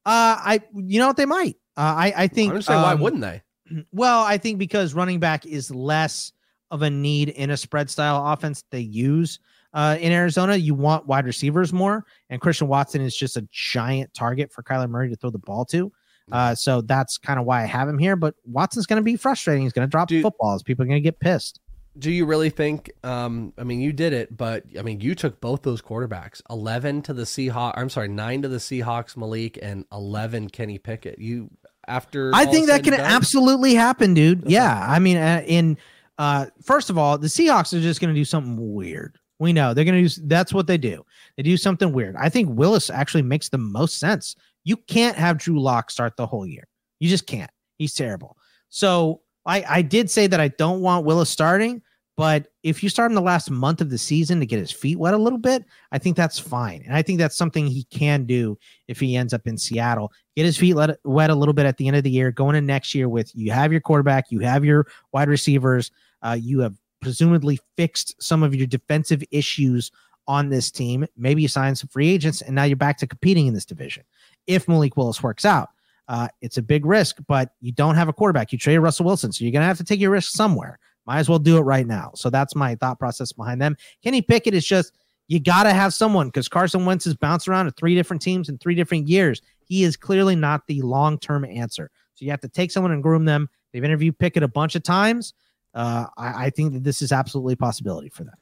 Speaker 5: Uh, I you know what they might. Uh, I I think.
Speaker 6: I'm just saying, why
Speaker 5: um,
Speaker 6: wouldn't they?
Speaker 5: Well, I think because running back is less of a need in a spread style offense they use. uh, in Arizona. You want wide receivers more, and Christian Watson is just a giant target for Kyler Murray to throw the ball to. Uh, so that's kind of why I have him here. But Watson's going to be frustrating. He's going to drop footballs. People are going to get pissed.
Speaker 6: Do you really think? Um, I mean, you did it, but I mean, you took both those quarterbacks. Eleven to the Seahawks. I'm sorry, nine to the Seahawks, Malik, and eleven Kenny Pickett. You after?
Speaker 5: I think that can absolutely happen, dude. Yeah, I mean, uh, in uh, first of all, the Seahawks are just going to do something weird. We know they're going to do. That's what they do. They do something weird. I think Willis actually makes the most sense. You can't have Drew Lock start the whole year. You just can't. He's terrible. So I I did say that I don't want Willis starting, but if you start in the last month of the season to get his feet wet a little bit, I think that's fine. And I think that's something he can do if he ends up in Seattle. Get his feet wet a little bit at the end of the year, going in next year with you have your quarterback, you have your wide receivers, uh, you have presumably fixed some of your defensive issues on this team. Maybe you sign some free agents, and now you're back to competing in this division. If Malik Willis works out, uh, it's a big risk, but you don't have a quarterback. You traded Russell Wilson, so you're going to have to take your risk somewhere. Might as well do it right now. So that's my thought process behind them. Kenny Pickett is just you got to have someone because Carson Wentz has bounced around to three different teams in three different years. He is clearly not the long term answer. So you have to take someone and groom them. They've interviewed Pickett a bunch of times. Uh, I, I think that this is absolutely a possibility for them.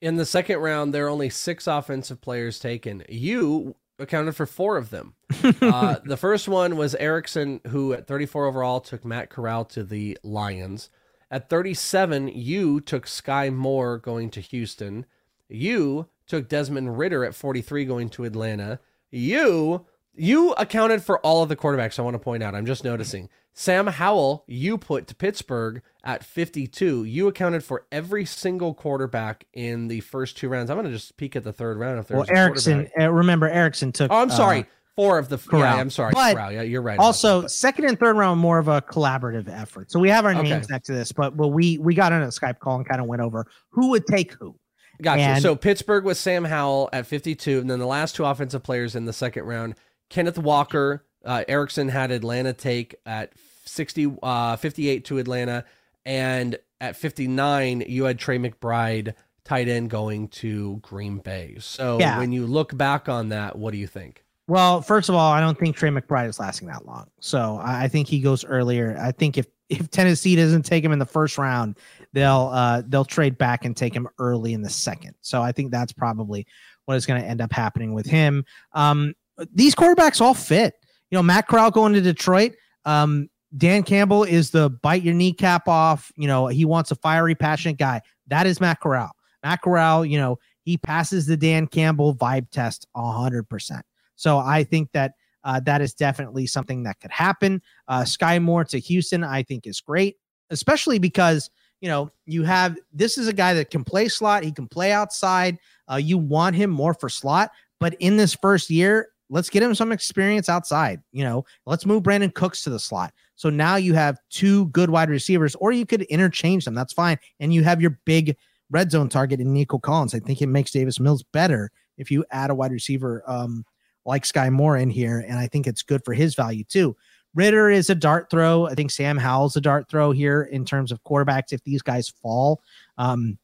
Speaker 6: In the second round, there are only six offensive players taken. You accounted for four of them. uh, the first one was Erickson, who at 34 overall took Matt Corral to the Lions. At 37, you took Sky Moore going to Houston. You took Desmond Ridder at 43 going to Atlanta. You you accounted for all of the quarterbacks. I want to point out. I'm just noticing. Sam Howell, you put to Pittsburgh at 52. You accounted for every single quarterback in the first two rounds. I'm going to just peek at the third round if there's
Speaker 5: Well, Erickson, uh, remember Erickson took.
Speaker 6: Oh, I'm sorry.
Speaker 5: uh,
Speaker 6: Four of the
Speaker 5: Corral.
Speaker 6: Yeah, I'm sorry.
Speaker 5: But
Speaker 6: Corral. Yeah, you're right.
Speaker 5: Also, second and third round more of a collaborative effort. So we have our
Speaker 6: Okay.
Speaker 5: names next to this, but but we we got on a Skype call and kind of went over who would take who.
Speaker 6: Gotcha.
Speaker 5: And-
Speaker 6: so Pittsburgh with Sam Howell at 52, and then the last two offensive players in the second round, Kenneth Walker. Uh, Erickson had Atlanta take at 60, uh, 58 to Atlanta, and at 59, you had Trey McBride, tight end, going to Green Bay. So
Speaker 5: Yeah.
Speaker 6: when you look back on that, what do you think?
Speaker 5: Well, first of all, I don't think Trey McBride is lasting that long. So I, think he goes earlier. I think if if Tennessee doesn't take him in the first round, they'll uh they'll trade back and take him early in the second. So I think that's probably what is going to end up happening with him. Um, these quarterbacks all fit. You know, Matt Corral going to Detroit. Um, Dan Campbell is the bite your kneecap off. You know, he wants a fiery, passionate guy. That is Matt Corral. Matt Corral, you know, he passes the Dan Campbell vibe test a hundred percent. So I think that uh, that is definitely something that could happen. Uh, Sky Moore to Houston, I think is great, especially because you know you have this is a guy that can play slot. He can play outside. Uh, you want him more for slot, but in this first year, let's get him some experience outside. You know, let's move Brandin Cooks to the slot. So now you have two good wide receivers, or you could interchange them. That's fine, and you have your big red zone target in Nico Collins. I think it makes Davis Mills better if you add a wide receiver. Um, like Sky Moore in here, and I think it's good for his value too. Ridder is a dart throw. I think Sam Howell's a dart throw here in terms of quarterbacks. If these guys fall, um,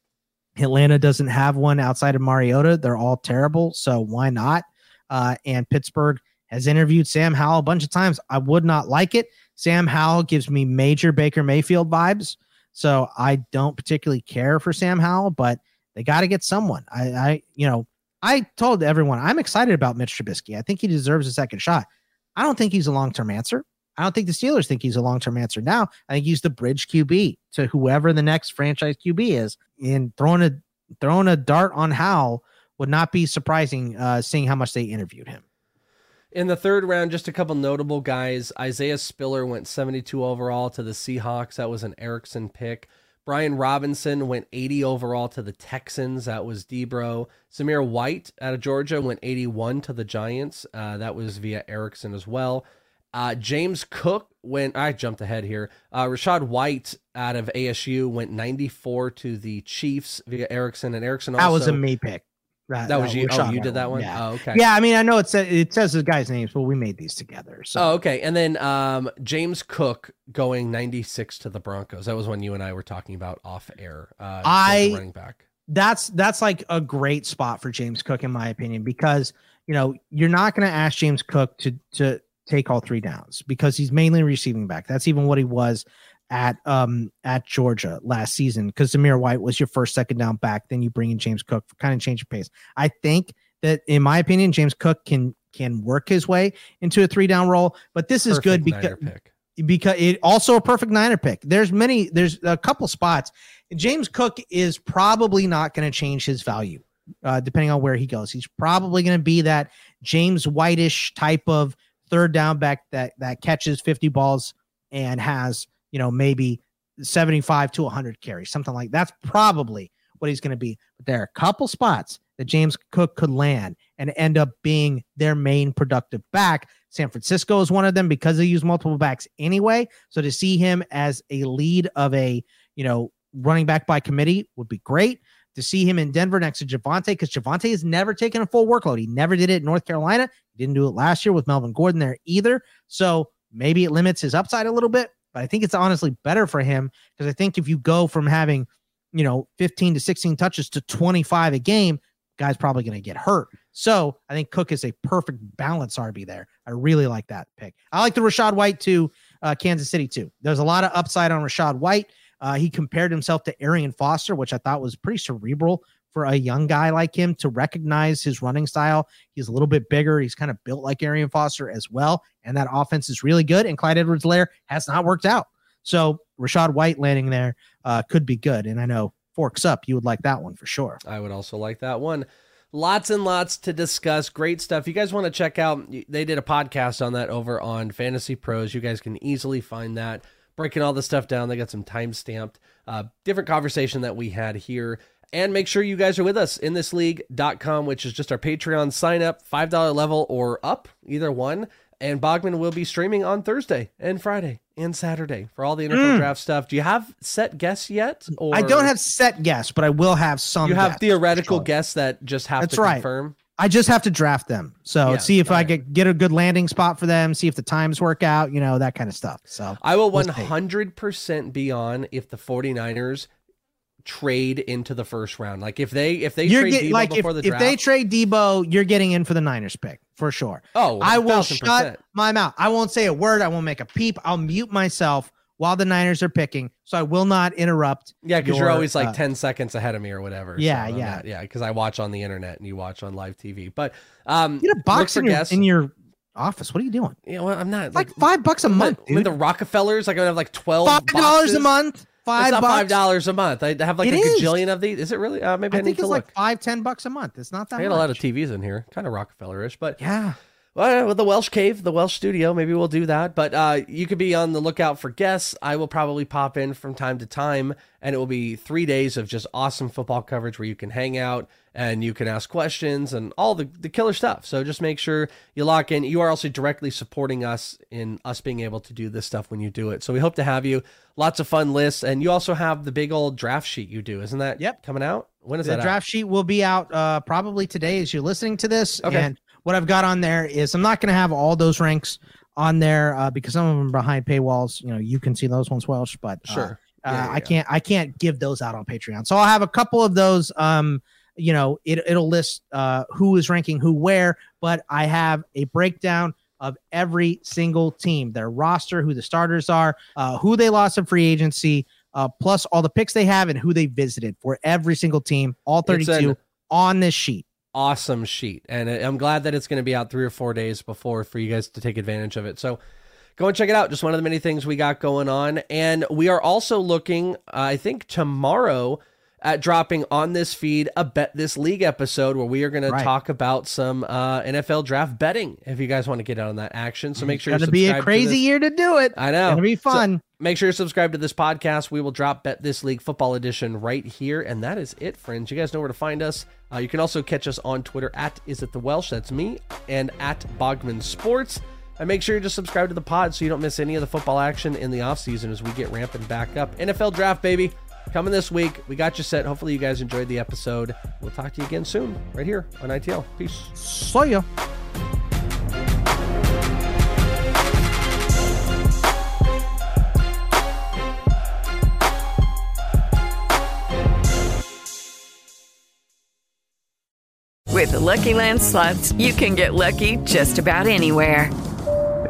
Speaker 5: Atlanta doesn't have one outside of Mariota. They're all terrible, so why not? Uh, and Pittsburgh has interviewed Sam Howell a bunch of times. I would not like it. Sam Howell gives me major Baker Mayfield vibes, so I don't particularly care for Sam Howell, but they got to get someone. I, I, you know, I told everyone I'm excited about Mitch Trubisky. I think he deserves a second shot. I don't think he's a long term answer. I don't think the Steelers think he's a long term answer now. I think he's the bridge QB to whoever the next franchise QB is. And throwing a throwing a dart on Howell would not be surprising, uh, seeing how much they interviewed him.
Speaker 6: In the third round, just a couple notable guys. Isaiah Spiller went 72 overall to the Seahawks. That was an Erickson pick. Brian Robinson went 80 overall to the Texans. That was Debro. Zamir White out of Georgia went 81 to the Giants. Uh, that was via Erickson as well. Uh, James Cook went, I jumped ahead here. Uh, Rachaad White out of ASU went 94 to the Chiefs via Erickson. And Erickson also.
Speaker 5: That was a me pick.
Speaker 6: That was you. Oh, you did that one?
Speaker 5: Yeah.
Speaker 6: Oh, okay.
Speaker 5: Yeah, I mean, I know it says it says the guy's names, but we made these together. So
Speaker 6: Oh, okay. And then um, James Cook going 96 to the Broncos. That was when you and I were talking about off air. Uh,
Speaker 5: I-
Speaker 6: running back.
Speaker 5: that's that's like a great spot for James Cook in my opinion because you know you're not going to ask James Cook to to take all three downs because he's mainly receiving back. That's even what he was at um at Georgia last season because Zamir White was your first second down back. Then you bring in James Cook for kind of change of pace. I think that in my opinion, James Cook can can work his way into a three down role, but this is good because because it also a perfect niner pick. There's many, there's a couple spots. James Cook is probably not going to change his value, uh, depending on where he goes. He's probably going to be that James Whitish type of third down back that that catches 50 balls and has you know maybe 75 to 100 carries, something like that's probably what he's going to be. But there are a couple spots that James Cook could land and end up being their main productive back. San Francisco is one of them because they use multiple backs anyway. So to see him as a lead of a, you know, running back by committee would be great. To see him in Denver next to Javonte, because Javonte has never taken a full workload. He never did it in North Carolina. He didn't do it last year with Melvin Gordon there either. So maybe it limits his upside a little bit, but I think it's honestly better for him because I think if you go from having, you know, 15 to 16 touches to 25 a game, guy's probably going to get hurt. So I think Cook is a perfect balance RB there. I really like that pick. I like the Rachaad White to uh, Kansas City too. There's a lot of upside on Rachaad White. Uh, he compared himself to Arian Foster, which I thought was pretty cerebral for a young guy like him to recognize his running style. He's a little bit bigger. He's kind of built like Arian Foster as well. And that offense is really good. And Clyde Edwards-Helaire has not worked out. So Rachaad White landing there uh, could be good. And I know forks up, you would like that one for sure.
Speaker 6: I would also like that one. Lots and lots to discuss. Great stuff. You guys want to check out, they did a podcast on that over on FantasyPros. You guys can easily find that. Breaking all the stuff down. They got some time stamped, uh, different conversation that we had here. And make sure you guys are with us in this league.com, which is just our Patreon sign up, $5 level or up, either one. And Bogman will be streaming on Thursday and Friday and Saturday for all the NFL mm. draft stuff. Do you have set guests yet?
Speaker 5: Or I don't have set guests, but I will have some.
Speaker 6: You have
Speaker 5: guests,
Speaker 6: theoretical guests that just have That's to right. confirm.
Speaker 5: I just have to draft them. So yeah, see if I could get a good landing spot for them, see if the times work out, you know, that kind of stuff. So
Speaker 6: I will 100% be on if the 49ers trade into the first round. Like if they if they
Speaker 5: you're
Speaker 6: trade
Speaker 5: get,
Speaker 6: Deebo
Speaker 5: like
Speaker 6: before
Speaker 5: if,
Speaker 6: the draft,
Speaker 5: if they trade Deebo, you're getting in for the Niners pick for sure.
Speaker 6: Oh,
Speaker 5: I will shut my mouth. I won't say a word. I won't make a peep. I'll mute myself while the Niners are picking, so I will not interrupt.
Speaker 6: Yeah, because you're always like uh, ten seconds ahead of me or whatever.
Speaker 5: Yeah,
Speaker 6: so
Speaker 5: yeah,
Speaker 6: not, yeah. Because I watch on the internet and you watch on live TV. But um,
Speaker 5: get a box in your, in your office. What are you doing?
Speaker 6: Yeah, well, I'm not
Speaker 5: like, like five bucks a month.
Speaker 6: With the Rockefellers, like I would have like twelve
Speaker 5: five dollars a month. Five
Speaker 6: it's not
Speaker 5: bucks.
Speaker 6: five dollars a month. I have like
Speaker 5: it
Speaker 6: a
Speaker 5: is.
Speaker 6: gajillion of these. Is it really? Uh, maybe I,
Speaker 5: I
Speaker 6: need
Speaker 5: think
Speaker 6: to
Speaker 5: it's like five, ten bucks a month. It's not that.
Speaker 6: I got
Speaker 5: much.
Speaker 6: a lot of TVs in here, kind of Rockefeller-ish, but
Speaker 5: yeah.
Speaker 6: Well, with the Welsh Cave, the Welsh Studio, maybe we'll do that. But uh, you could be on the lookout for guests. I will probably pop in from time to time, and it will be three days of just awesome football coverage where you can hang out and you can ask questions and all the, the killer stuff. So just make sure you lock in. You are also directly supporting us in us being able to do this stuff when you do it. So we hope to have you. Lots of fun lists, and you also have the big old draft sheet you do, isn't that?
Speaker 5: Yep,
Speaker 6: coming out. When is
Speaker 5: the
Speaker 6: that?
Speaker 5: draft
Speaker 6: out?
Speaker 5: sheet will be out uh, probably today as you're listening to this.
Speaker 6: Okay.
Speaker 5: And what I've got on there is I'm not going to have all those ranks on there uh, because some of them are behind paywalls. You know, you can see those ones, Welsh, but uh,
Speaker 6: sure.
Speaker 5: Uh,
Speaker 6: Yeah, yeah,
Speaker 5: I
Speaker 6: yeah.
Speaker 5: can't I can't give those out on Patreon. So I'll have a couple of those. Um, you know, it it'll list uh who is ranking who where, but I have a breakdown of every single team, their roster, who the starters are, uh, who they lost in free agency, uh, plus all the picks they have and who they visited for every single team, all 32 on this sheet.
Speaker 6: awesome sheet and i'm glad that it's going to be out three or four days before for you guys to take advantage of it so go and check it out just one of the many things we got going on and we are also looking uh, i think tomorrow at dropping on this feed a bet this league episode where we are going to talk about some uh, nfl draft betting if you guys want to get on that action so make sure
Speaker 5: It's
Speaker 6: you
Speaker 5: gonna be a
Speaker 6: to
Speaker 5: crazy year to do it.
Speaker 6: I know.
Speaker 5: It's gonna be
Speaker 6: So
Speaker 5: fun.
Speaker 6: make sure you subscribe to this podcast. We will drop Bet This League Football Edition right here. And that is it, friends. You guys know where to find us. Uh, you can also catch us on Twitter at Is It The Welsh? That's me. And at Bogman Sports. And make sure you just subscribe to the pod so you don't miss any of the football action in the offseason as we get ramping back up. NFL draft, baby. Coming this week. We got you set. Hopefully, you guys enjoyed the episode. We'll talk to you again soon, right here on ITL. Peace.
Speaker 5: See ya.
Speaker 14: With Lucky Land slots, you can get lucky just about anywhere.